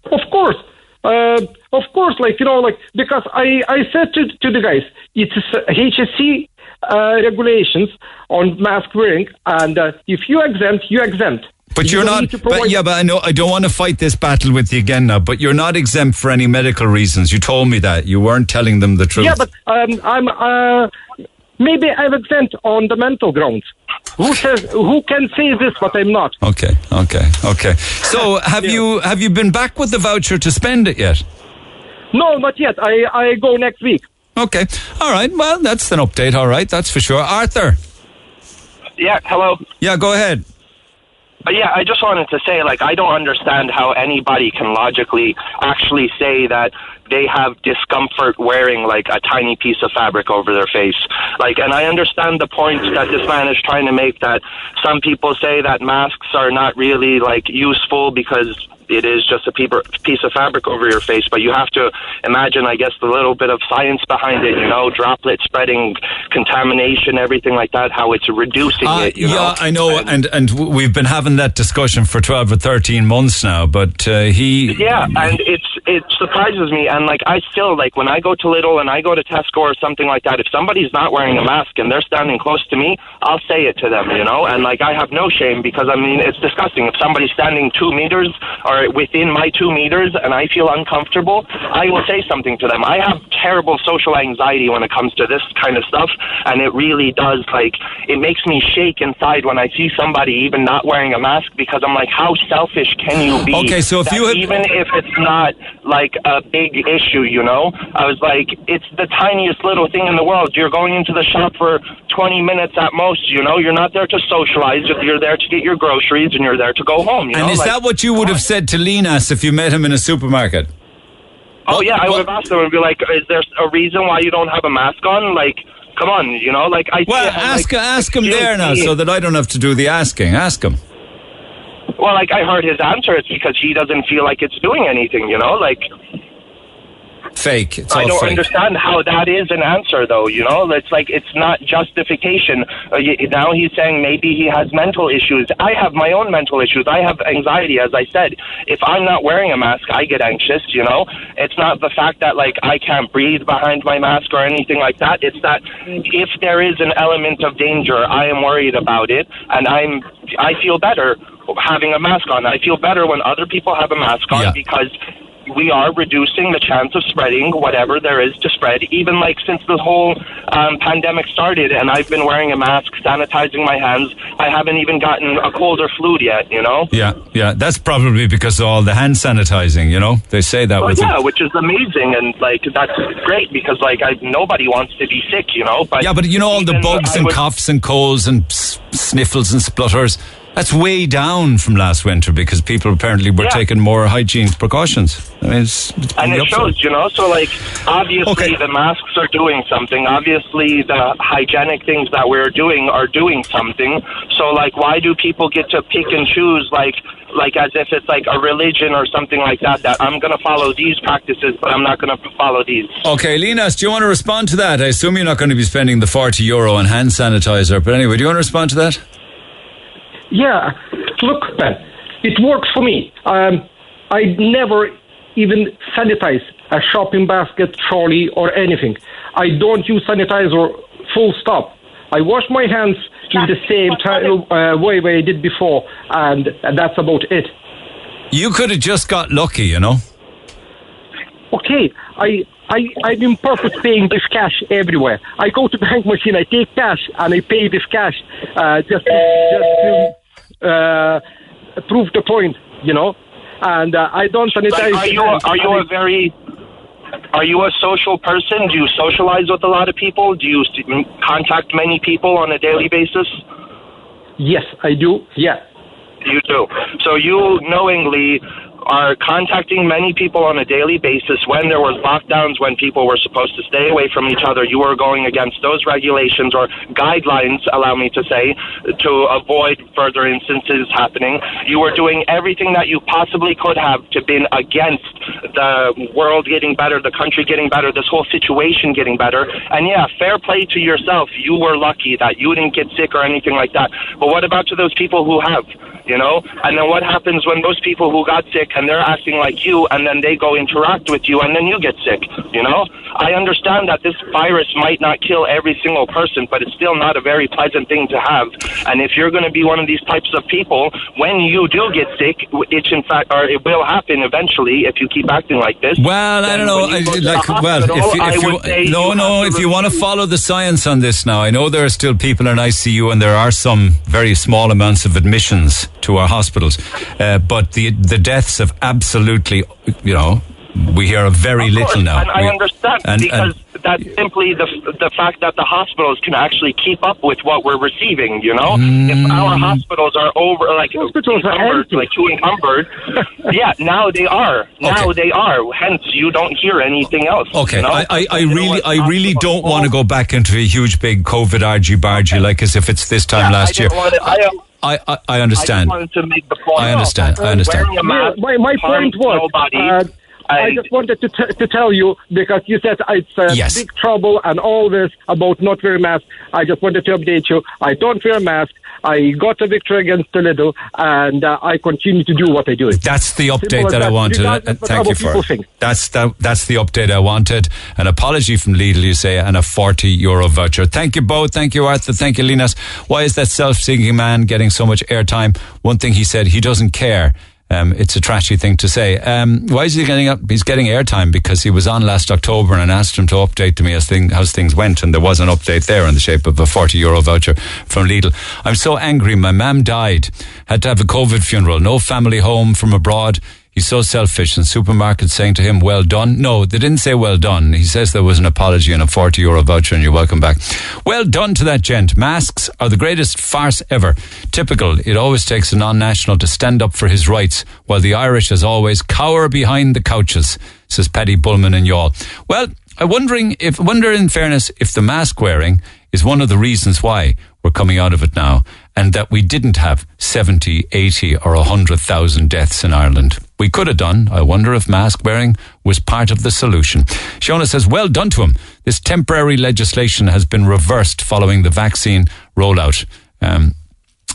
Of course, uh, of course, like you know, like because I I said to to the guys, it's HSE uh, regulations on mask wearing, and uh, if you exempt, you exempt. But You you're don't not. But yeah, but I know I don't want to fight this battle with you again now. But you're not exempt for any medical reasons. You told me that you weren't telling them the truth. Yeah, but um, I'm uh, maybe I'm exempt on the mental grounds. Who says who can say this, but I'm not? Okay, okay, okay. So have you have you been back with the voucher to spend it yet? No, not yet. I I go next week. Okay, all right. Well, that's an update. All right, that's for sure. Arthur. Yeah, hello. Yeah, go ahead. Uh, yeah, I just wanted to say, like, I don't understand how anybody can logically actually say that they have discomfort wearing like a tiny piece of fabric over their face. Like, and I understand the point that this man is trying to make that some people say that masks are not really like useful because it is just a piece of fabric over your face, but you have to imagine, I guess, the little bit of science behind it, you know, droplet spreading, contamination, everything like that, how it's reducing Uh, it, you yeah, know. I know, and and we've been having that discussion for twelve or thirteen months now. But uh, he, Yeah, and it's it surprises me, and like I still like when I go to Lidl and I go to Tesco or something like that. If somebody's not wearing a mask and they're standing close to me, I'll say it to them, you know. And like I have no shame because I mean it's disgusting. If somebody's standing two meters or within my two meters and I feel uncomfortable, I will say something to them. I have terrible social anxiety when it comes to this kind of stuff, and it really does like it makes me shake inside when I see somebody even not wearing a mask because I'm like, how selfish can you be? Okay, so if you had- even if it's not like a big issue, you know, I was like, it's the tiniest little thing in the world. You're going into the shop for 20 minutes at most, you know, you're not there to socialize. You're there to get your groceries and you're there to go home. You and know? is Like, that what you would have said to Linas if you met him in a supermarket? Oh yeah, I would have asked them and be like, "Is there a reason why you don't have a mask on?" Like, come on, you know, like I. Well, ask like, ask him there now, so that I don't have to do the asking. Ask him. Well, like I heard his answer, it's because he doesn't feel like it's doing anything. You know, like Fake. It's I don't fake. understand how that is an answer, though. You know, it's like it's not justification. Uh, now he's saying maybe he has mental issues. I have my own mental issues. I have anxiety, as I said. If I'm not wearing a mask, I get anxious. You know, it's not the fact that like I can't breathe behind my mask or anything like that. It's that if there is an element of danger, I am worried about it, and I'm I feel better having a mask on. I feel better when other people have a mask on because we are reducing the chance of spreading whatever there is to spread. Even like since the whole um, pandemic started, and I've been wearing a mask, sanitizing my hands. I haven't even gotten a cold or flu yet. You know. Yeah, yeah. That's probably because of all the hand sanitizing. You know, they say that Well, with. yeah, which is amazing, and like that's great because like I, nobody wants to be sick, you know. But yeah, but you know all the bugs and would- coughs and colds and sniffles and splutters. That's way down from last winter because people apparently were Yeah. taking more hygiene precautions. I mean, it's, it's and it shows, you know. So, like, obviously, okay. the masks are doing something. Obviously, the hygienic things that we're doing are doing something. So, like, why do people get to pick and choose, like, like as if it's like a religion or something like that? That I'm going to follow these practices, but I'm not going to follow these. Okay, Linas, do you want to respond to that? I assume you're not going to be spending the 40 euro on hand sanitizer, but anyway, do you want to respond to that? Yeah, look, Ben, it works for me. Um, I never even sanitize a shopping basket, trolley, or anything. I don't use sanitizer. Full stop. I wash my hands in the same ti- uh, way way I did before, and that's about it. You could have just got lucky, you know? Okay, I. I, I'm in perfect paying this cash everywhere. I go to the bank machine, I take cash, and I pay this cash uh, just to, just to uh, prove the point, you know. And uh, I don't sanitize. Like, are you a, are you a very are you a social person? Do you socialize with a lot of people? Do you contact many people on a daily basis? Yes, I do. Yeah. You do. So you knowingly are contacting many people on a daily basis when there was lockdowns when people were supposed to stay away from each other. You were going against those regulations or guidelines allow me to say to avoid further instances happening. You were doing everything that you possibly could have to been against the world getting better the country getting better this whole situation getting better. And yeah fair play to yourself. You were lucky that you didn't get sick or anything like that. But what about to those people who have you know and then what happens when those people who got sick and they're acting like you, and then they go interact with you, and then you get sick. You know, I understand that this virus might not kill every single person, but it's still not a very pleasant thing to have. And if you're going to be one of these types of people, when you do get sick, it's in fact, or it will happen eventually if you keep acting like this. Well, I don't know. I, like, well, if, you- if you, no, no, if you want to follow the science on this now, I know there are still people in ICU and there are some very small amounts of admissions to our hospitals, uh, but the the deaths have absolutely, you know, we hear of very little now. And I understand and- because that's simply the the fact that the hospitals can actually keep up with what we're receiving. You know, Mm. if our hospitals are over, like hospitals encumbered, like too encumbered, yeah, now they are. Now they are. Hence, you don't hear anything else. Okay, you know? I, I, I really, I really don't want to go back into a huge big COVID argy bargy like as if it's this time Yeah, last I year. didn't want to- I, I, I, I understand. I to make the point. I understand. I understand. A mask my, my point was, nobody. uh, I and- just wanted to, t- to tell you because you said it's uh, Yes. big trouble and all this about not wearing mask. I just wanted to update you. I don't wear a mask. I got a victory against Toledo, and uh, I continue to do what I do. That's the update as that I wanted. Uh, Thank you for think. That's that, That's the update I wanted. An apology from Lidl, you say, and a 40 euro voucher. Thank you both. Thank you, Arthur. Thank you, Linas. Why is that self-seeking man getting so much airtime? One thing he said, he doesn't care. Um, it's a trashy thing to say. Um, why is he getting up? He's getting airtime because he was on last October and I asked him to update to me as thing, how things went, and there was an update there in the shape of a 40 euro voucher from Lidl. I'm so angry. My mum died, had to have a COVID funeral, no family home from abroad. He's so selfish. And supermarkets saying to him, well done. No, they didn't say well done. He says there was an apology and a 40 euro voucher and you're welcome back. Well done to that gent. Masks are the greatest farce ever. Typical. It always takes a non-national to stand up for his rights, while the Irish, as always, cower behind the couches, says Paddy Bullman in Youghal. Well, I'm wondering if, wonder in fairness, if the mask wearing is one of the reasons why we're coming out of it now and that we didn't have 70, 80 or 100,000 deaths in Ireland. We could have done. I wonder if mask wearing was part of the solution. Shona says, well done to him. This temporary legislation has been reversed following the vaccine rollout. Um,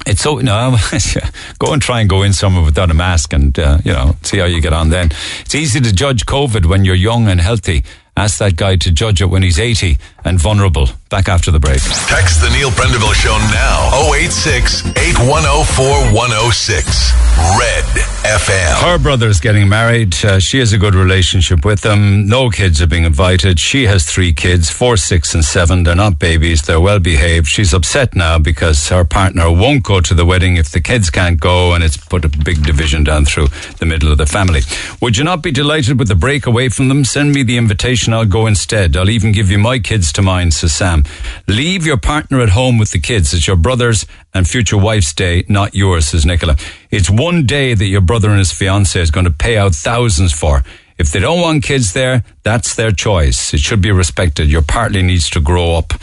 it's so no. go and try and go in somewhere without a mask, and uh, you know, see how you get on. Then it's easy to judge COVID when you're young and healthy. Ask that guy to judge it when he's 80 and vulnerable. Back after the break. Text the Neil Prendeville Show now. 086 8104 106. Red FM. Her brother's getting married. Uh, she has a good relationship with them. No kids are being invited. She has three kids, four, six, and seven. They're not babies. They're well behaved. She's upset now because her partner won't go to the wedding if the kids can't go, and it's put a big division down through the middle of the family. Would you not be delighted with the break away from them? Send me the invitation. I'll go instead. I'll even give you my kids to mine, says Sam. Leave your partner at home with the kids. It's your brother's and future wife's day, not yours, says Nicola. It's one day that your brother and his fiancée is going to pay out thousands for. If they don't want kids there, that's their choice. It should be respected. Your partner needs to grow up.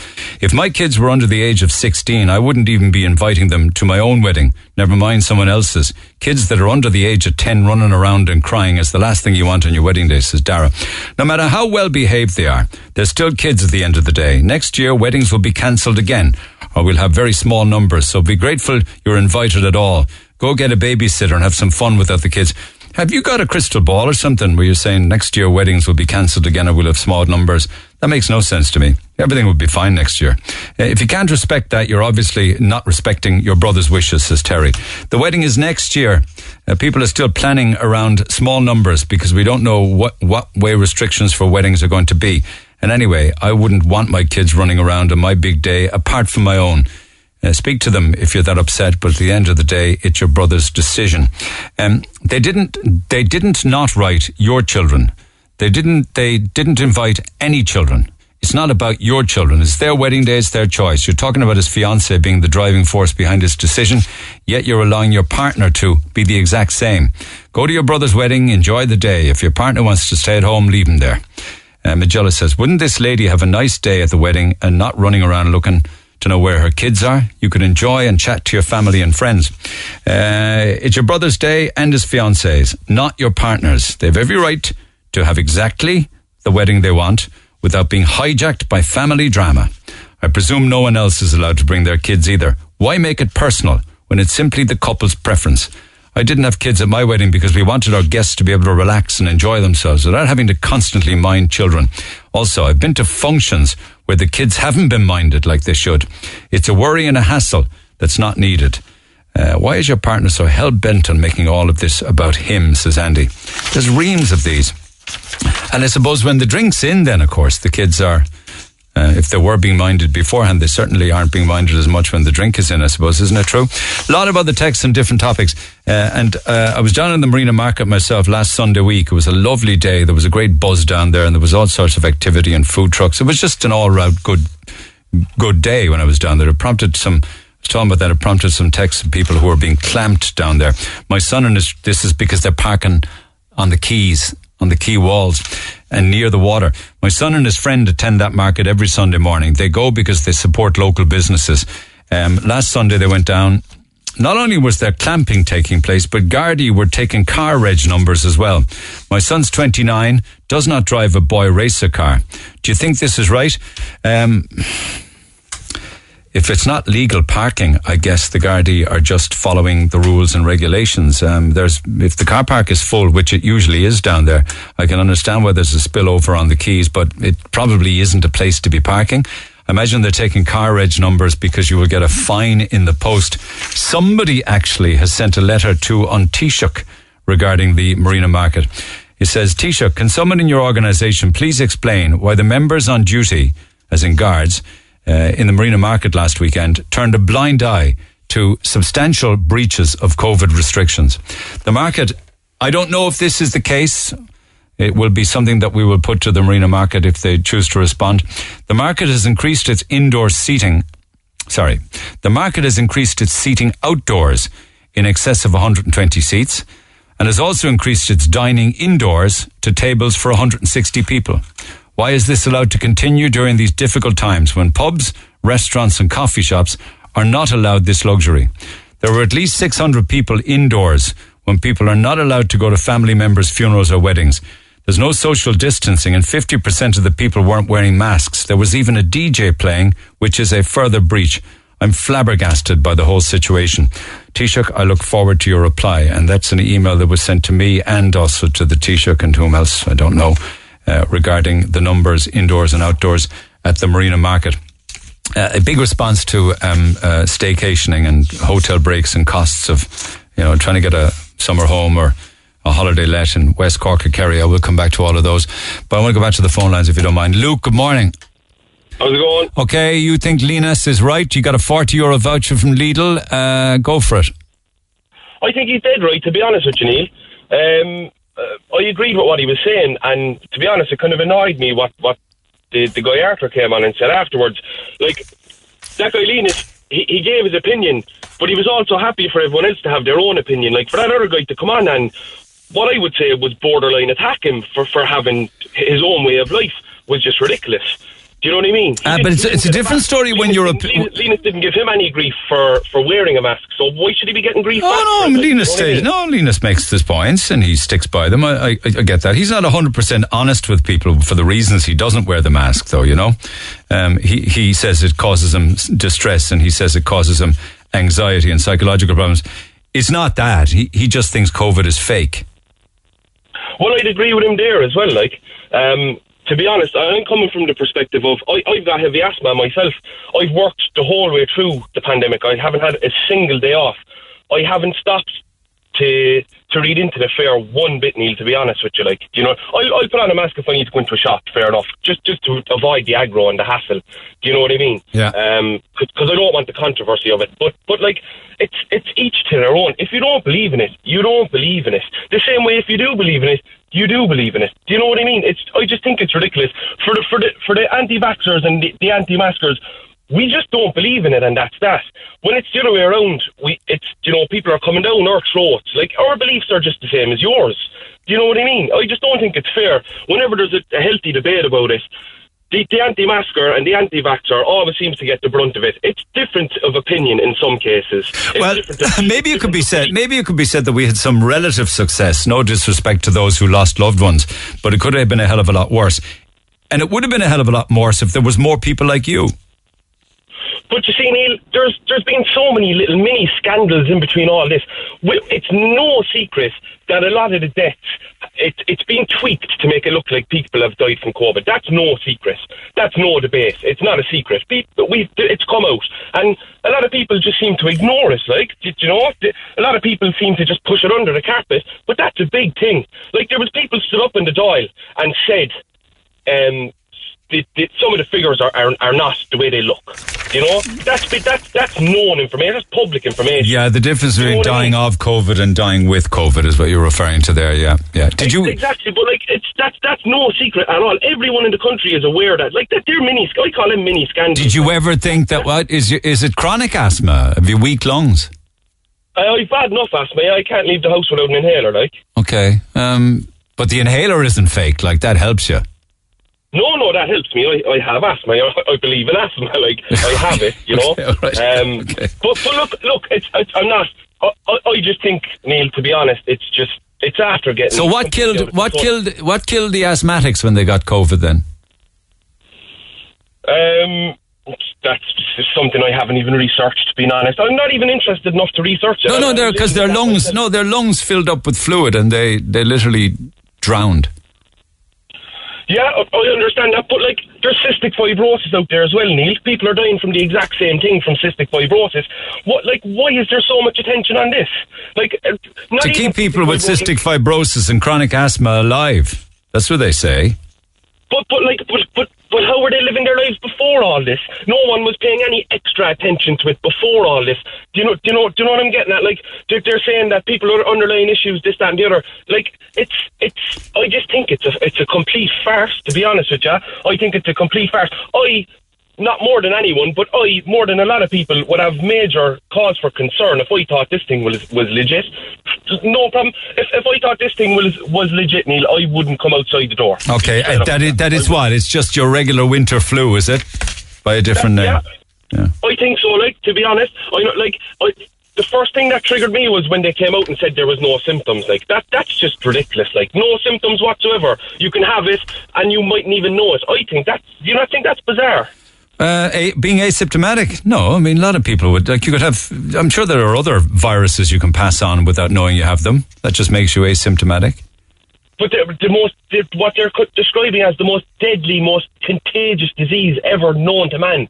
If my kids were under the age of 16, I wouldn't even be inviting them to my own wedding, never mind someone else's. Kids that are under the age of 10 running around and crying is the last thing you want on your wedding day, says Dara. No matter how well behaved they are, they're still kids at the end of the day. Next year, weddings will be cancelled again, or we'll have very small numbers, so be grateful you're invited at all. Go get a babysitter and have some fun without the kids. Have you got a crystal ball or something where you're saying next year weddings will be cancelled again or we'll have small numbers? That makes no sense to me. Everything will be fine next year. Uh, If you can't respect that, you're obviously not respecting your brother's wishes, says Terry. The wedding is next year. Uh, people are still planning around small numbers because we don't know what, what way restrictions for weddings are going to be. And anyway, I wouldn't want my kids running around on my big day apart from my own. Uh, speak to them if you're that upset, but at the end of the day, it's your brother's decision. Um, they didn't. They didn't not write your children. They didn't. They didn't invite any children. It's not about your children. It's their wedding day. It's their choice. You're talking about his fiance being the driving force behind his decision, yet you're allowing your partner to be the exact same. Go to your brother's wedding. Enjoy the day. If your partner wants to stay at home, leave him there. Uh, Magella says, wouldn't this lady have a nice day at the wedding and not running around looking to know where her kids are? You could enjoy and chat to your family and friends. Uh, it's your brother's day and his fiance's, not your partner's. They have every right to have exactly the wedding they want without being hijacked by family drama. I presume no one else is allowed to bring their kids either. Why make it personal when it's simply the couple's preference? I didn't have kids at my wedding because we wanted our guests to be able to relax and enjoy themselves without having to constantly mind children. Also, I've been to functions where the kids haven't been minded like they should. It's a worry and a hassle that's not needed. Uh, why is your partner so hell bent on making all of this about him, says Andy. There's reams of these. And I suppose when the drink's in, then of course the kids are. Uh, if they were being minded beforehand, they certainly aren't being minded as much when the drink is in, I suppose, isn't it true? A lot of other texts on different topics. Uh, and uh, I was down in the Marina Market myself last Sunday week. It was a lovely day. There was a great buzz down there and there was all sorts of activity and food trucks. It was just an all round good, good day when I was down there. It prompted some was talking about that. It prompted some texts of people who were being clamped down there. My son and his, this is because they're parking on the quays, on the quay walls and near the water. My son and his friend attend that market every Sunday morning. They go because they support local businesses. Um, last Sunday they went down. Not only was there clamping taking place, but Gardaí were taking car reg numbers as well. My son's 29, does not drive a boy racer car. Do you think this is right? Um, if it's not legal parking, I guess the Gardaí are just following the rules and regulations. Um, there's if the car park is full, which it usually is down there, I can understand why there's a spillover on the quays, but it probably isn't a place to be parking. I imagine they're taking car reg numbers because you will get a fine in the post. Somebody actually has sent a letter to on regarding the Marina Market. It says, Taoiseach, can someone in your organisation please explain why the members on duty, as in guards, uh, in the Marina Market last weekend turned a blind eye to substantial breaches of COVID restrictions. The market, I don't know if this is the case. It will be something that we will put to the Marina Market if they choose to respond. The market has increased its indoor seating. Sorry. The market has increased its seating outdoors in excess of 120 seats and has also increased its dining indoors to tables for 160 people. Why is this allowed to continue during these difficult times when pubs, restaurants, and coffee shops are not allowed this luxury? There were at least 600 people indoors when people are not allowed to go to family members' funerals or weddings. There's no social distancing, and 50% of the people weren't wearing masks. There was even a DJ playing, which is a further breach. I'm flabbergasted by the whole situation. Taoiseach, I look forward to your reply. And that's an email that was sent to me and also to the Taoiseach and whom else, I don't know uh, regarding the numbers indoors and outdoors at the Marina Market. Uh, a big response to um, uh, staycationing and hotel breaks and costs of, you know, trying to get a summer home or a holiday let in West Cork or Kerry. I will come back to all of those. But I want to go back to the phone lines if you don't mind. Luke, good morning. How's it going? Okay, you think Linas is right? You got a 40 euro voucher from Lidl. Uh, go for it. I think he's dead right, to be honest with you, Neil. Um, uh, I agreed with what he was saying, and to be honest, it kind of annoyed me what what the the guy Arthur came on and said afterwards. Like that guy Linas, he, he gave his opinion, but he was also happy for everyone else to have their own opinion. Like for that other guy to come on and what I would say was borderline attack him for for having his own way of life was just ridiculous. Do you know what I mean? Uh, but it's, it's a different story when you're a. Linas, Linas didn't give him any grief for, for wearing a mask, so why should he be getting grief? Oh no, it? Linas You know I stays. mean? No, Linas makes his points and he sticks by them. I, I, I get that. He's not hundred percent honest with people for the reasons he doesn't wear the mask, though. You know, um, he he says it causes him distress and he says it causes him anxiety and psychological problems. It's not that. He he just thinks COVID is fake. Well, I'd agree with him there as well. Like, um, to be honest, I'm coming from the perspective of I, I've got heavy asthma myself. I've worked the whole way through the pandemic. I haven't had a single day off. I haven't stopped to to read into the fair one bit, Neil. To be honest with you, like you know, I'll, I'll put on a mask if I need to go into a shop. Fair enough, just just to avoid the aggro and the hassle. Do you know what I mean? Yeah. Um, because I don't want the controversy of it. But but like it's it's each to their own. If you don't believe in it, you don't believe in it. The same way, if you do believe in it, you do believe in it. Do you know what I mean? It's I just think it's ridiculous for the for the for the anti-vaxxers and the, the anti-maskers. We just don't believe in it, and that's that. When it's the other way around, we it's you know people are coming down our throats. Like our beliefs are just the same as yours. Do you know what I mean? I just don't think it's fair. Whenever there's a, a healthy debate about it, the, the anti-masker and the anti-vaxxer always seems to get the brunt of it. It's different of opinion in some cases. It's Well, maybe it could be said. Maybe it could be said that we had some relative success. No disrespect to those who lost loved ones, but it could have been a hell of a lot worse. And it would have been a hell of a lot worse if there was more people like you. But you see, Neil, there's there's been so many little mini scandals in between all this. It's no secret that a lot of the deaths it, it's been tweaked to make it look like people have died from COVID. That's no secret. That's no debate. It's not a secret. We it's come out, and a lot of people just seem to ignore it. Like, you know, a lot of people seem to just push it under the carpet. But that's a big thing. Like, there was people stood up in the Dáil and said, um, the, the, some of the figures are, are, are not the way they look. You know, that's that's that's known information. That's public information. Yeah, the difference You know between what I dying mean? of COVID and dying with COVID is what you're referring to there. Yeah, yeah. Did you? exactly? But like, it's that's that's no secret at all. Everyone in the country is aware that. Like, that they're mini. I call them mini scandals. Did you ever think that what is is it chronic asthma? Have you weak lungs? I, I've had enough asthma. I can't leave the house without an inhaler. Like, Okay, um, but the inhaler isn't fake. Like that helps you. No, no, that helps me. I, I have asthma. I, I believe in asthma. Like, I have it. You know. Okay, all right. Um, But but look, look. It's, it's I'm not. I, I, I just think Neil. To be honest, it's just it's after getting. So what killed what killed what killed the asthmatics when they got COVID? Then Um, that's something I haven't even researched. To be honest, I'm not even interested enough to research it. no, no, I'm because their lungs no their lungs filled up with fluid and they they literally drowned. Yeah, I understand that, but like, there's cystic fibrosis out there as well, Neil. People are dying from the exact same thing from cystic fibrosis. What, like, why is there so much attention on this? Like, uh, not to keep people with cystic fibrosis and chronic asthma alive. That's what they say. But but like but but but how were they living their lives before all this? No one was paying any extra attention to it before all this. Do you know? Do you know? Do you know what I'm getting at? Like they're, they're saying that people are underlying issues, this, that, and the other. Like it's it's. I just think it's a it's a complete farce. To be honest with you, I think it's a complete farce. I. Not more than anyone, but I, more than a lot of people, would have major cause for concern if I thought this thing was was legit. No problem. If, if I thought this thing was was legit, Neil, I wouldn't come outside the door. Okay, uh, that is, that is what? It's just your regular winter flu, is it? By a different name. Yeah. I think so. Like to be honest, I know. Like I, the first thing that triggered me was when they came out and said there was no symptoms. Like that. That's just ridiculous. Like no symptoms whatsoever. You can have it and you mightn't even know it. I think that's. You not think that's bizarre? Uh, a, being asymptomatic? No, I mean a lot of people would. Like you could have. I'm sure there are other viruses you can pass on without knowing you have them. That just makes you asymptomatic. But the, the most, the, what they're describing as the most deadly, most contagious disease ever known to man.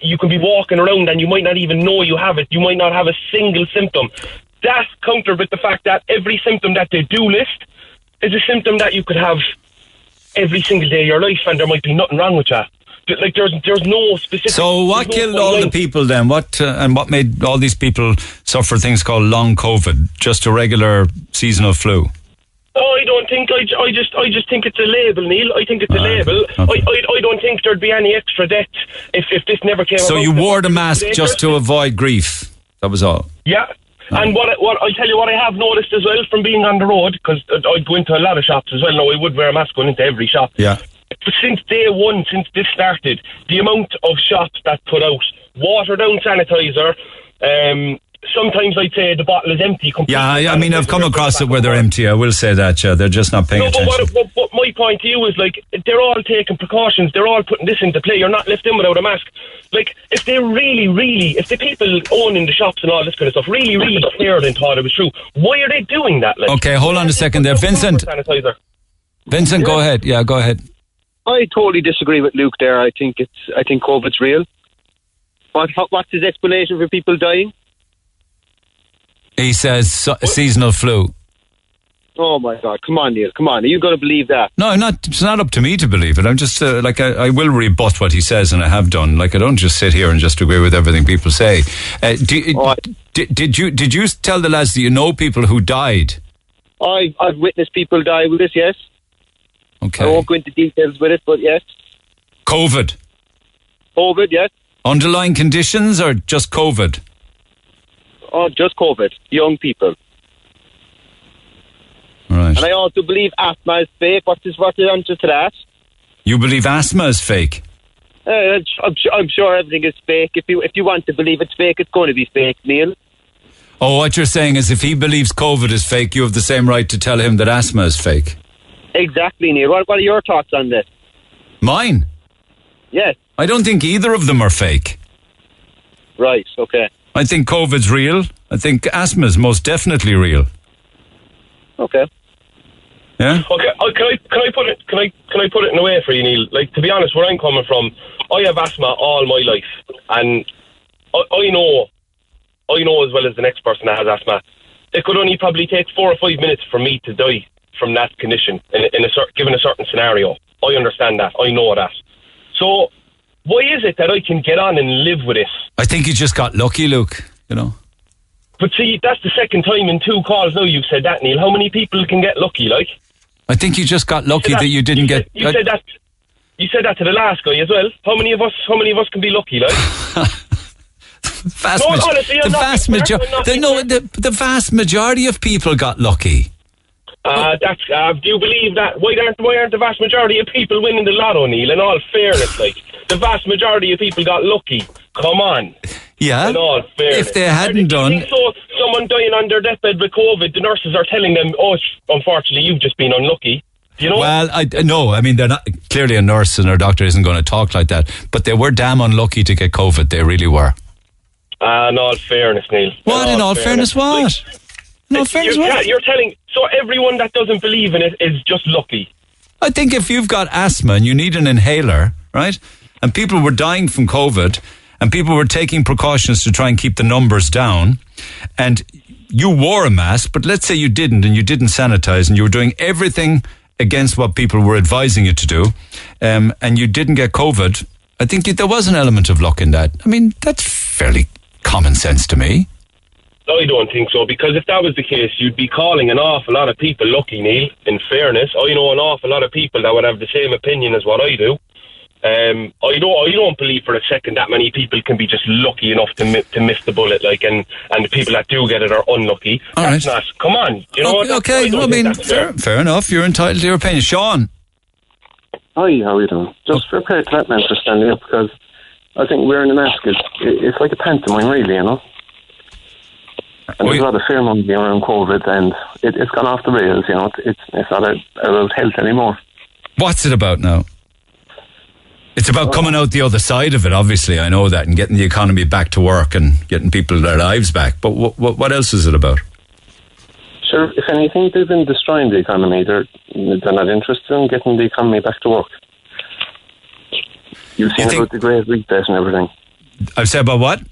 You can be walking around and you might not even know you have it. You might not have a single symptom. That's countered with the fact that every symptom that they do list is a symptom that you could have every single day of your life, and there might be nothing wrong with that. Like there's there's no specific. So what no killed all the people then? What uh, and what made all these people suffer things called long COVID? Just a regular seasonal flu. Oh, I don't think I, I just I just think it's a label, Neil. I think it's a label. I, I I don't think there'd be any extra death if if this never came. So you wore the mask They- just to avoid grief. That was all. Yeah. And what I- what I tell you what I have noticed as well from being on the road because I'd go into a lot of shops as well. No, I would wear a mask going into every shop. Yeah. Since day one, since this started, the amount of shops that put out watered down sanitizer. Um, sometimes I'd say the bottle is empty. completely Yeah, I, I mean I've come across it where they're empty. I will say that. Yeah, they're just not paying no, but attention. what, what, what my point to you is like they're all taking precautions. They're all putting this into play. You're not left in without a mask. Like if they really, really, if the people owning the shops and all this kind of stuff really, really cared and thought it was true, why are they doing that? Like, Okay, hold on a second there, Vincent. sanitizer. Vincent, go ahead. Yeah, go ahead. I totally disagree with Luke there. I think it's I think COVID's real. What what's his explanation for people dying? He says so, seasonal flu. Oh my God! Come on, Neil. Come on. Are you going to believe that? No, I'm not. It's not up to me to believe it. I'm just uh, like I, I will rebut what he says, and I have done. Like I don't just sit here and just agree with everything people say. Uh, do, did, did you did you tell the lads that you know people who died? I I've witnessed people die with this. Yes. Okay. I won't go into details with it, but yes, COVID, COVID. Yes. underlying conditions, or just COVID? Oh, just COVID. Young people. Right. And I also believe asthma is fake. What's his what's his answer to that? You believe asthma is fake? Uh, I'm, I'm sure everything is fake. If you if you want to believe it's fake, it's going to be fake, Neil. Oh, what you're saying is if he believes COVID is fake, you have the same right to tell him that asthma is fake. Exactly, Neil. What, what are your thoughts on this? Mine? Yes. I don't think either of them are fake. Right. Okay. I think COVID's real. I think asthma is most definitely real. Okay. Yeah. Okay, uh, can I can I put it can I can I put it in a way for you, Neil? Like to be honest, where I'm coming from, I have asthma all my life, and I, I know, I know as well as the next person that has asthma, it could only probably take four or five minutes for me to die from that condition in, in a cer- given a certain scenario. I understand that. I know that. So, why is it that I can get on and live with this? I think you just got lucky, Luke. You know. But see, that's the second time in two calls now you've said that, Neil. How many people can get lucky, like? I think you just got lucky that you didn't get. You said that. You said that to the last guy as well. How many of us? How many of us can be lucky, like? vast No, maj- honestly, the vast majority. The, no, the, the vast majority of people got lucky. Uh, that's. Uh, do you believe that? Why aren't Why aren't the vast majority of people winning the lotto, Neil? In all fairness, like the vast majority of people got lucky. Come on. Yeah. In all fairness, If they hadn't Or do you done- so someone dying on their deathbed with COVID, the nurses are telling them, "Oh, unfortunately, you've just been unlucky." You know? Well, I no. I mean, they're not clearly a nurse and a doctor isn't going to talk like that. But they were damn unlucky to get COVID. They really were. Uh, in all fairness, Neil. What? In all fairness. In all fairness, you're, what? Te- you're telling so everyone that doesn't believe in it is just lucky. I think if you've got asthma and you need an inhaler, right? And people were dying from COVID and people were taking precautions to try and keep the numbers down and you wore a mask, but let's say you didn't and you didn't sanitize and you were doing everything against what people were advising you to do um, and you didn't get COVID, I think there was an element of luck in that. I mean, that's fairly common sense to me. I don't think so because if that was the case, you'd be calling an awful lot of people lucky, Neil. In fairness, I know an awful lot of people that would have the same opinion as what I do. Um, I don't, I don't believe for a second that many people can be just lucky enough to mi- to miss the bullet. Like, and and the people that do get it are unlucky. All that's right. not. Come on, you know. okay, okay. don't I mean, fair. fair, fair enough. You're entitled to your opinion. Sean. Hi, how are you doing? Just fair play to that man for standing up because I think wearing a mask is it's like a pantomime, really, you know. And there's a lot of fear mongering around COVID, and it, it's gone off the rails. You know, it's it's, it's not about health anymore. What's it about now? It's about coming out the other side of it, obviously. I know that, and getting the economy back to work and getting people their lives back. But what, what, what else is it about? Sure, if anything, they've been destroying the economy. They're they're not interested in getting the economy back to work. You've seen about the Great Reset and everything. I've said about what?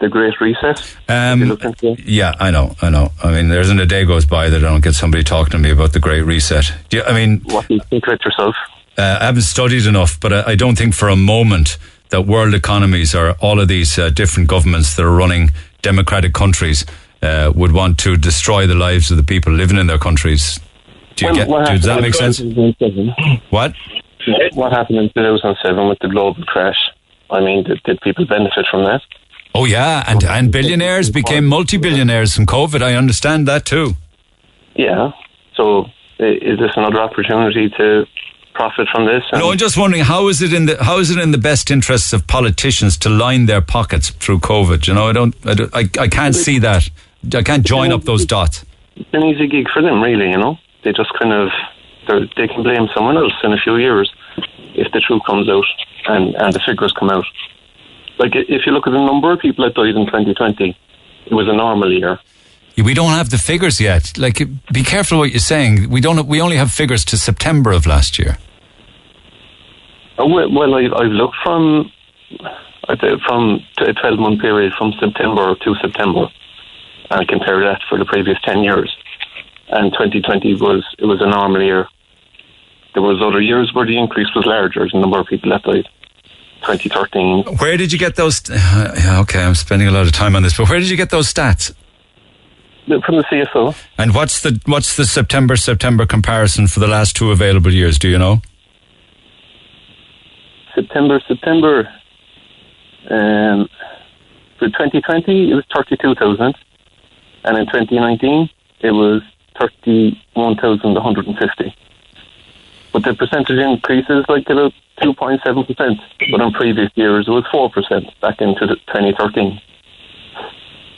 The Great Reset. Um, yeah, I know, I know. I mean, there isn't a day goes by that I don't get somebody talking to me about the Great Reset. Do you, I mean, what do you think about yourself? Uh, I haven't studied enough, but I, I don't think for a moment that world economies or all of these uh, different governments that are running democratic countries uh, would want to destroy the lives of the people living in their countries. Do you Well, get? what Does that make sense? What? What happened in 2007 with the global crash? I mean, did, did people benefit from that? Oh yeah, and and billionaires became multi-billionaires from COVID. I understand that too. Yeah. So is this another opportunity to profit from this? No, I'm just wondering how is it in the how is it in the best interests of politicians to line their pockets through COVID? You know, I don't, I, don't, I, I can't see that. I can't join up those dots. It's an easy gig for them, really. You know, they just kind of they can blame someone else in a few years if the truth comes out and and the figures come out. Like if you look at the number of people that died in 2020, it was a normal year. We don't have the figures yet. Like, be careful what you're saying. We don't. We only have figures to September of last year. Oh, well, I've, I've looked from from a 12 month period from September to September and compare that for the previous 10 years. And 2020 was it was a normal year. There was other years where the increase was larger, the number of people that died. 2013. Where did you get those? yeah, okay, I'm spending a lot of time on this, but where did you get those stats? From the CSO. And what's the what's the September September comparison for the last two available years? Do you know? September, September. Um, for 2020, it was 32,000. And in 2019, it was 31,150. But the percentage increase is like about 2.7%. But in previous years, it was 4% back into 2013.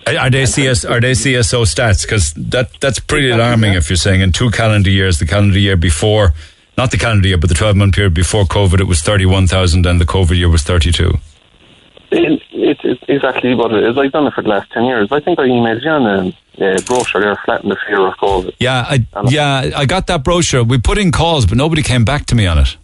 Are are they CS? Are they CSO stats? Because that that's pretty alarming. If you're saying in two calendar years, the calendar year before, not the calendar year, but the 12 month period before COVID, it was 31,000, and the COVID year was 32. It, it's exactly what it is. I've done it for the last 10 years. I think I emailed you on a, a brochure there, flatten the fear of COVID. Yeah, I, yeah, I got that brochure. We put in calls, but nobody came back to me on it.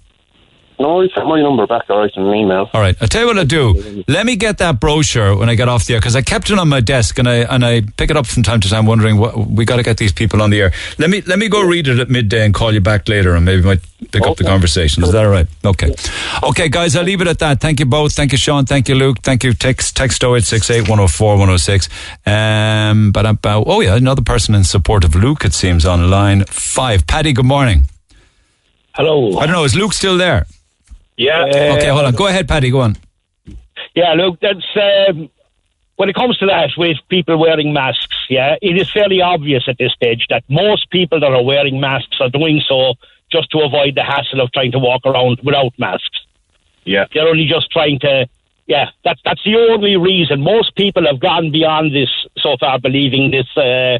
No, I sent my number back, all right, in an email. All right, I'll tell you what I'll do. Let me get that brochure when I get off the air because I kept it on my desk and I and I pick it up from time to time, wondering what we got to get these people on the air. Let me let me go read it at midday and call you back later, and maybe might pick up the conversation. Is that all right? Okay, okay, guys, I'll leave it at that. Thank you both. Thank you, Sean. Thank you, Luke. Thank you. Text text 0868 104 106. Um, but about oh yeah, another person in support of Luke. It seems on line five. Paddy, good morning. Hello. I don't know. Is Luke still there? Yeah. okay, hold on. Go ahead, Paddy. Go on. Yeah, look, that's um, when it comes to that with people wearing masks. Yeah, it is fairly obvious at this stage that most people that are wearing masks are doing so just to avoid the hassle of trying to walk around without masks. Yeah, they're only just trying to. Yeah, that's that's the only reason. Most people have gone beyond this so far, believing this uh,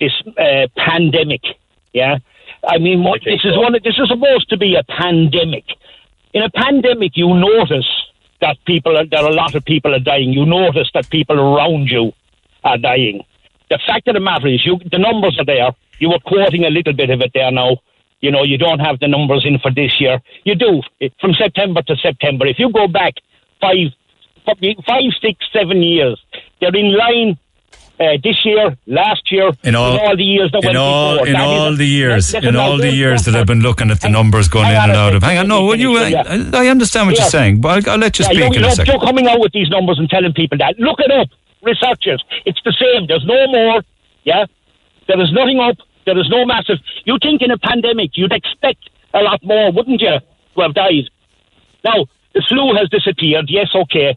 this uh, pandemic. Yeah, I mean, what, this is one. This is supposed to be a pandemic. In a pandemic, you notice that people, there are, that a lot of people are dying. You notice that people around you are dying. The fact of the matter is, you, the numbers are there. You were quoting a little bit of it there now. You know, you don't have the numbers in for this year. You do eh, from September to September. If you go back five, five, six, seven years, they're in line uh, this year, last year, in all, in all the years that in went all, before. in That all the years, in all the years that I've been looking at the numbers going in and out of. Hang on, no, well, you, I. I understand what Yeah. you're saying, but I'll, I'll let you Yeah, speak you're, in a second. you're coming out with these numbers and telling people that. Look it up. researchers. It's the same. There's no more. Yeah? There is nothing up. There is no massive. You think in a pandemic you'd expect a lot more, wouldn't you, to have died? Now, the flu has disappeared. Yes, okay.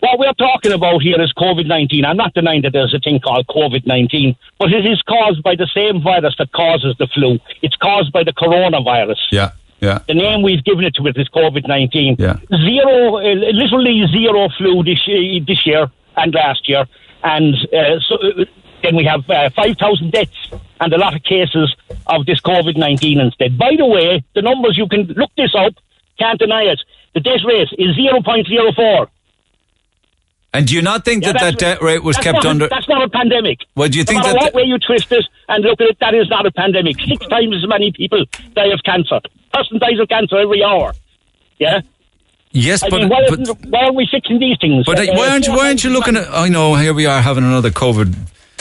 What we're talking about here is COVID 19. I'm not denying that there's a thing called COVID 19, but it is caused by the same virus that causes the flu. It's caused by the coronavirus. Yeah, yeah. The name we've given it to it is COVID 19. Yeah. Zero, uh, literally zero flu this year, this year and last year. And uh, so, uh, then we have uh, 5,000 deaths and a lot of cases of this COVID 19 instead. By the way, the numbers, you can look this up, can't deny it. The death rate is 0.04. And do you not think Yeah, that that death rate was kept under? That's not a pandemic. Well, do you think no that what way you twist it and look at it, that is not a pandemic. Six times as many people die of cancer. Person dies of cancer every hour. Yeah. Yes, I but, mean, why, but, why aren't we fixing these things? but Uh, why aren't you, why aren't you looking at? I know here we are having another COVID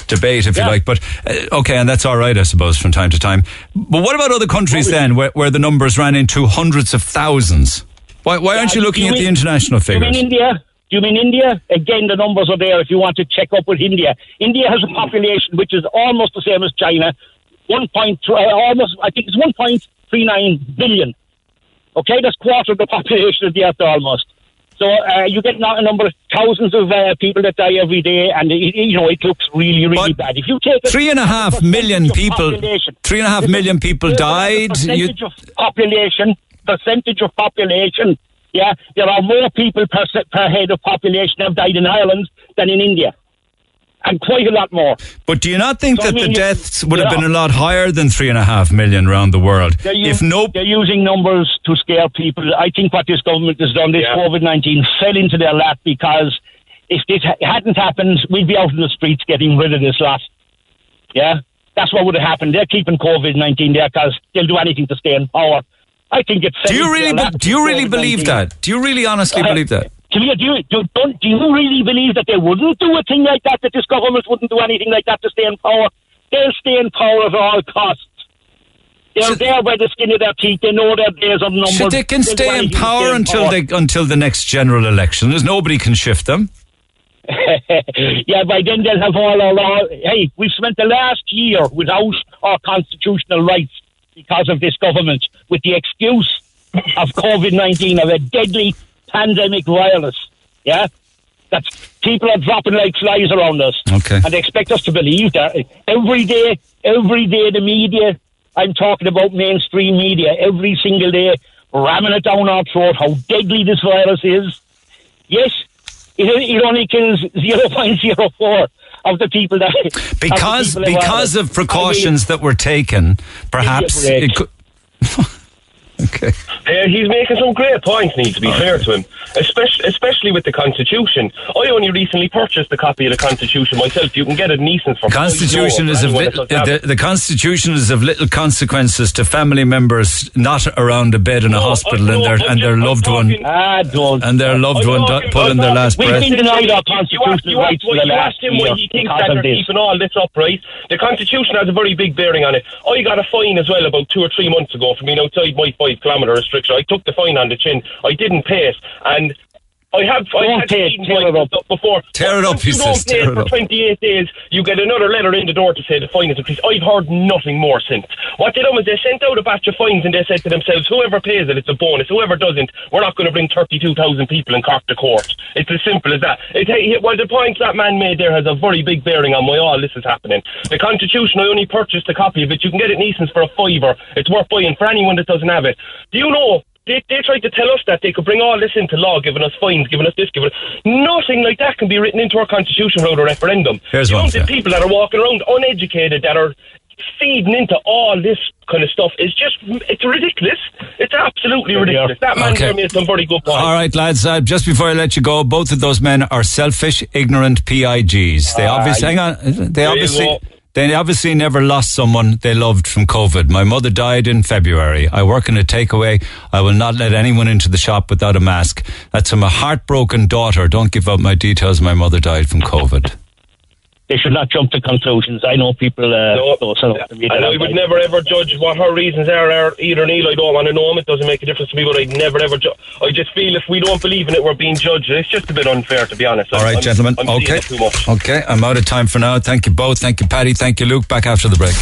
debate, if you like, but uh, okay, and that's all right, I suppose, from time to time. But what about other countries then, where, where the numbers ran into hundreds of thousands? Why, why aren't you looking do at you the international figures? you mean? India? Do you mean India? Again, the numbers are there if you want to check up with India. India has a population which is almost the same as China. One point, uh, almost, I think it's 1.39 billion. Okay, that's quarter of the population of the earth almost. So uh, you get not a number of thousands of uh, people that die every day, and it, you know it looks really, really bad. If you take a- Three and a half million people. Three and a half million people died. You, percentage of population, percentage of population. Yeah, there are more people per per head of population have died in Ireland than in India, and quite a lot more. but do you not think So, that the mean, you- deaths would have been a lot higher than three and a half million around the world? They're, u- If no they're using numbers to scare people. I think what this government has done, this COVID nineteen, fell into their lap because if this ha- hadn't happened, we'd be out in the streets getting rid of this lot. Yeah, that's what would have happened. They're keeping COVID nineteen there because they'll do anything to stay in power. I think it's. Do you really? be- Do you really believe that? Do you really honestly Uh, believe that? Do you, do, you, do, don't, do you really believe that they wouldn't do a thing like that, that this government wouldn't do anything like that to stay in power? They'll stay in power at all costs. They're there by the skin of their teeth. They know their days are numbered. So they can They'll stay in power stay in until power. they until the next general election. There's nobody can shift them. yeah, by then they'll have all our law. Hey, we spent the last year without our constitutional rights because of this government, with the excuse of COVID 19, of a deadly pandemic virus. Yeah? That people are dropping like flies around us. Okay. And they expect us to believe that. Every day, every day, the media, I'm talking about mainstream media, every single day, ramming it down our throat how deadly this virus is. Yes, it, only kills 0.04 of the people that. Because people because of precautions that were taken, perhaps it could. Okay. Uh, he's making some great points, need to be fair to him, especially, especially with the Constitution. I only recently purchased a copy of the Constitution myself. You can get it in Eason's for Constitution is of anyone little, that doesn't have the, the Constitution is of little consequences to family members not around a bed in a hospital and their and their loved one Ah, don't. and their loved one do- pulling their last We've breath. been denied our You asked, constitutional you asked, rights for the last asked him why year he thinks that they're this. keeping all this upright. The Constitution has a very big bearing on it. I got a fine as well about two or three months ago for being outside my five kilometre restriction. I took the fine on the chin. I didn't pay it, and I have I had pay tear it stuff before. Tear it up, you he don't says, pay tear it it for up. 28 days, you get another letter in the door to say the fine is increased. I've heard nothing more since. What they done was they sent out a batch of fines and they said to themselves, whoever pays it, it's a bonus. Whoever doesn't, we're not going to bring 32,000 people in Cork to court. It's as simple as that. It, hey, well, the point that man made there has a very big bearing on why all this is happening. The Constitution, I only purchased a copy of it. You can get it in Eason's for a fiver. It's worth buying for anyone that doesn't have it. Do you know they, they tried to tell us that they could bring all this into law, giving us fines, giving us this, giving us... Nothing like that can be written into our constitution without a referendum. Here's you one know, for the people that are walking around uneducated, that are feeding into all this kind of stuff is just, it's ridiculous. It's absolutely ridiculous. That man Okay. there made some very good points. All right, lads. Uh, just before I let you go, both of those men are selfish, ignorant PIGs. They Ah, obviously hang on. They obviously. They obviously never lost someone they loved from COVID. My mother died in February. I work in a takeaway. I will not let anyone into the shop without a mask. That's from a heartbroken daughter. Don't give out my details. My mother died from COVID. They should not jump to conclusions. I know people. Uh, No, don't set up the media and I would that. never ever judge what her reasons are, are either Neil. I don't want to know them. It doesn't make a difference to me, but I'd never ever. Ju- I just feel if we don't believe in it, we're being judged. It's just a bit unfair, to be honest. All right, I'm- gentlemen. I'm okay. it too much. Okay, I'm out of time for now. Thank you both. Thank you, Paddy. Thank you, Luke. Back after the break.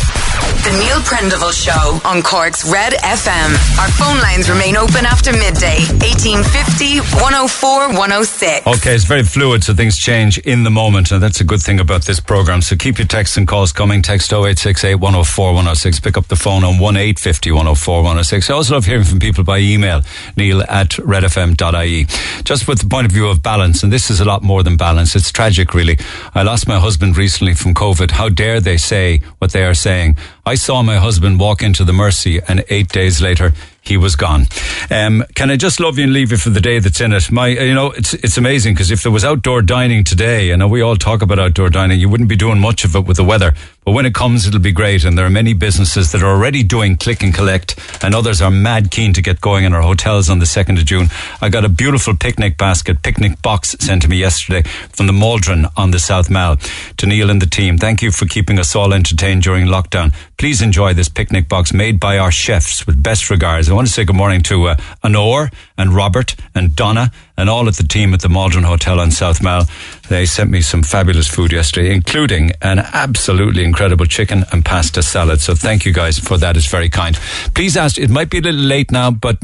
The Neil Prendeville Show on Cork's Red FM. Our phone lines remain open after midday. 1850 104 106. Okay, it's very fluid, so things change in the moment, and that's a good thing about this program. So keep your texts and calls coming. Text 0868 104 106. Pick up the phone on 1850 104 106. I also love hearing from people by email, neil at redfm.ie. Just with the point of view of balance, and this is a lot more than balance. It's tragic, really. I lost my husband recently from COVID. How dare they say what they are saying? I saw my husband walk into the Mercy, and eight days later, he was gone. Um, can I just love you and leave you for the day that's in it? My, you know, it's it's amazing because if there was outdoor dining today, I know we all talk about outdoor dining, you wouldn't be doing much of it with the weather. But when it comes, it'll be great. And there are many businesses that are already doing click and collect, and others are mad keen to get going in our hotels on the second of June. I got a beautiful picnic basket, picnic box sent to me yesterday from the Maldron on the South Mall. To Neil and the team, thank you for keeping us all entertained during lockdown. Please enjoy this picnic box made by our chefs with best regards. I want to say good morning to uh, and Robert and Donna and all of the team at the Maldron Hotel on South Mall. They sent me some fabulous food yesterday, including an absolutely incredible chicken and pasta salad. So thank you guys for that. It's very kind. Please ask, it might be a little late now, but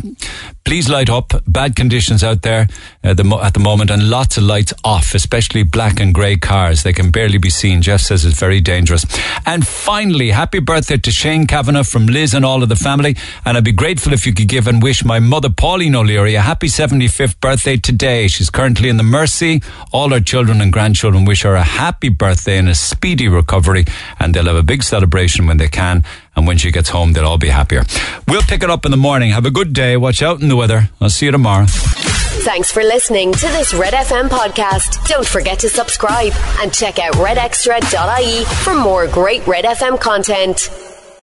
please light up. Bad conditions out there at the, at the moment and lots of lights off, especially black and grey cars. They can barely be seen. Jeff says it's very dangerous. And finally, happy birthday to Shane Kavanagh from Liz and all of the family. And I'd be grateful if you could give and wish my mother, Pauline O'Leary, a happy 75th birthday today. She's currently in the Mercy. All her children and grandchildren wish her a happy birthday and a speedy recovery. And they'll have a big celebration when they can. And when she gets home, they'll all be happier. We'll pick it up in the morning. Have a good day. Watch out in the weather. I'll see you tomorrow. Thanks for listening to this Red FM podcast. Don't forget to subscribe and check out redextra.ie for more great Red FM content.